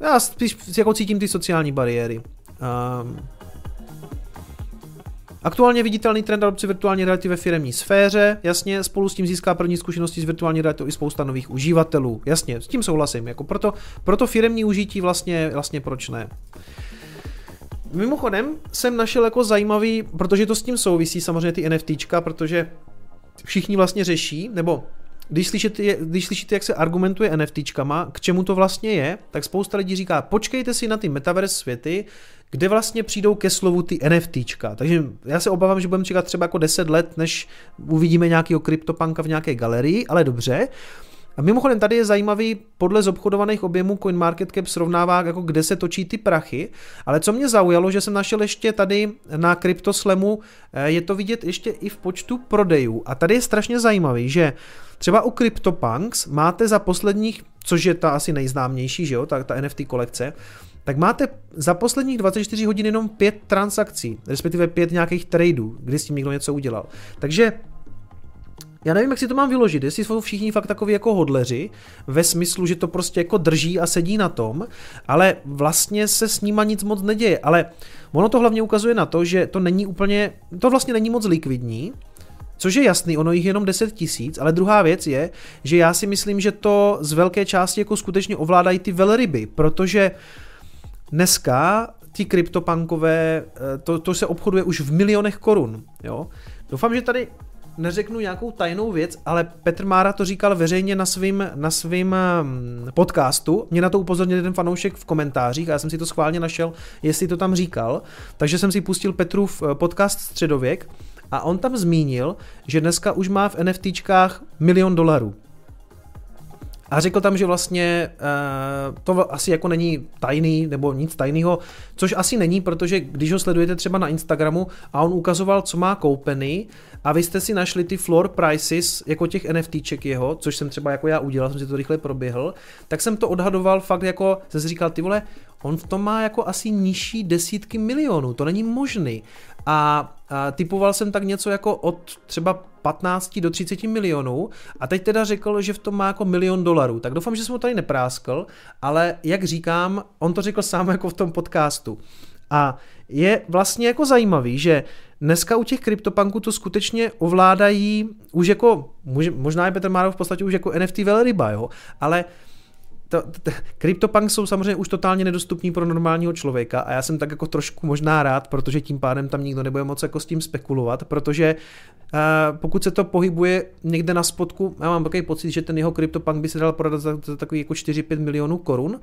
Já spíš jako cítím ty sociální bariéry. Uh, Aktuálně viditelný trend adopce virtuální reality ve firmní sféře, jasně, spolu s tím získá první zkušenosti s virtuální realitou i spousta nových uživatelů, jasně, s tím souhlasím, jako proto, proto firmní užití vlastně, vlastně proč ne. Mimochodem jsem našel jako zajímavý, protože to s tím souvisí samozřejmě ty NFTčka, protože všichni vlastně řeší, nebo když slyšíte, když slyšíte, jak se argumentuje NFTčkama, k čemu to vlastně je, tak spousta lidí říká, počkejte si na ty metaverse světy, kde vlastně přijdou ke slovu ty NFTčka. Takže já se obávám, že budeme čekat třeba jako 10 let, než uvidíme nějakého kryptopanka v nějaké galerii, ale dobře. A mimochodem tady je zajímavý, podle zobchodovaných objemů CoinMarketCap srovnává, jako kde se točí ty prachy, ale co mě zaujalo, že jsem našel ještě tady na CryptoSlamu, eh, je to vidět ještě i v počtu prodejů. A tady je strašně zajímavý, že třeba u CryptoPunks máte za posledních, což je ta asi nejznámější, že jo, ta, ta NFT kolekce, tak máte za posledních 24 hodin jenom pět transakcí, respektive pět nějakých tradeů, kdy s tím někdo něco udělal. Takže já nevím, jak si to mám vyložit, jestli jsou všichni fakt takový jako hodleři, ve smyslu, že to prostě jako drží a sedí na tom, ale vlastně se s nima nic moc neděje. Ale ono to hlavně ukazuje na to, že to není úplně, to vlastně není moc likvidní, Což je jasný, ono jich je jenom 10 tisíc, ale druhá věc je, že já si myslím, že to z velké části jako skutečně ovládají ty velryby, protože dneska ty kryptopankové, eh, to, to se obchoduje už v milionech korun, jo. Doufám, že tady neřeknu nějakou tajnou věc, ale Petr Mára to říkal veřejně na svým, na svým mm, podcastu. Mě na to upozornil jeden fanoušek v komentářích a já jsem si to schválně našel, jestli to tam říkal. Takže jsem si pustil Petrův eh, podcast Středověk a on tam zmínil, že dneska už má v NFTčkách milion dolarů. A řekl tam, že vlastně uh, to asi jako není tajný nebo nic tajného, což asi není, protože když ho sledujete třeba na Instagramu a on ukazoval, co má koupený a vy jste si našli ty floor prices jako těch NFTček jeho, což jsem třeba jako já udělal, jsem si to rychle proběhl, tak jsem to odhadoval fakt jako, jsem si říkal, ty vole, on v tom má jako asi nižší desítky milionů, to není možný. A, a typoval jsem tak něco jako od třeba 15 do 30 milionů a teď teda řekl, že v tom má jako milion dolarů. Tak doufám, že jsem ho tady nepráskl, ale jak říkám, on to řekl sám jako v tom podcastu. A je vlastně jako zajímavý, že dneska u těch kryptopanků to skutečně ovládají už jako, možná je Petr Márov v podstatě už jako NFT velryba, jo, ale to, to, CryptoPunk jsou samozřejmě už totálně nedostupní pro normálního člověka a já jsem tak jako trošku možná rád, protože tím pádem tam nikdo nebude moc jako s tím spekulovat, protože pokud se to pohybuje někde na spodku, já mám takový pocit, že ten jeho CryptoPunk by se dal prodat za, za takový jako 4-5 milionů korun.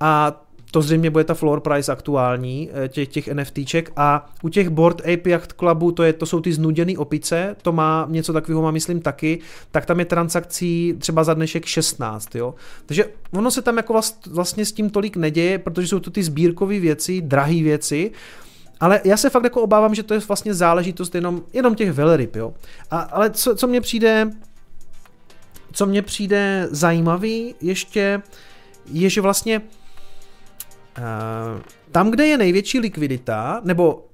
A to zřejmě bude ta floor price aktuální eh, těch, těch NFTček a u těch Board Ape Yacht Clubu to, je, to jsou ty znuděný opice, to má něco takového, má myslím taky, tak tam je transakcí třeba za dnešek 16, jo. Takže ono se tam jako vlast, vlastně s tím tolik neděje, protože jsou to ty sbírkové věci, drahé věci, ale já se fakt jako obávám, že to je vlastně záležitost jenom, jenom těch velryb, jo. A, ale co, co mně přijde, co mně přijde zajímavý ještě, je, že vlastně tam, kde je největší likvidita, nebo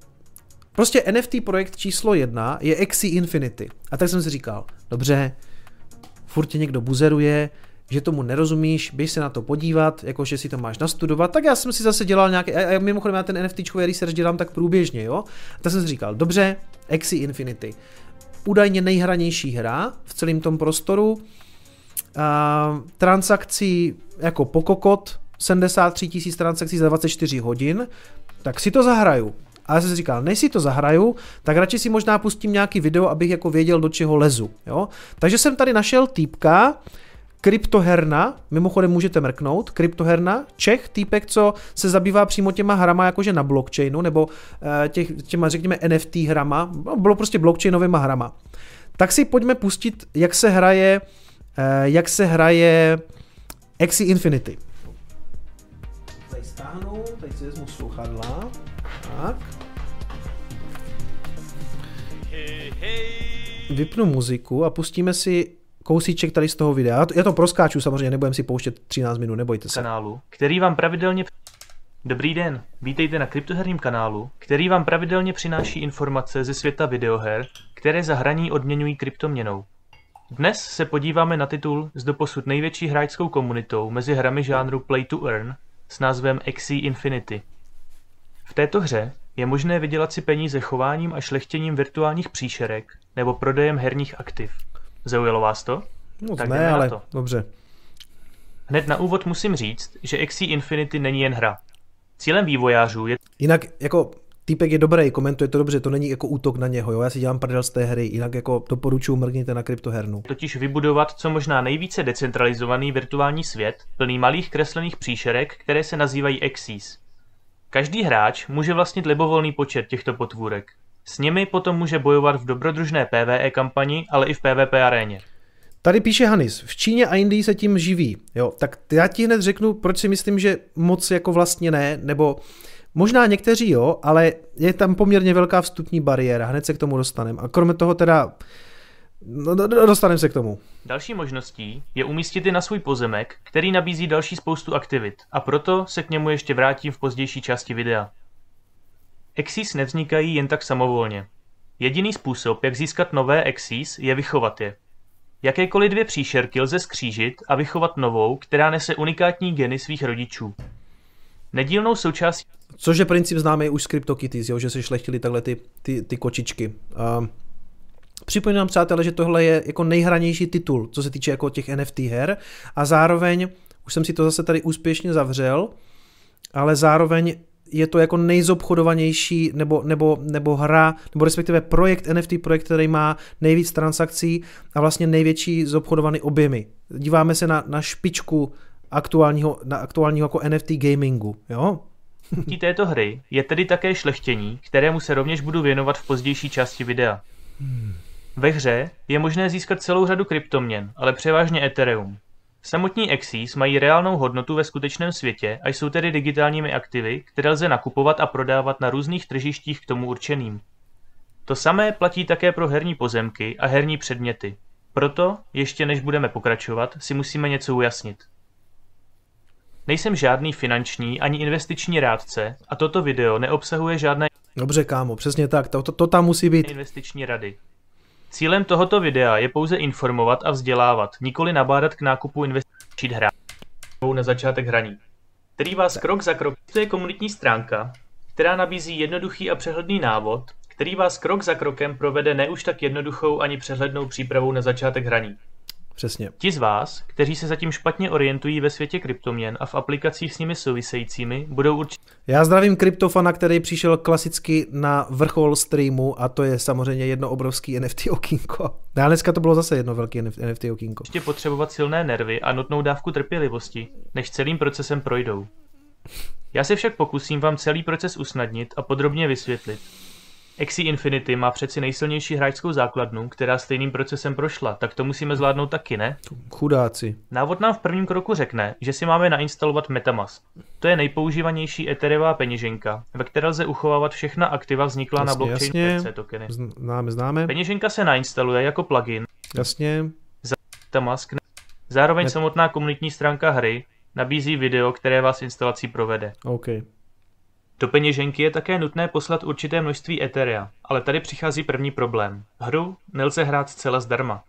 prostě NFT projekt číslo jedna je Axie Infinity. A tak jsem si říkal, dobře, furt tě někdo buzeruje, že tomu nerozumíš, běž se na to podívat, jakože si to máš nastudovat, tak já jsem si zase dělal nějaký, a mimochodem já ten NFT research dělám tak průběžně, jo, a tak jsem si říkal, dobře, Axie Infinity, údajně nejhranější hra v celém tom prostoru, uh, transakcí jako pokokot, 73 tisíc transakcí za 24 hodin, tak si to zahraju. A já jsem si říkal, než si to zahraju, tak radši si možná pustím nějaký video, abych jako věděl, do čeho lezu. Jo? Takže jsem tady našel týpka, Kryptoherna, mimochodem můžete mrknout, Kryptoherna, Čech, týpek, co se zabývá přímo těma hrama jakože na blockchainu, nebo eh, těch, těma řekněme NFT hrama, no, bylo prostě blockchainovými hrama. Tak si pojďme pustit, jak se hraje, eh, jak se hraje Axie Infinity stáhnu, teď si vezmu sluchadla. Tak. Vypnu muziku a pustíme si kousíček tady z toho videa. Já to proskáču samozřejmě, nebudem si pouštět 13 minut, nebojte se. Kanálu, který vám pravidelně... Dobrý den, vítejte na kryptoherním kanálu, který vám pravidelně přináší informace ze světa videoher, které za hraní odměňují kryptoměnou. Dnes se podíváme na titul s doposud největší hráčskou komunitou mezi hrami žánru Play to Earn s názvem Axie Infinity. V této hře je možné vydělat si peníze chováním a šlechtěním virtuálních příšerek nebo prodejem herních aktiv. Zaujalo vás to? No, tak ne, ale to. dobře. Hned na úvod musím říct, že Axie Infinity není jen hra. Cílem vývojářů je... Jinak jako týpek je dobrý, komentuje to dobře, to není jako útok na něho, jo? já si dělám prdel z té hry, jinak jako doporučuji mrkněte na kryptohernu. Totiž vybudovat co možná nejvíce decentralizovaný virtuální svět, plný malých kreslených příšerek, které se nazývají Axis. Každý hráč může vlastnit libovolný počet těchto potvůrek. S nimi potom může bojovat v dobrodružné PvE kampani, ale i v PvP aréně. Tady píše Hanis, v Číně a Indii se tím živí. Jo, tak já ti hned řeknu, proč si myslím, že moc jako vlastně ne, nebo Možná někteří jo, ale je tam poměrně velká vstupní bariéra, hned se k tomu dostaneme. A kromě toho teda, no, dostaneme se k tomu. Další možností je umístit je na svůj pozemek, který nabízí další spoustu aktivit a proto se k němu ještě vrátím v pozdější části videa. Exis nevznikají jen tak samovolně. Jediný způsob, jak získat nové Exis, je vychovat je. Jakékoliv dvě příšerky lze skřížit a vychovat novou, která nese unikátní geny svých rodičů. Nedílnou součástí Což je princip známý už z CryptoKitties, jo, že se šlechtili takhle ty, ty, ty kočičky. Uh, Připomínám, přátelé, že tohle je jako nejhranější titul, co se týče jako těch NFT her a zároveň, už jsem si to zase tady úspěšně zavřel, ale zároveň je to jako nejzobchodovanější nebo, nebo, nebo hra, nebo respektive projekt, NFT projekt, který má nejvíc transakcí a vlastně největší zobchodovaný objemy. Díváme se na, na špičku aktuálního, na aktuálního jako NFT gamingu, jo? této hry je tedy také šlechtění, kterému se rovněž budu věnovat v pozdější části videa. Ve hře je možné získat celou řadu kryptoměn, ale převážně Ethereum. Samotní Exis mají reálnou hodnotu ve skutečném světě a jsou tedy digitálními aktivy, které lze nakupovat a prodávat na různých tržištích k tomu určeným. To samé platí také pro herní pozemky a herní předměty. Proto, ještě než budeme pokračovat, si musíme něco ujasnit. Nejsem žádný finanční ani investiční rádce a toto video neobsahuje žádné Dobře, kámo, přesně tak, to, to, to tam musí být. Investiční rady. Cílem tohoto videa je pouze informovat a vzdělávat, nikoli nabádat k nákupu investičních hra na začátek hraní. Který vás krok za krok to je komunitní stránka, která nabízí jednoduchý a přehledný návod, který vás krok za krokem provede ne už tak jednoduchou ani přehlednou přípravou na začátek hraní. Přesně. Ti z vás, kteří se zatím špatně orientují ve světě kryptoměn a v aplikacích s nimi souvisejícími, budou určitě Já zdravím kryptofana, který přišel klasicky na vrchol streamu a to je samozřejmě jedno obrovský NFT okýnko. A dneska to bylo zase jedno velké NFT okýnko. potřebovat silné nervy a nutnou dávku trpělivosti, než celým procesem projdou. Já se však pokusím vám celý proces usnadnit a podrobně vysvětlit. Axie Infinity má přeci nejsilnější hráčskou základnu, která stejným procesem prošla, tak to musíme zvládnout taky, ne? Chudáci. Návod nám v prvním kroku řekne, že si máme nainstalovat Metamask. To je nejpoužívanější Ethereová peněženka, ve které lze uchovávat všechna aktiva vzniklá na Jasně, blockchain jasně. PC tokeny. Známe, známe. Peněženka se nainstaluje jako plugin Jasně. Metamask. Zároveň Met- samotná komunitní stránka hry nabízí video, které vás instalací provede. OK. Do peněženky je také nutné poslat určité množství Etherea, ale tady přichází první problém. Hru nelze hrát zcela zdarma.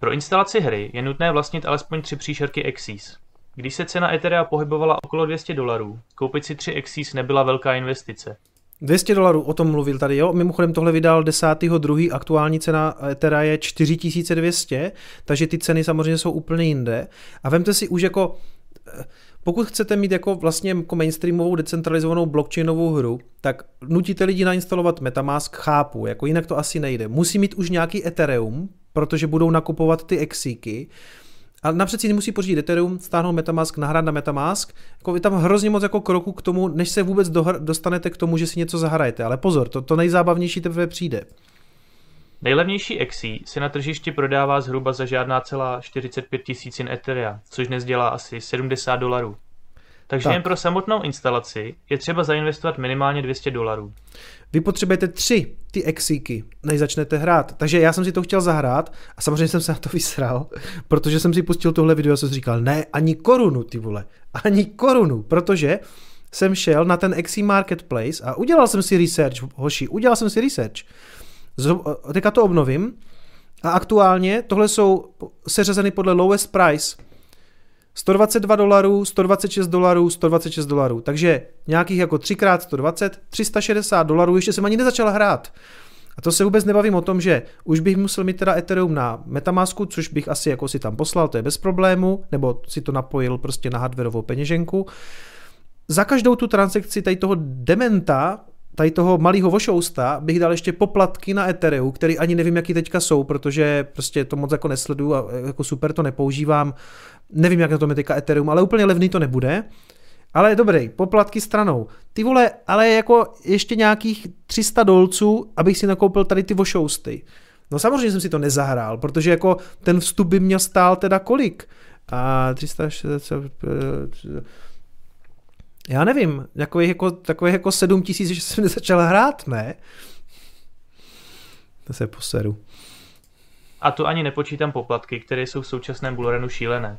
Pro instalaci hry je nutné vlastnit alespoň tři příšerky Axis. Když se cena Etherea pohybovala okolo 200 dolarů, koupit si tři Axis nebyla velká investice. 200 dolarů, o tom mluvil tady, jo. Mimochodem tohle vydal 10.2. aktuální cena Ethera je 4200, takže ty ceny samozřejmě jsou úplně jinde. A vemte si už jako, eh, pokud chcete mít jako vlastně jako mainstreamovou decentralizovanou blockchainovou hru, tak nutíte lidi nainstalovat Metamask, chápu, jako jinak to asi nejde. Musí mít už nějaký Ethereum, protože budou nakupovat ty exíky, a napřed si musí pořídit Ethereum, stáhnout Metamask, nahrát na Metamask. Jako je tam hrozně moc jako kroku k tomu, než se vůbec dostanete k tomu, že si něco zahrajete. Ale pozor, to, to nejzábavnější teprve přijde. Nejlevnější Axie se na tržišti prodává zhruba za žádná celá 45 tisícin Etherea, což dnes dělá asi 70 dolarů. Takže Tak. jen pro samotnou instalaci je třeba zainvestovat minimálně 200 dolarů. Vy potřebujete tři ty exíky, než začnete hrát. Takže já jsem si to chtěl zahrát a samozřejmě jsem se na to vysral, protože jsem si pustil tohle video a jsem si říkal, ne, ani korunu, ty vole, ani korunu, protože jsem šel na ten Exi Marketplace a udělal jsem si research, hoši, udělal jsem si research. Teďka to obnovím a aktuálně tohle jsou seřazeny podle lowest price. 122 dolarů, 126 dolarů, 126 dolarů. Takže nějakých jako 3x 120, 360 dolarů, ještě jsem ani nezačal hrát. A to se vůbec nebavím o tom, že už bych musel mít teda Ethereum na Metamasku, což bych asi jako si tam poslal, to je bez problému, nebo si to napojil prostě na hardwareovou peněženku. Za každou tu transakci tady toho dementa, tady toho malého vošousta, bych dal ještě poplatky na Ethereum, který ani nevím, jaký teďka jsou, protože prostě to moc jako nesleduju a jako super to nepoužívám. Nevím, jak na tom je teďka Ethereum, ale úplně levný to nebude. Ale dobrý, poplatky stranou. Ty vole, ale jako ještě nějakých 300 dolců, abych si nakoupil tady ty vošousty. No samozřejmě jsem si to nezahrál, protože jako ten vstup by měl stál teda kolik? A 360... Já nevím, takových jako, takových jako 7 tisíc, že jsem nezačal hrát, ne? To se poseru. A to ani nepočítám poplatky, které jsou v současném bullrunu šílené.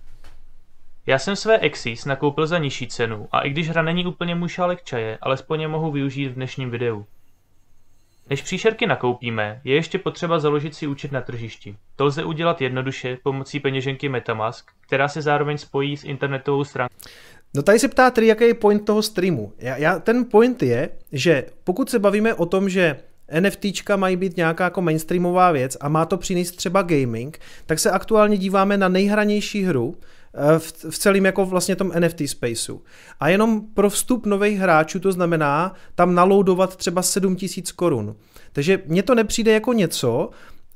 Já jsem své Exis nakoupil za nižší cenu a i když hra není úplně můj šálek čaje, alespoň je mohu využít v dnešním videu. Než příšerky nakoupíme, je ještě potřeba založit si účet na tržišti. To lze udělat jednoduše pomocí peněženky Metamask, která se zároveň spojí s internetovou stránkou No tady se ptá tedy, jaký je point toho streamu. Já, já, ten point je, že pokud se bavíme o tom, že NFTčka mají být nějaká jako mainstreamová věc a má to přinést třeba gaming, tak se aktuálně díváme na nejhranější hru eh, v, v celém jako vlastně tom NFT spaceu. A jenom pro vstup nových hráčů to znamená tam naloudovat třeba 7000 korun. Takže mně to nepřijde jako něco,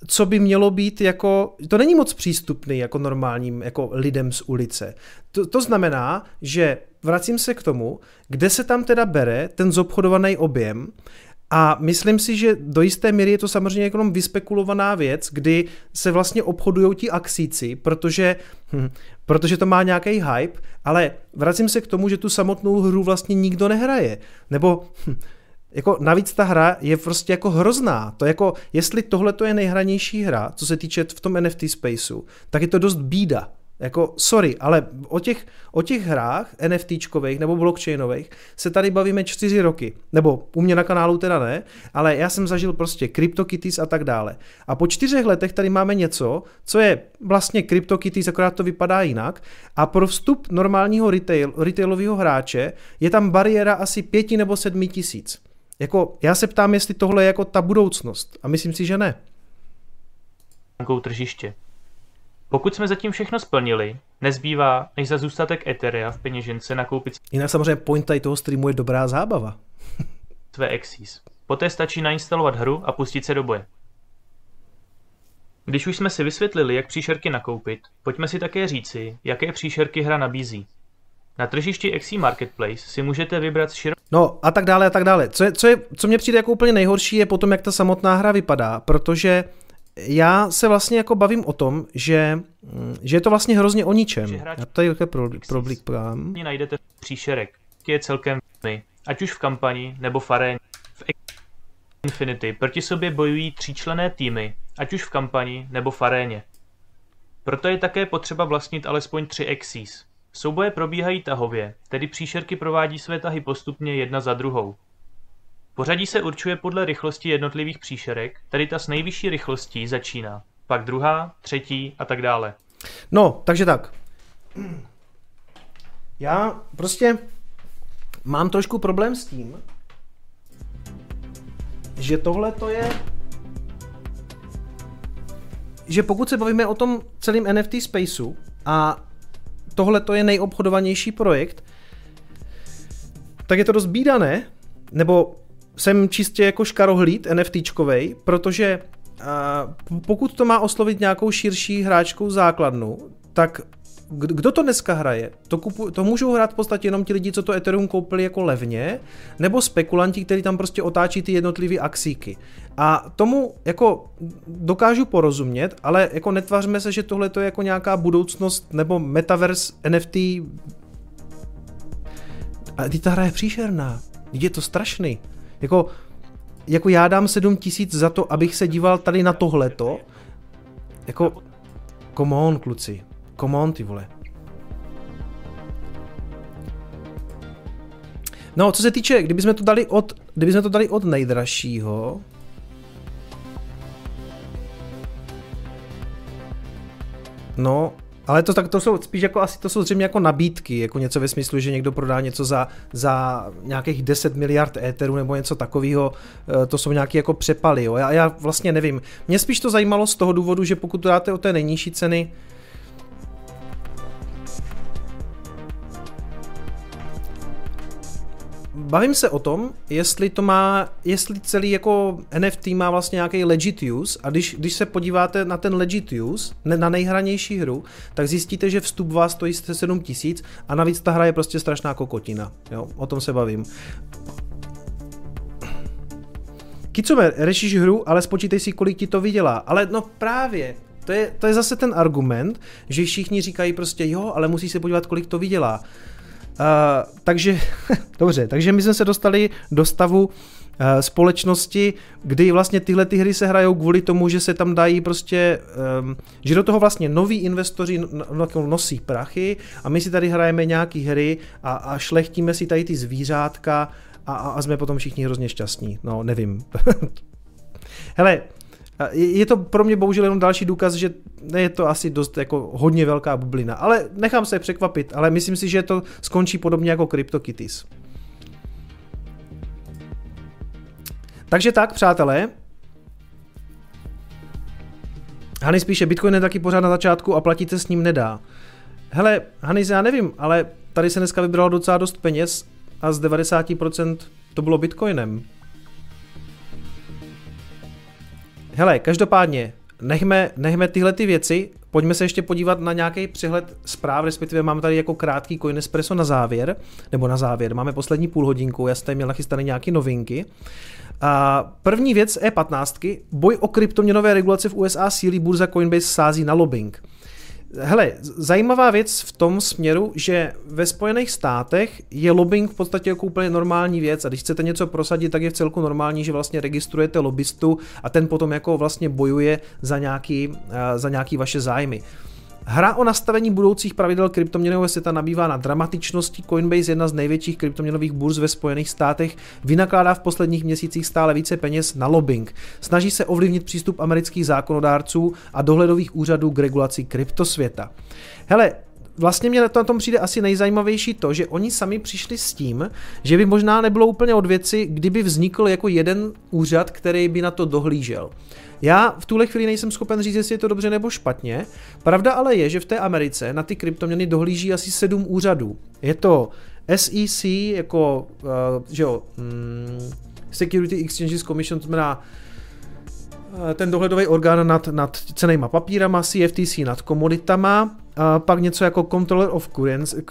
co by mělo být jako, to není moc přístupný jako normálním jako lidem z ulice. To, to znamená, že vracím se k tomu, kde se tam teda bere ten zobchodovaný objem a myslím si, že do jisté míry je to samozřejmě jenom vyspekulovaná věc, kdy se vlastně obchodují ti akcíci, protože, hm, protože to má nějaký hype, ale vracím se k tomu, že tu samotnou hru vlastně nikdo nehraje. Nebo hm, jako navíc ta hra je prostě jako hrozná. To jako, jestli tohle to je nejhranější hra, co se týče v tom NFT spaceu, tak je to dost bída. Jako, sorry, ale o těch, o těch hrách NFTčkových nebo blockchainových se tady bavíme čtyři roky. Nebo u mě na kanálu teda ne, ale já jsem zažil prostě CryptoKitties a tak dále. A po čtyřech letech tady máme něco, co je vlastně CryptoKitties, akorát to vypadá jinak. A pro vstup normálního retail, retailového hráče je tam bariéra asi pěti nebo sedmi tisíc. Jako, já se ptám, jestli tohle je jako ta budoucnost. A myslím si, že ne. tržiště. Pokud jsme zatím všechno splnili, nezbývá, než za zůstatek Etherea v peněžence nakoupit Jinak samozřejmě point tady toho streamu je dobrá zábava. své Exis. Poté stačí nainstalovat hru a pustit se do boje. Když už jsme si vysvětlili, jak příšerky nakoupit, pojďme si také říci, jaké příšerky hra nabízí. Na tržišti Exi Marketplace si můžete vybrat z No a tak dále a tak dále. Co, je, co, je, co mě přijde jako úplně nejhorší je potom, jak ta samotná hra vypadá, protože já se vlastně jako bavím o tom, že, že je to vlastně hrozně o ničem. Hráč- Já tady pro, problém. najdete příšerek, který je celkem my, ať už v kampani nebo v aréně. V Infinity proti sobě bojují tříčlené týmy, ať už v kampani nebo v aréně. Proto je také potřeba vlastnit alespoň tři Exis. Souboje probíhají tahově, tedy příšerky provádí své tahy postupně jedna za druhou. Pořadí se určuje podle rychlosti jednotlivých příšerek, tedy ta s nejvyšší rychlostí začíná, pak druhá, třetí a tak dále. No, takže tak. Já prostě mám trošku problém s tím, že tohle to je že pokud se bavíme o tom celém NFT spaceu a tohle to je nejobchodovanější projekt, tak je to dost bídané, nebo jsem čistě jako škarohlíd NFTčkovej, protože a, pokud to má oslovit nějakou širší hráčkou základnu, tak kdo to dneska hraje? To, kupu, to můžou hrát v podstatě jenom ti lidi, co to Ethereum koupili jako levně, nebo spekulanti, kteří tam prostě otáčí ty jednotlivé axíky. A tomu jako dokážu porozumět, ale jako netvařme se, že tohle to je jako nějaká budoucnost nebo metaverse NFT. A ty ta hra je příšerná. Je to strašný. Jako, jako já dám 7 tisíc za to, abych se díval tady na tohleto. Jako, come on, kluci. Come on, ty vole. No, co se týče, kdybychom to dali od, kdybychom to dali od nejdražšího, No, ale to, tak to jsou spíš jako asi to jsou zřejmě jako nabídky, jako něco ve smyslu, že někdo prodá něco za, za nějakých 10 miliard éterů nebo něco takového, eh, to jsou nějaké jako přepaly, jo. Já, já vlastně nevím. Mě spíš to zajímalo z toho důvodu, že pokud to dáte o té nejnižší ceny, Bavím se o tom, jestli to má, jestli celý jako NFT má vlastně nějaký legit use a když, když se podíváte na ten legit use, ne, na nejhranější hru, tak zjistíte, že vstup vás stojí 7 tisíc a navíc ta hra je prostě strašná kokotina. Jo, o tom se bavím. Kicome, řešíš hru, ale spočítej si, kolik ti to vydělá. Ale no právě, to je, to je zase ten argument, že všichni říkají prostě jo, ale musí se podívat, kolik to vydělá. Uh, takže, dobře, takže my jsme se dostali do stavu uh, společnosti, kdy vlastně tyhle ty hry se hrajou kvůli tomu, že se tam dají prostě, um, že do toho vlastně noví investoři nosí prachy a my si tady hrajeme nějaký hry a, a šlechtíme si tady ty zvířátka a, a jsme potom všichni hrozně šťastní. No, nevím. Hele, je to pro mě bohužel jenom další důkaz, že je to asi dost jako hodně velká bublina, ale nechám se překvapit, ale myslím si, že to skončí podobně jako CryptoKitties. Takže tak, přátelé. Hanis píše, Bitcoin je taky pořád na začátku a platit se s ním nedá. Hele, Hanis, já nevím, ale tady se dneska vybralo docela dost peněz a z 90% to bylo Bitcoinem. Hele, každopádně, nechme, nechme tyhle ty věci, pojďme se ještě podívat na nějaký přehled zpráv, respektive máme tady jako krátký Coin Espresso na závěr, nebo na závěr, máme poslední půl hodinku, já jsem měl nachystané nějaké novinky. A první věc E15, boj o kryptoměnové regulace v USA sílí burza Coinbase sází na lobbying. Hele, zajímavá věc v tom směru, že ve Spojených státech je lobbying v podstatě jako úplně normální věc a když chcete něco prosadit, tak je v celku normální, že vlastně registrujete lobbystu a ten potom jako vlastně bojuje za nějaký, za nějaký vaše zájmy. Hra o nastavení budoucích pravidel kryptoměnového světa nabývá na dramatičnosti. Coinbase, jedna z největších kryptoměnových burz ve Spojených státech, vynakládá v posledních měsících stále více peněz na lobbying. Snaží se ovlivnit přístup amerických zákonodárců a dohledových úřadů k regulaci kryptosvěta. Hele, vlastně mě na tom přijde asi nejzajímavější to, že oni sami přišli s tím, že by možná nebylo úplně od věci, kdyby vznikl jako jeden úřad, který by na to dohlížel. Já v tuhle chvíli nejsem schopen říct, jestli je to dobře nebo špatně. Pravda ale je, že v té Americe na ty kryptoměny dohlíží asi sedm úřadů. Je to SEC, jako, uh, že jo, um, Security Exchanges Commission, to znamená Eh, ten dohledový orgán nad, nad cenýma papírama, CFTC nad komoditama, a pak něco jako Controller of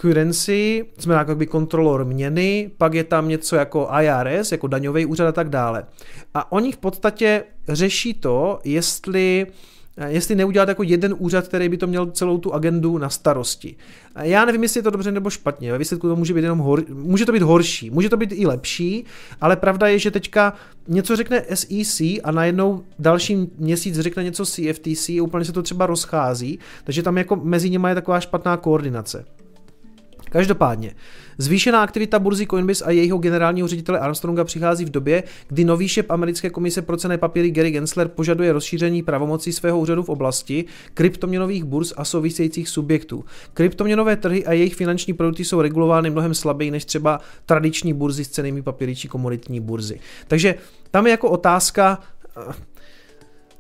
Currency, znamená jako by kontrolor měny, pak je tam něco jako IRS, jako daňový úřad a tak dále. A oni v podstatě řeší to, jestli Eh, jestli neudělat jako jeden úřad, který by to měl celou tu agendu na starosti. Já nevím, jestli je to dobře nebo špatně. Ve výsledku to může být jenom hor, může to být horší, může to být i lepší, ale pravda je, že teďka něco řekne SEC a najednou další měsíc řekne něco CFTC úplně se to třeba rozchází, takže tam jako mezi nimi je taková špatná koordinace. Každopádně, zvýšená aktivita burzy Coinbase a jejího generálního ředitele Armstronga přichází v době, kdy nový šep americké komise pro cené papíry Gary Gensler požaduje rozšíření pravomocí svého úřadu v oblasti kryptoměnových burz a souvisejících subjektů. Kryptoměnové trhy a jejich finanční produkty jsou regulovány mnohem slaběji než třeba tradiční burzy s cenými papíry či komoditní burzy. Takže tam je jako otázka,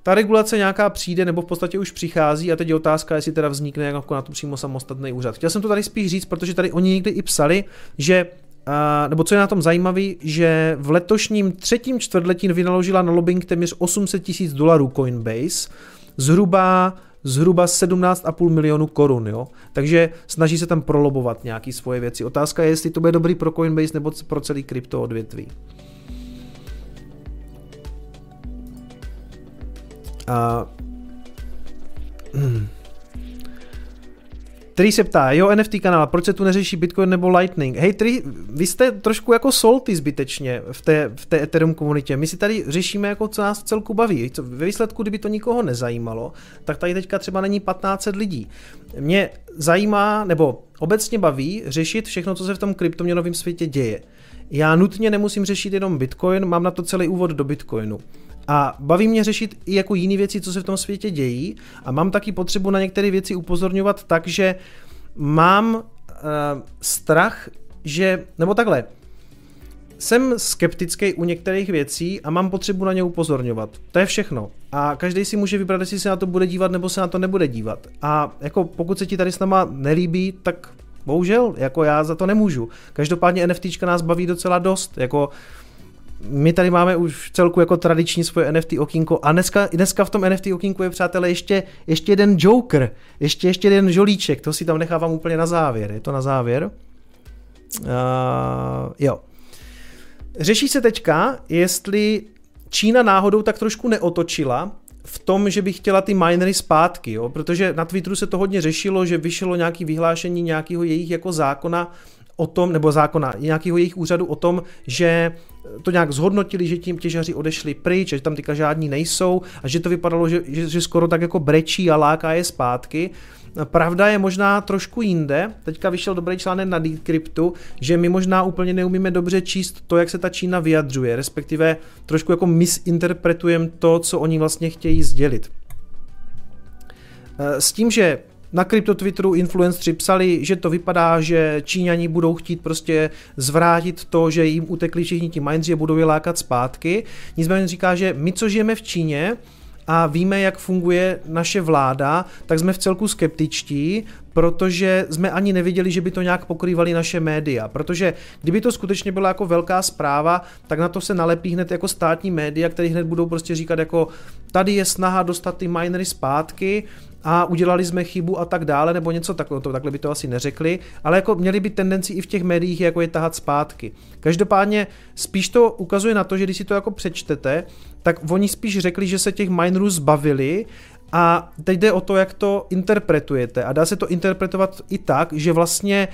ta regulace nějaká přijde nebo v podstatě už přichází a teď je otázka, jestli teda vznikne jako na to přímo samostatný úřad. Chtěl jsem to tady spíš říct, protože tady oni někdy i psali, že Uh, nebo co je na tom zajímavé, že v letošním třetím čtvrtletí vynaložila na lobbying téměř 800 tisíc dolarů Coinbase, zhruba zhruba 17,5 milionů korun, jo. Takže snaží se tam prolobovat nějaký svoje věci. Otázka je, jestli to bude dobrý pro Coinbase nebo pro celý krypto odvětví. A... Hmm. Který se ptá, jo NFT kanál, proč se tu neřeší Bitcoin nebo Lightning? Hej, tri, vy jste trošku jako solty zbytečně v té, v té Ethereum komunitě. My si tady řešíme, jako co nás v celku baví. Co, ve výsledku, kdyby to nikoho nezajímalo, tak tady teďka třeba není 1500 lidí. Mě zajímá, nebo obecně baví řešit všechno, co se v tom kryptoměnovém světě děje. Já nutně nemusím řešit jenom Bitcoin, mám na to celý úvod do Bitcoinu. A baví mě řešit i jako jiné věci, co se v tom světě dějí a mám taky potřebu na některé věci upozorňovat tak, že mám uh, strach, že, nebo takhle, jsem skeptický u některých věcí a mám potřebu na ně upozorňovat. To je všechno. A každý si může vybrat, jestli se na to bude dívat nebo se na to nebude dívat. A jako pokud se ti tady s náma nelíbí, tak bohužel, jako já za to nemůžu. Každopádně NFTčka nás baví docela dost. Jako my tady máme už celku jako tradiční svoje NFT okýnko a dneska, dneska v tom NFT okýnku je, přátelé, ještě, ještě jeden Joker, ještě, ještě jeden žolíček, to si tam nechávám úplně na závěr, je to na závěr. Uh, jo. Řeší se teďka, jestli Čína náhodou tak trošku neotočila v tom, že by chtěla ty minery zpátky, jo? protože na Twitteru se to hodně řešilo, že vyšlo nějaké vyhlášení nějakého jejich jako zákona o tom, nebo zákona nějakého jejich úřadu o tom, že to nějak zhodnotili, že tím těžaři odešli pryč, že tam teďka žádní nejsou a že to vypadalo, že, že, že skoro tak jako brečí a láká je zpátky. Pravda je možná trošku jinde. Teďka vyšel dobrý článek na Decryptu, že my možná úplně neumíme dobře číst to, jak se ta Čína vyjadřuje, respektive trošku jako misinterpretujeme to, co oni vlastně chtějí sdělit. S tím, že na krypto Twitteru influenceri psali, že to vypadá, že Číňani budou chtít prostě zvrátit to, že jim utekli všichni ti mindři a budou je lákat zpátky. Nicméně říká, že my, co žijeme v Číně, a víme, jak funguje naše vláda, tak jsme v celku skeptičtí, protože jsme ani neviděli, že by to nějak pokrývali naše média. Protože kdyby to skutečně byla jako velká zpráva, tak na to se nalepí hned jako státní média, které hned budou prostě říkat jako tady je snaha dostat ty minery zpátky a udělali jsme chybu a tak dále, nebo něco takového, to, takhle by to asi neřekli, ale jako měli by tendenci i v těch médiích jako je tahat zpátky. Každopádně spíš to ukazuje na to, že když si to jako přečtete, tak oni spíš řekli, že se těch minerů zbavili a teď jde o to, jak to interpretujete. A dá se to interpretovat i tak, že vlastně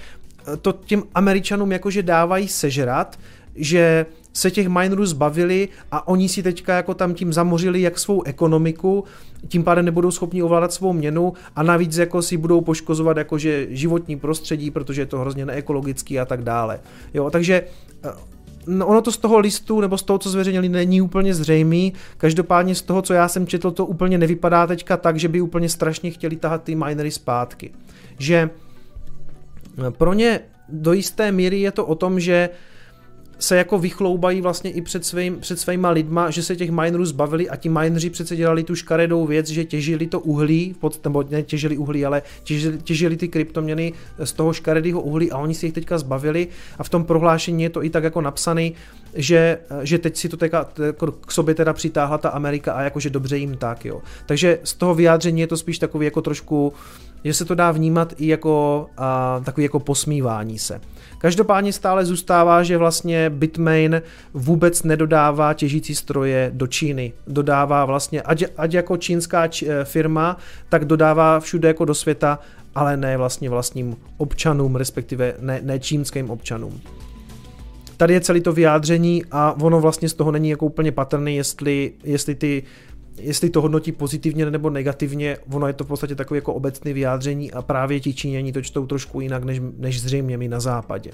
to těm Američanům jakože dávají sežrat, že se těch minerů zbavili a oni si teďka jako tam tím zamořili jak svou ekonomiku, tím pádem nebudou schopni ovládat svou měnu a navíc jako si budou poškozovat jakože životní prostředí, protože je to hrozně neekologický a tak dále. Jo, takže eh, No ono to z toho listu nebo z toho, co zveřejnili, není úplně zřejmý. Každopádně z toho, co já jsem četl, to úplně nevypadá teďka tak, že by úplně strašně chtěli tahat ty minery zpátky. Že eh, pro ně do jisté míry je to o tom, že se jako vychloubají vlastně i před, svým, před svýma lidma, že se těch minerů zbavili a ti mineři přece dělali tu škaredou věc, že těžili to uhlí, pod, nebo ne těžili uhlí, ale těžili, těžili ty kryptoměny z toho škaredého uhlí a oni si jich teďka zbavili a v tom prohlášení je to i tak jako napsaný, že, že teď si to teďka, jako k sobě teda přitáhla ta Amerika a jakože dobře jim tak, jo. Takže z toho vyjádření je to spíš takový jako trošku, že se to dá vnímat i jako a, takový jako posmívání se. Každopádně stále zůstává, že vlastně Bitmain vůbec nedodává těžící stroje do Číny. Dodává vlastně, ať, ať jako čínská eh, firma, tak dodává všude jako do světa, ale ne vlastně vlastním občanům, respektive ne, ne čínským občanům. Tady je celé to vyjádření a ono vlastně z toho není jako úplně patrný, jestli, jestli ty jestli to hodnotí pozitivně nebo negativně, ono je to v podstatě takové jako obecné vyjádření a právě ti Číňani to čtou trošku jinak, než, než zřejmě my na západě.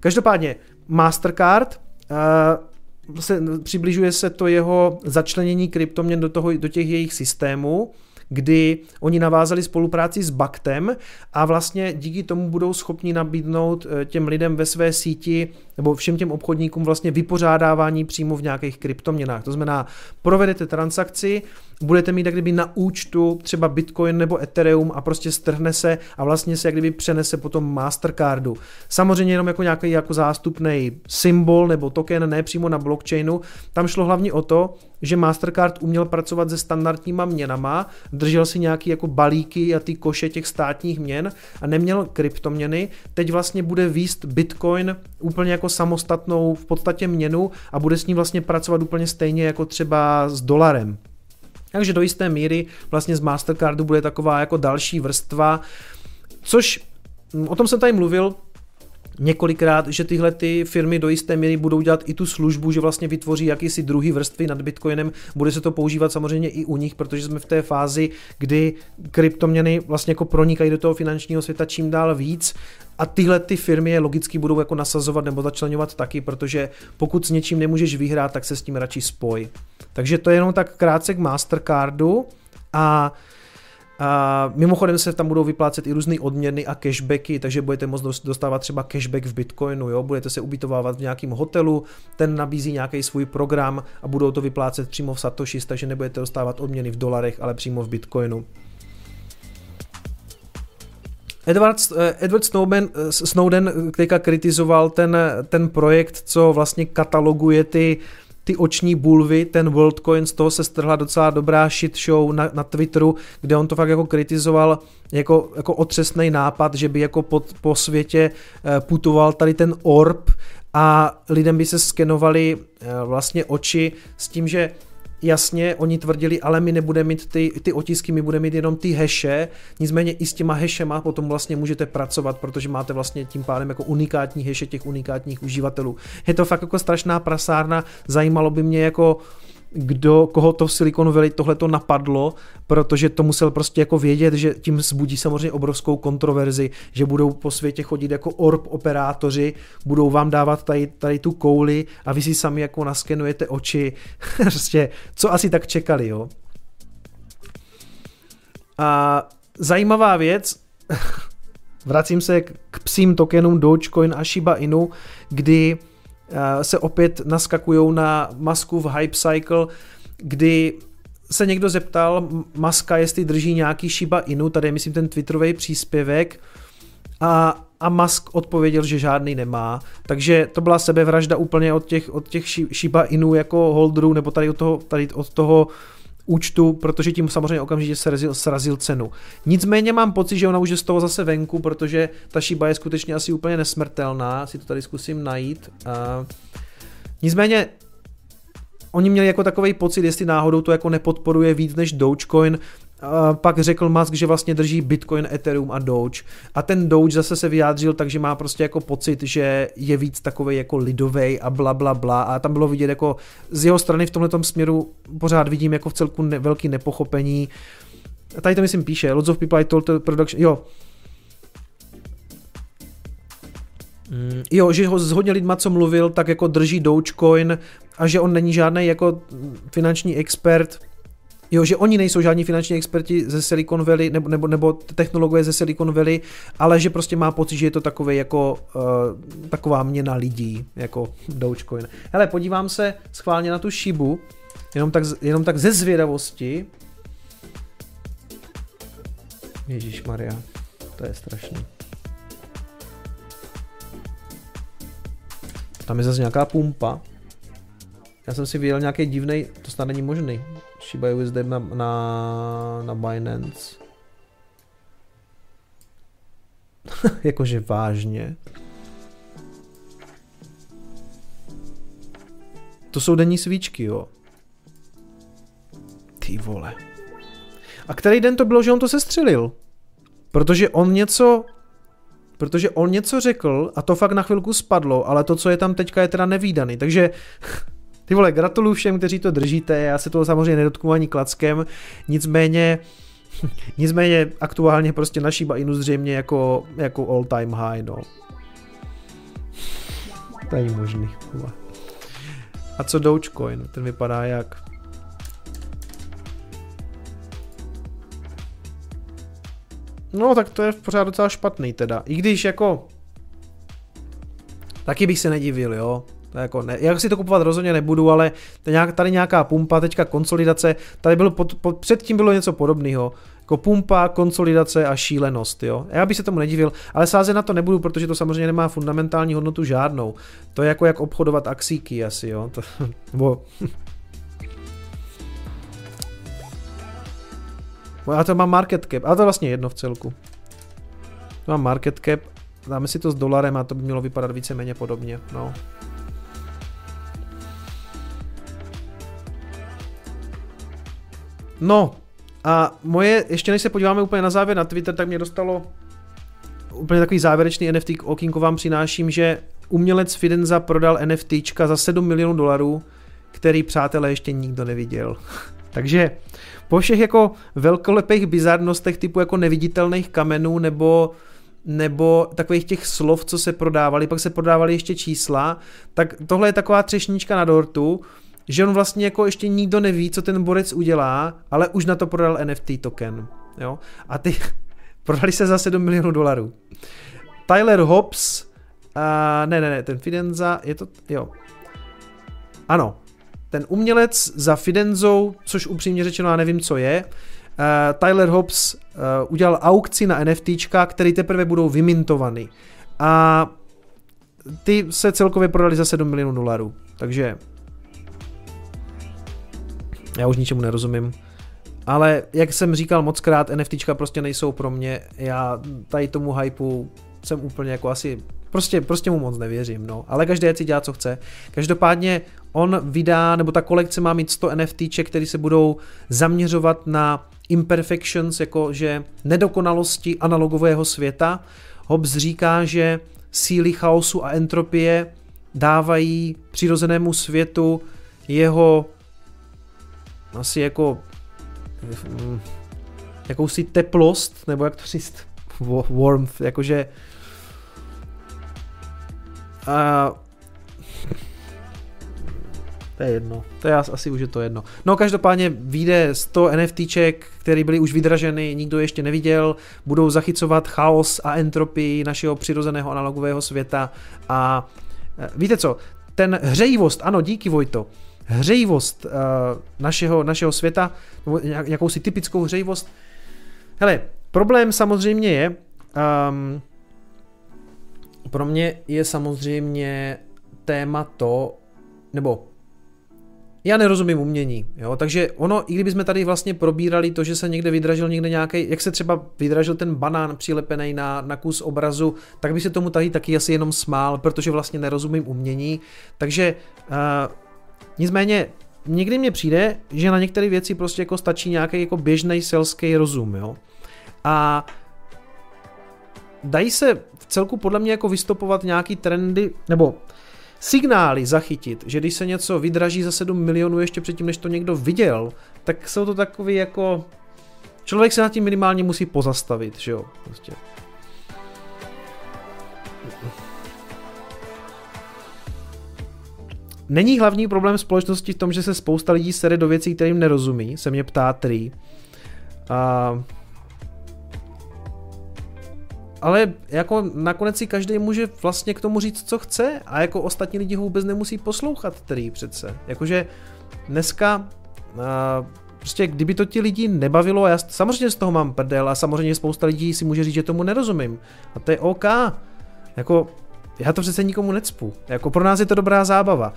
Každopádně Mastercard uh, se, přibližuje se to jeho začlenění kryptoměn do, toho, do těch jejich systémů, kdy oni navázali spolupráci s Baktem a vlastně díky tomu budou schopni nabídnout eh, těm lidem ve své síti nebo všem těm obchodníkům vlastně vypořádávání přímo v nějakých kryptoměnách. To znamená, provedete transakci, budete mít jak kdyby na účtu třeba Bitcoin nebo Ethereum a prostě strhne se a vlastně se jak kdyby přenese potom Mastercardu. Samozřejmě jenom jako nějaký jako zástupný symbol nebo token, ne přímo na blockchainu. Tam šlo hlavně o to, že Mastercard uměl pracovat se standardníma měnama, držel si nějaký jako balíky a ty koše těch státních měn a neměl kryptoměny. Teď vlastně bude výst Bitcoin úplně jako samostatnou v podstatě měnu a bude s ní vlastně pracovat úplně stejně jako třeba s dolarem. Takže do jisté míry vlastně z Mastercardu bude taková jako další vrstva, což o tom jsem tady mluvil, několikrát, že tyhle ty firmy do jisté míry budou dělat i tu službu, že vlastně vytvoří jakýsi druhý vrstvy nad Bitcoinem. Bude se to používat samozřejmě i u nich, protože jsme v té fázi, kdy kryptoměny vlastně jako pronikají do toho finančního světa čím dál víc a tyhle ty firmy je logicky budou jako nasazovat nebo začlenovat taky, protože pokud s něčím nemůžeš vyhrát, tak se s tím radši spoj. Takže to je jenom tak krátce k Mastercardu a a mimochodem se tam budou vyplácet i různé odměny a cashbacky, takže budete moct dostávat třeba cashback v Bitcoinu, jo? budete se ubytovávat v nějakém hotelu, ten nabízí nějaký svůj program a budou to vyplácet přímo v Satoshis, takže nebudete dostávat odměny v dolarech, ale přímo v Bitcoinu. Edward, eh, Edward Snowden, eh, Snowden teďka kritizoval ten, ten projekt, co vlastně kataloguje ty ty oční bulvy, ten WorldCoin, z toho se strhla docela dobrá shit show na, na Twitteru, kde on to fakt jako kritizoval jako, jako otřesný nápad, že by jako pod, po světě eh, putoval tady ten orb a lidem by se skenovali vlastně oči s tím, že jasně, oni tvrdili, ale my nebudeme mít ty, ty otisky, my budeme mít jenom ty heše, nicméně i s těma hešema potom vlastně můžete pracovat, protože máte vlastně tím pádem jako unikátní heše těch unikátních uživatelů. Je to fakt jako strašná prasárna, zajímalo by mě jako kdo, koho to v Silicon Valley tohle to napadlo, protože to musel prostě jako vědět, že tím zbudí samozřejmě obrovskou kontroverzi, že budou po světě chodit jako orb operátoři, budou vám dávat tady, tady tu kouli a vy si sami jako naskenujete oči. prostě, co asi tak čekali, jo? A zajímavá věc, vracím se k psím tokenům Dogecoin a Shiba Inu, kdy se opět naskakují na masku v Hype Cycle, kdy se někdo zeptal Maska, jestli drží nějaký Shiba Inu, tady je myslím ten twitterový příspěvek a, a Musk odpověděl, že žádný nemá, takže to byla sebevražda úplně od těch, od těch Shiba Inu jako holderů, nebo tady od toho, tady od toho účtu, protože tím samozřejmě okamžitě srazil, srazil cenu. Nicméně mám pocit, že ona už je z toho zase venku, protože ta Shiba je skutečně asi úplně nesmrtelná, si to tady zkusím najít. Uh, nicméně oni měli jako takový pocit, jestli náhodou to jako nepodporuje víc než Dogecoin, pak řekl Musk, že vlastně drží Bitcoin, Ethereum a Doge. A ten Doge zase se vyjádřil tak, že má prostě jako pocit, že je víc takový jako lidovej a bla bla bla. A tam bylo vidět jako z jeho strany v tomhle směru pořád vidím jako v celku ne, velký nepochopení. A tady to myslím píše, lots of people I told the production, jo, Mm, jo, že ho s hodně lidma, co mluvil, tak jako drží Dogecoin a že on není žádný jako finanční expert, Jo, že oni nejsou žádní finanční experti ze Silicon Valley nebo, nebo, nebo technologie ze Silicon Valley, ale že prostě má pocit, že je to takové jako uh, taková měna lidí, jako Dogecoin. Hele, podívám se schválně na tu šibu, jenom tak, jenom tak ze zvědavosti. Ježíš Maria, to je strašný. Tam je zase nějaká pumpa. Já jsem si viděl nějaký divný, to snad není možný. Shiba USD na, na, na Binance. Jakože vážně. To jsou denní svíčky, jo. Ty vole. A který den to bylo, že on to sestřelil? Protože on něco protože on něco řekl a to fakt na chvilku spadlo, ale to, co je tam teďka, je teda nevýdaný. Takže ty vole, gratuluju všem, kteří to držíte, já se toho samozřejmě nedotknu ani klackem, nicméně Nicméně aktuálně prostě naší Inu zřejmě jako, jako all time high, no. To není možný. A co Dogecoin? Ten vypadá jak? No tak to je pořád docela špatný teda. I když jako... Taky bych se nedivil, jo. Jako ne, já si to kupovat rozhodně nebudu, ale tady nějaká pumpa, teďka konsolidace, tady bylo pod, pod, předtím bylo něco podobného. Jako pumpa, konsolidace a šílenost, jo. Já bych se tomu nedivil, ale sázet na to nebudu, protože to samozřejmě nemá fundamentální hodnotu žádnou. To je jako jak obchodovat axíky asi, jo. To, bo, Já to mám market cap, ale to je vlastně jedno v celku. To mám market cap, dáme si to s dolarem a to by mělo vypadat víceméně podobně, no. No, a moje, ještě než se podíváme úplně na závěr na Twitter, tak mě dostalo úplně takový závěrečný NFT okýnko vám přináším, že umělec Fidenza prodal NFTčka za 7 milionů dolarů, který přátelé ještě nikdo neviděl. Takže po všech jako velkolepých bizarnostech typu jako neviditelných kamenů nebo nebo takových těch slov, co se prodávali, pak se prodávali ještě čísla, tak tohle je taková třešnička na dortu, že on vlastně jako ještě nikdo neví, co ten borec udělá, ale už na to prodal NFT token. Jo? A ty prodali se za 7 milionů dolarů. Tyler Hobbs, uh, ne, ne, ne, ten Fidenza, je to, jo. Ano, ten umělec za Fidenzou, což upřímně řečeno já nevím, co je, uh, Tyler Hobbs uh, udělal aukci na NFTčka, které teprve budou vymintovaný. A ty se celkově prodali za 7 milionů dolarů. Takže já už ničemu nerozumím. Ale jak jsem říkal moc krát, NFTčka prostě nejsou pro mě. Já tady tomu hypeu jsem úplně jako asi Prostě, prostě mu moc nevěřím, no. Ale každý si dělá, co chce. Každopádně on vydá, nebo ta kolekce má mít 100 NFTček, které se budou zaměřovat na imperfections, jakože nedokonalosti analogového světa. Hobbes říká, že síly chaosu a entropie dávají přirozenému světu jeho asi jako hm, jakousi teplost, nebo jak to říct, warmth, jakože a... To je jedno. To je asi už je to jedno. No každopádně vyjde 100 NFTček, které byly už vydraženy, nikdo ještě neviděl, budou zachycovat chaos a entropii našeho přirozeného analogového světa a e, víte co, ten hřejivost, ano díky Vojto, hřejivost uh, našeho, našeho světa, nebo jakousi typickou hřejivost. Hele, problém samozřejmě je, um, pro mě je samozřejmě téma to, nebo já nerozumím umění, jo, takže ono, i kdybychom tady vlastně probírali to, že se někde vydražil někde nějaký, jak se třeba vydražil ten banán přilepený na, na kus obrazu, tak by se tomu tady taky asi jenom smál, protože vlastně nerozumím umění, takže uh, nicméně někdy mně přijde, že na některé věci prostě jako stačí nějaký jako běžný selský rozum, jo, a dají se v celku podle mě jako vystopovat nějaký trendy, nebo signály zachytit, že když se něco vydraží za 7 milionů ještě předtím, než to někdo viděl, tak jsou to takový jako... Člověk se na tím minimálně musí pozastavit, že jo? Prostě. Není hlavní problém společnosti v tom, že se spousta lidí sere do věcí, kterým nerozumí, se mě ptá Tri. A ale jako nakonec si každý může vlastně k tomu říct, co chce a jako ostatní lidi ho vůbec nemusí poslouchat, který přece. Jakože dneska uh, prostě kdyby to ti lidi nebavilo, já samozřejmě z toho mám prdel a samozřejmě spousta lidí si může říct, že tomu nerozumím. A to je OK. Jako já to přece nikomu necpu. Jako pro nás je to dobrá zábava.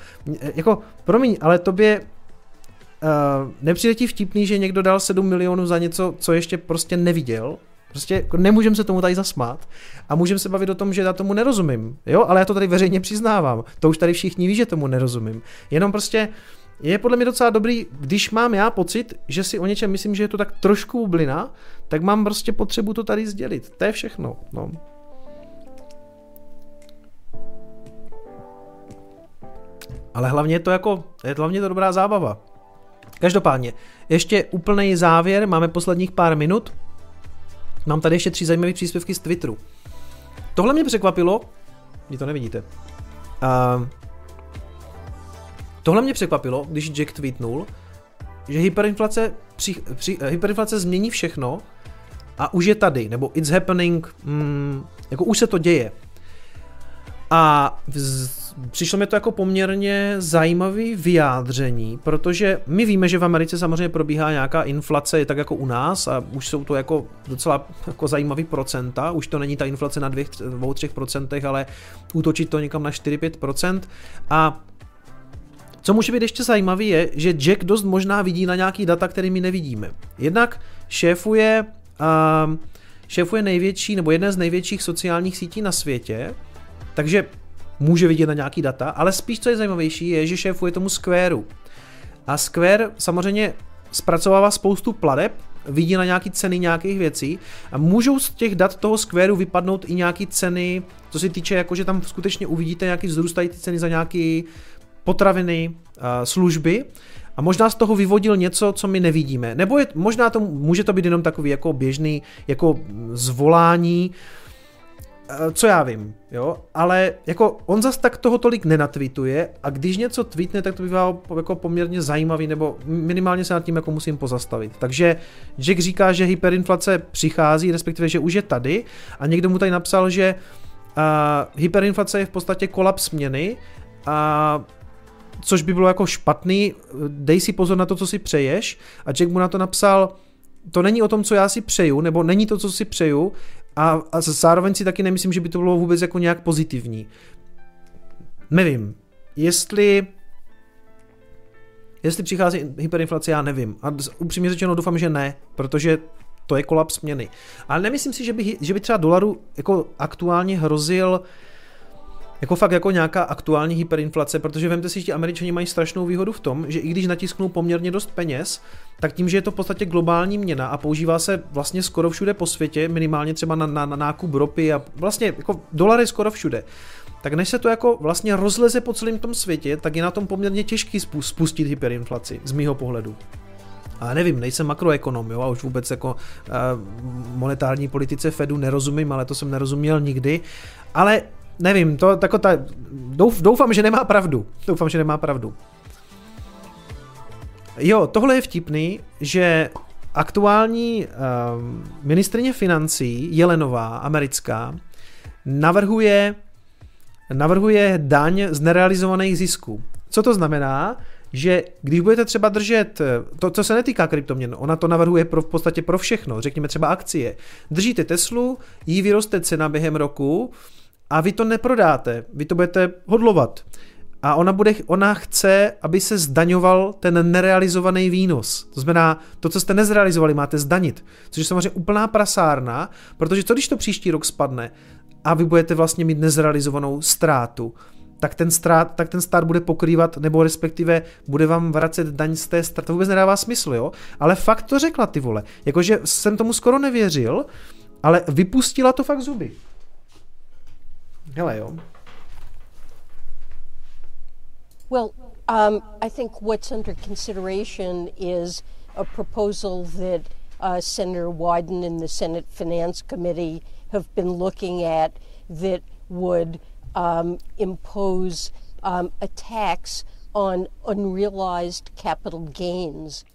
Jako, promiň, ale tobě uh, nepřijde ti vtipný, že někdo dal 7 milionů za něco, co ještě prostě neviděl? Prostě jako nemůžeme se tomu tady zasmát a můžeme se bavit o tom, že já tomu nerozumím. Jo, ale já to tady veřejně přiznávám. To už tady všichni ví, že tomu nerozumím. Jenom prostě je podle mě docela dobrý, když mám já pocit, že si o něčem myslím, že je to tak trošku bublina, tak mám prostě potřebu to tady sdělit. To je všechno. No. Ale hlavně je to jako, je to hlavně to dobrá zábava. Každopádně, ještě úplný závěr, máme posledních pár minut. Mám tady ještě tři zajímavé příspěvky z Twitteru. Tohle mě překvapilo, vy to nevidíte. Uh, tohle mě překvapilo, když Jack tweetnul, že hyperinflace, při, při, hyperinflace změní všechno a už je tady, nebo it's happening, mm, jako už se to děje. A vz, přišlo mi to jako poměrně zajímavý vyjádření, protože my víme, že v Americe samozřejmě probíhá nějaká inflace, tak jako u nás a už jsou to jako docela jako zajímavý procenta, už to není ta inflace na 2-3 procentech, ale útočí to někam na 4-5% a co může být ještě zajímavý je, že Jack dost možná vidí na nějaký data, které my nevidíme. Jednak šéfuje, šéfuje největší nebo jedné z největších sociálních sítí na světě, takže může vidět na nějaký data, ale spíš co je zajímavější je, že šéfuje tomu Squareu. A Square samozřejmě zpracovává spoustu pladeb, vidí na nějaký ceny nějakých věcí a můžou z těch dat toho Squareu vypadnout i nějaký ceny, co se týče, jako že tam skutečně uvidíte nějaký vzrůstající ceny za nějaké potraviny, služby a možná z toho vyvodil něco, co my nevidíme. Nebo je, možná to může to být jenom takový jako běžný jako zvolání, Eh, co já vím, jo, ale jako on zas tak toho tolik nenatweetuje a když něco tweetne, tak to bývá jako poměrně zajímavý, nebo minimálně se nad tím jako musím pozastavit. Takže Jack říká, že hyperinflace přichází, respektive, že už je tady a někdo mu tady napsal, že uh, hyperinflace je v podstatě kolaps měny a což by bylo jako špatný, dej si pozor na to, co si přeješ. A Jack mu na to napsal, to není o tom, co já si přeju, nebo není to, co si přeju, a, a zároveň si taky nemyslím, že by to bylo vůbec jako nějak pozitivní. Nevím. Jestli Jestli přichází hyperinflace, já nevím. A upřímně řečeno doufám, že ne, protože to je kolaps měny. Ale nemyslím si, že by, že by třeba dolaru jako aktuálně hrozil uh, jako fakt jako nějaká aktuální hyperinflace, protože vemte si, že ti američani mají strašnou výhodu v tom, že i když natisknou poměrně dost peněz, tak tím, že je to v podstatě globální měna a používá se vlastně skoro všude po světě, minimálně třeba na, na, na nákup ropy a vlastně jako dolary skoro všude, tak než se to jako vlastně rozleze po celém tom světě, tak je na tom poměrně těžký spustit hyperinflaci, z mýho pohledu. A nevím, nejsem makroekonom, jo, a už vůbec jako uh, monetární politice Fedu nerozumím, ale to jsem nerozuměl nikdy. Ale nevím, to tako ta, douf, doufám, že nemá pravdu. Doufám, že nemá pravdu. Jo, tohle je vtipný, že aktuální uh, ministrině financí Jelenová, americká, navrhuje, navrhuje daň z nerealizovaných zisků. Co to znamená? Že když budete třeba držet, to, co se netýká kryptoměn, ona to navrhuje pro, v podstatě pro všechno, řekněme třeba akcie. Držíte Teslu, jí vyroste cena během roku, a vy to neprodáte, vy to budete hodlovat. A ona, bude, ona chce, aby se zdaňoval ten nerealizovaný výnos. To znamená, to, co jste nezrealizovali, máte zdanit. Což je samozřejmě úplná prasárna, protože co když to příští rok spadne a vy budete vlastně mít nezrealizovanou ztrátu, tak ten, strát, tak ten stát bude pokrývat, nebo respektive bude vám vracet daň z té ztráty. To vůbec nedává smysl, jo? Ale fakt to řekla, ty vole. Jakože jsem tomu skoro nevěřil, ale vypustila to fakt zuby. Hele, jo. Well, um, I think what's under consideration is a proposal that uh, Senator Wyden and the Senate Finance Committee have been looking at that would um, impose um, a tax on unrealized capital gains.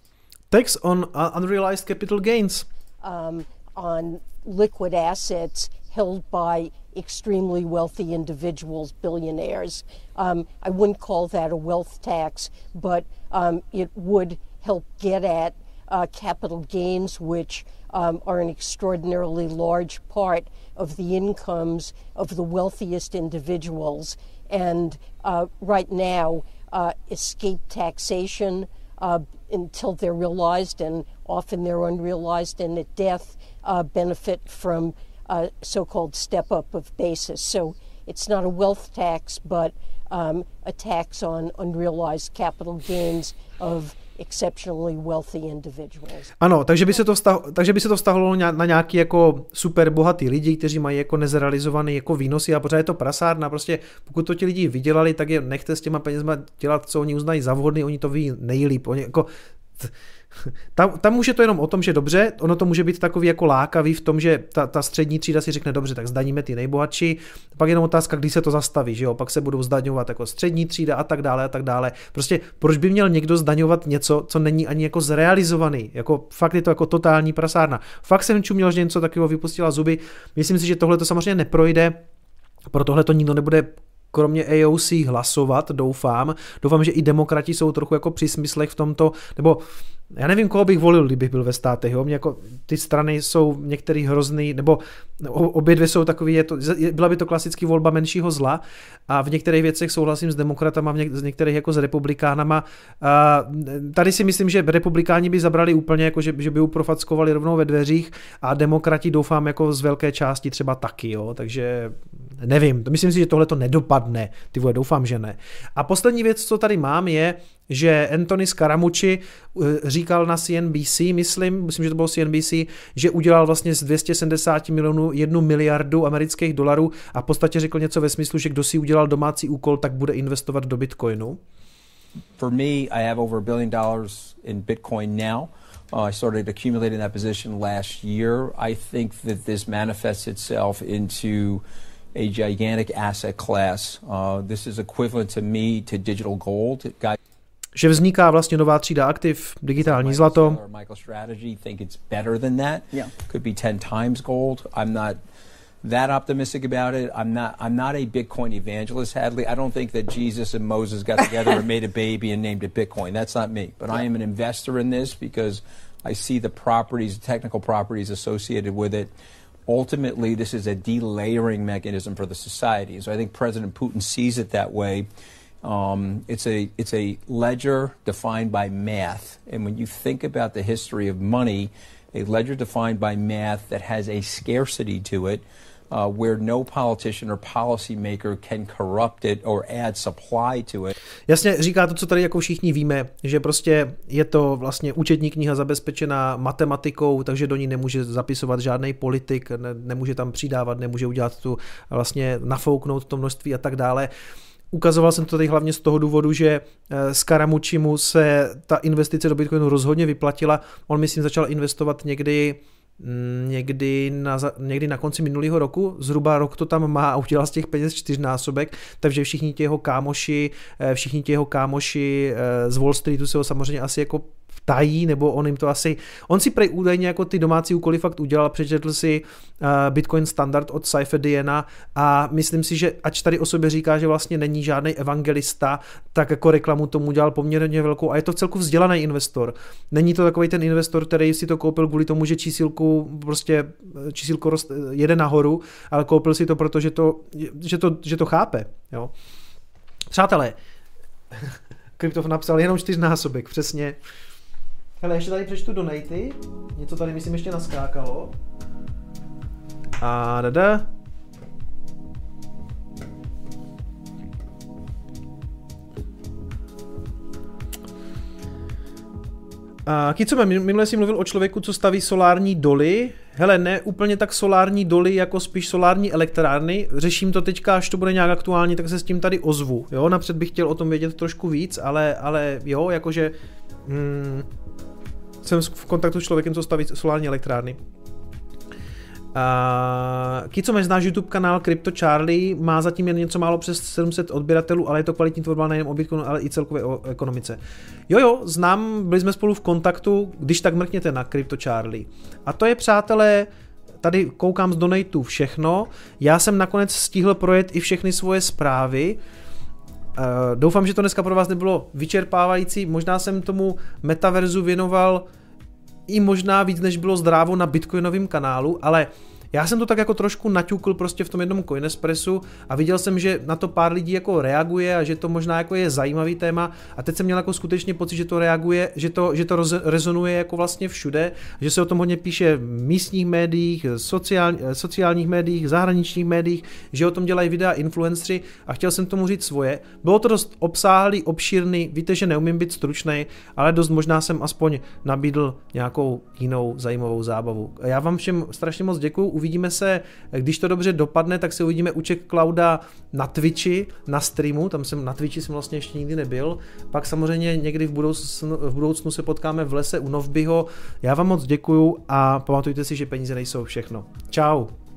Tax on uh, unrealized capital gains. Um, on liquid assets held by extremely wealthy individuals, billionaires. Um, I wouldn't call that a wealth tax, but um, it would help get at uh, capital gains, which um, are an extraordinarily large part of the incomes of the wealthiest individuals. And uh, right now, uh, escape taxation uh, until they're realized, and often they're unrealized, and at death uh, benefit from uh, so called step up of basis. So it's not a wealth tax, but um, a tax on unrealized capital gains of exceptionally wealthy individuals. Ano, takže by se to, vztah, takže by se to vztahovalo na nějaký jako super bohatý lidi, kteří mají jako nezrealizovaný jako výnosy a pořád je to prasárna, prostě pokud to ti lidi vydělali, tak je nechte s těma penězma dělat, co oni uznají za vhodný, oni to ví nejlíp, oni jako tam, tam už je to jenom o tom, že dobře, ono to může být takový jako lákavý v tom, že ta, ta střední třída si řekne, dobře, tak zdaníme ty nejbohatší, pak jenom otázka, kdy se to zastaví, že jo, pak se budou zdaňovat jako střední třída a tak dále a tak dále. Prostě proč by měl někdo zdaňovat něco, co není ani jako zrealizovaný, jako fakt je to jako totální prasárna. Fakt jsem čuměl, že něco takového vypustila zuby, myslím si, že tohle to samozřejmě neprojde, pro tohle to nikdo nebude kromě AOC hlasovat, doufám. Doufám, že i demokrati jsou trochu jako při smyslech v tomto, nebo já nevím, koho bych volil, kdybych byl ve státech. Jo? Mě jako, ty strany jsou některý hrozný, nebo obě dvě jsou takový, je to, byla by to klasický volba menšího zla a v některých věcech souhlasím s demokratama, v něk, z některých jako s republikánama. A tady si myslím, že republikáni by zabrali úplně, jako že, že by uprofackovali rovnou ve dveřích a demokrati doufám jako z velké části třeba taky, jo? takže nevím, myslím si, že tohle to nedopadne, ty vole, doufám, že ne. A poslední věc, co tady mám, je, že Anthony Scaramucci eh, říkal na CNBC, myslím, myslím, že to bylo CNBC, že udělal vlastně z 270 milionů jednu miliardu amerických dolarů a v podstatě řekl něco ve smyslu, že kdo si udělal domácí úkol, tak bude investovat do Bitcoinu. For me, I have over a billion dollars in Bitcoin now. Uh, I started accumulating that position last year. I think that this manifests itself into a gigantic asset class. Uh, this is equivalent to me to digital gold. Guys že vzniká vlastně nová třída aktiv, digitální zlato. MicroStrategy think it's better than that. Yeah. Could be 10 times gold. I'm not that optimistic about it. I'm not I'm not a Bitcoin evangelist, Hadley. I don't think that Jesus and Moses got together and made a baby and named it Bitcoin. That's not me. But yeah. I am an investor in this because I see the properties, the technical properties associated with it. Ultimately, this is a delayering mechanism for the society. So I think President Putin sees it that way. Um, it's a it's a ledger defined by math, and when you think about the history of money, a ledger defined by math that has a scarcity to it, uh, where no politician or policymaker can corrupt it or add supply to it. Jasně říká to, co tady jako všichni víme, že prostě je to vlastně účetní kniha zabezpečená matematikou, takže do ní nemůže zapisovat žádný politik, ne, nemůže tam přidávat, nemůže udělat tu vlastně nafouknout to množství a tak dále. Ukazoval jsem to tady hlavně z toho důvodu, že z eh, se ta investice do Bitcoinu rozhodně vyplatila. On myslím začal investovat někdy mm, někdy na, někdy na konci minulého roku, zhruba rok to tam má a udělal z těch peněz čtyřnásobek, takže všichni ti jeho kámoši, eh, všichni ti jeho kámoši eh, z Wall Streetu se ho samozřejmě asi jako tají, nebo on jim to asi, on si prej údajně jako ty domácí úkoly fakt udělal, přečetl si uh, Bitcoin standard od Cypher Diena a myslím si, že ač tady o sobě říká, že vlastně není žádný evangelista, tak jako reklamu tomu dělal poměrně velkou a je to celku vzdělaný investor. Není to takový ten investor, který si to koupil kvůli tomu, že čísilku prostě eh, čísilko rost, jede nahoru, ale koupil si to, protože to, že to, že to chápe. Jo. Přátelé, Kryptov napsal jenom čtyřnásobek, přesně. Hele, ještě tady přečtu donaty. Něco tady myslím ještě naskákalo. A dada. A Kicome, minule jsi mluvil o člověku, co staví solární doly. Hele, ne úplně tak solární doly, jako spíš solární elektrárny. Řeším to teďka, až to bude nějak aktuální, tak se s tím tady ozvu. Jo, napřed bych chtěl o tom vědět trošku víc, ale, ale jo, jakože... Hmm, jsem v kontaktu s člověkem, co staví solární elektrárny. Uh, Kicomeš znáš YouTube kanál Crypto Charlie, má zatím jen něco málo přes 700 odběratelů, ale je to kvalitní tvorba nejen o Bitcoinu, ale i celkově o ekonomice. Jo, jo, znám, byli jsme spolu v kontaktu, když tak mrkněte na Crypto Charlie. A to je, přátelé, tady koukám z donatů všechno. Já jsem nakonec stihl projet i všechny svoje zprávy. Uh, doufám, že to dneska pro vás nebylo vyčerpávající. Možná jsem tomu metaverzu věnoval i možná víc, než bylo zdrávo na bitcoinovém kanálu, ale já jsem to tak jako trošku naťukl prostě v tom jednom Coinespressu a viděl jsem, že na to pár lidí jako reaguje a že to možná jako je zajímavý téma a teď jsem měl jako skutečně pocit, že to reaguje, že to, že to rezonuje jako vlastně všude, že se o tom hodně píše v místních médiích, sociál, sociálních médiích, zahraničních médiích, že o tom dělají videa influenceri a chtěl jsem tomu říct svoje. Bylo to dost obsáhlý, obšírný, víte, že neumím být stručný, ale dost možná jsem aspoň nabídl nějakou jinou zajímavou zábavu. Já vám všem strašně moc děkuju, uvidíme se, když to dobře dopadne, tak se uvidíme u Czech Clouda na Twitchi, na streamu, tam jsem na Twitchi jsem vlastně ještě nikdy nebyl, pak samozřejmě někdy v budoucnu, v budoucnu se potkáme v lese u Novbyho. Já vám moc děkuju a pamatujte si, že peníze nejsou všechno. Ciao.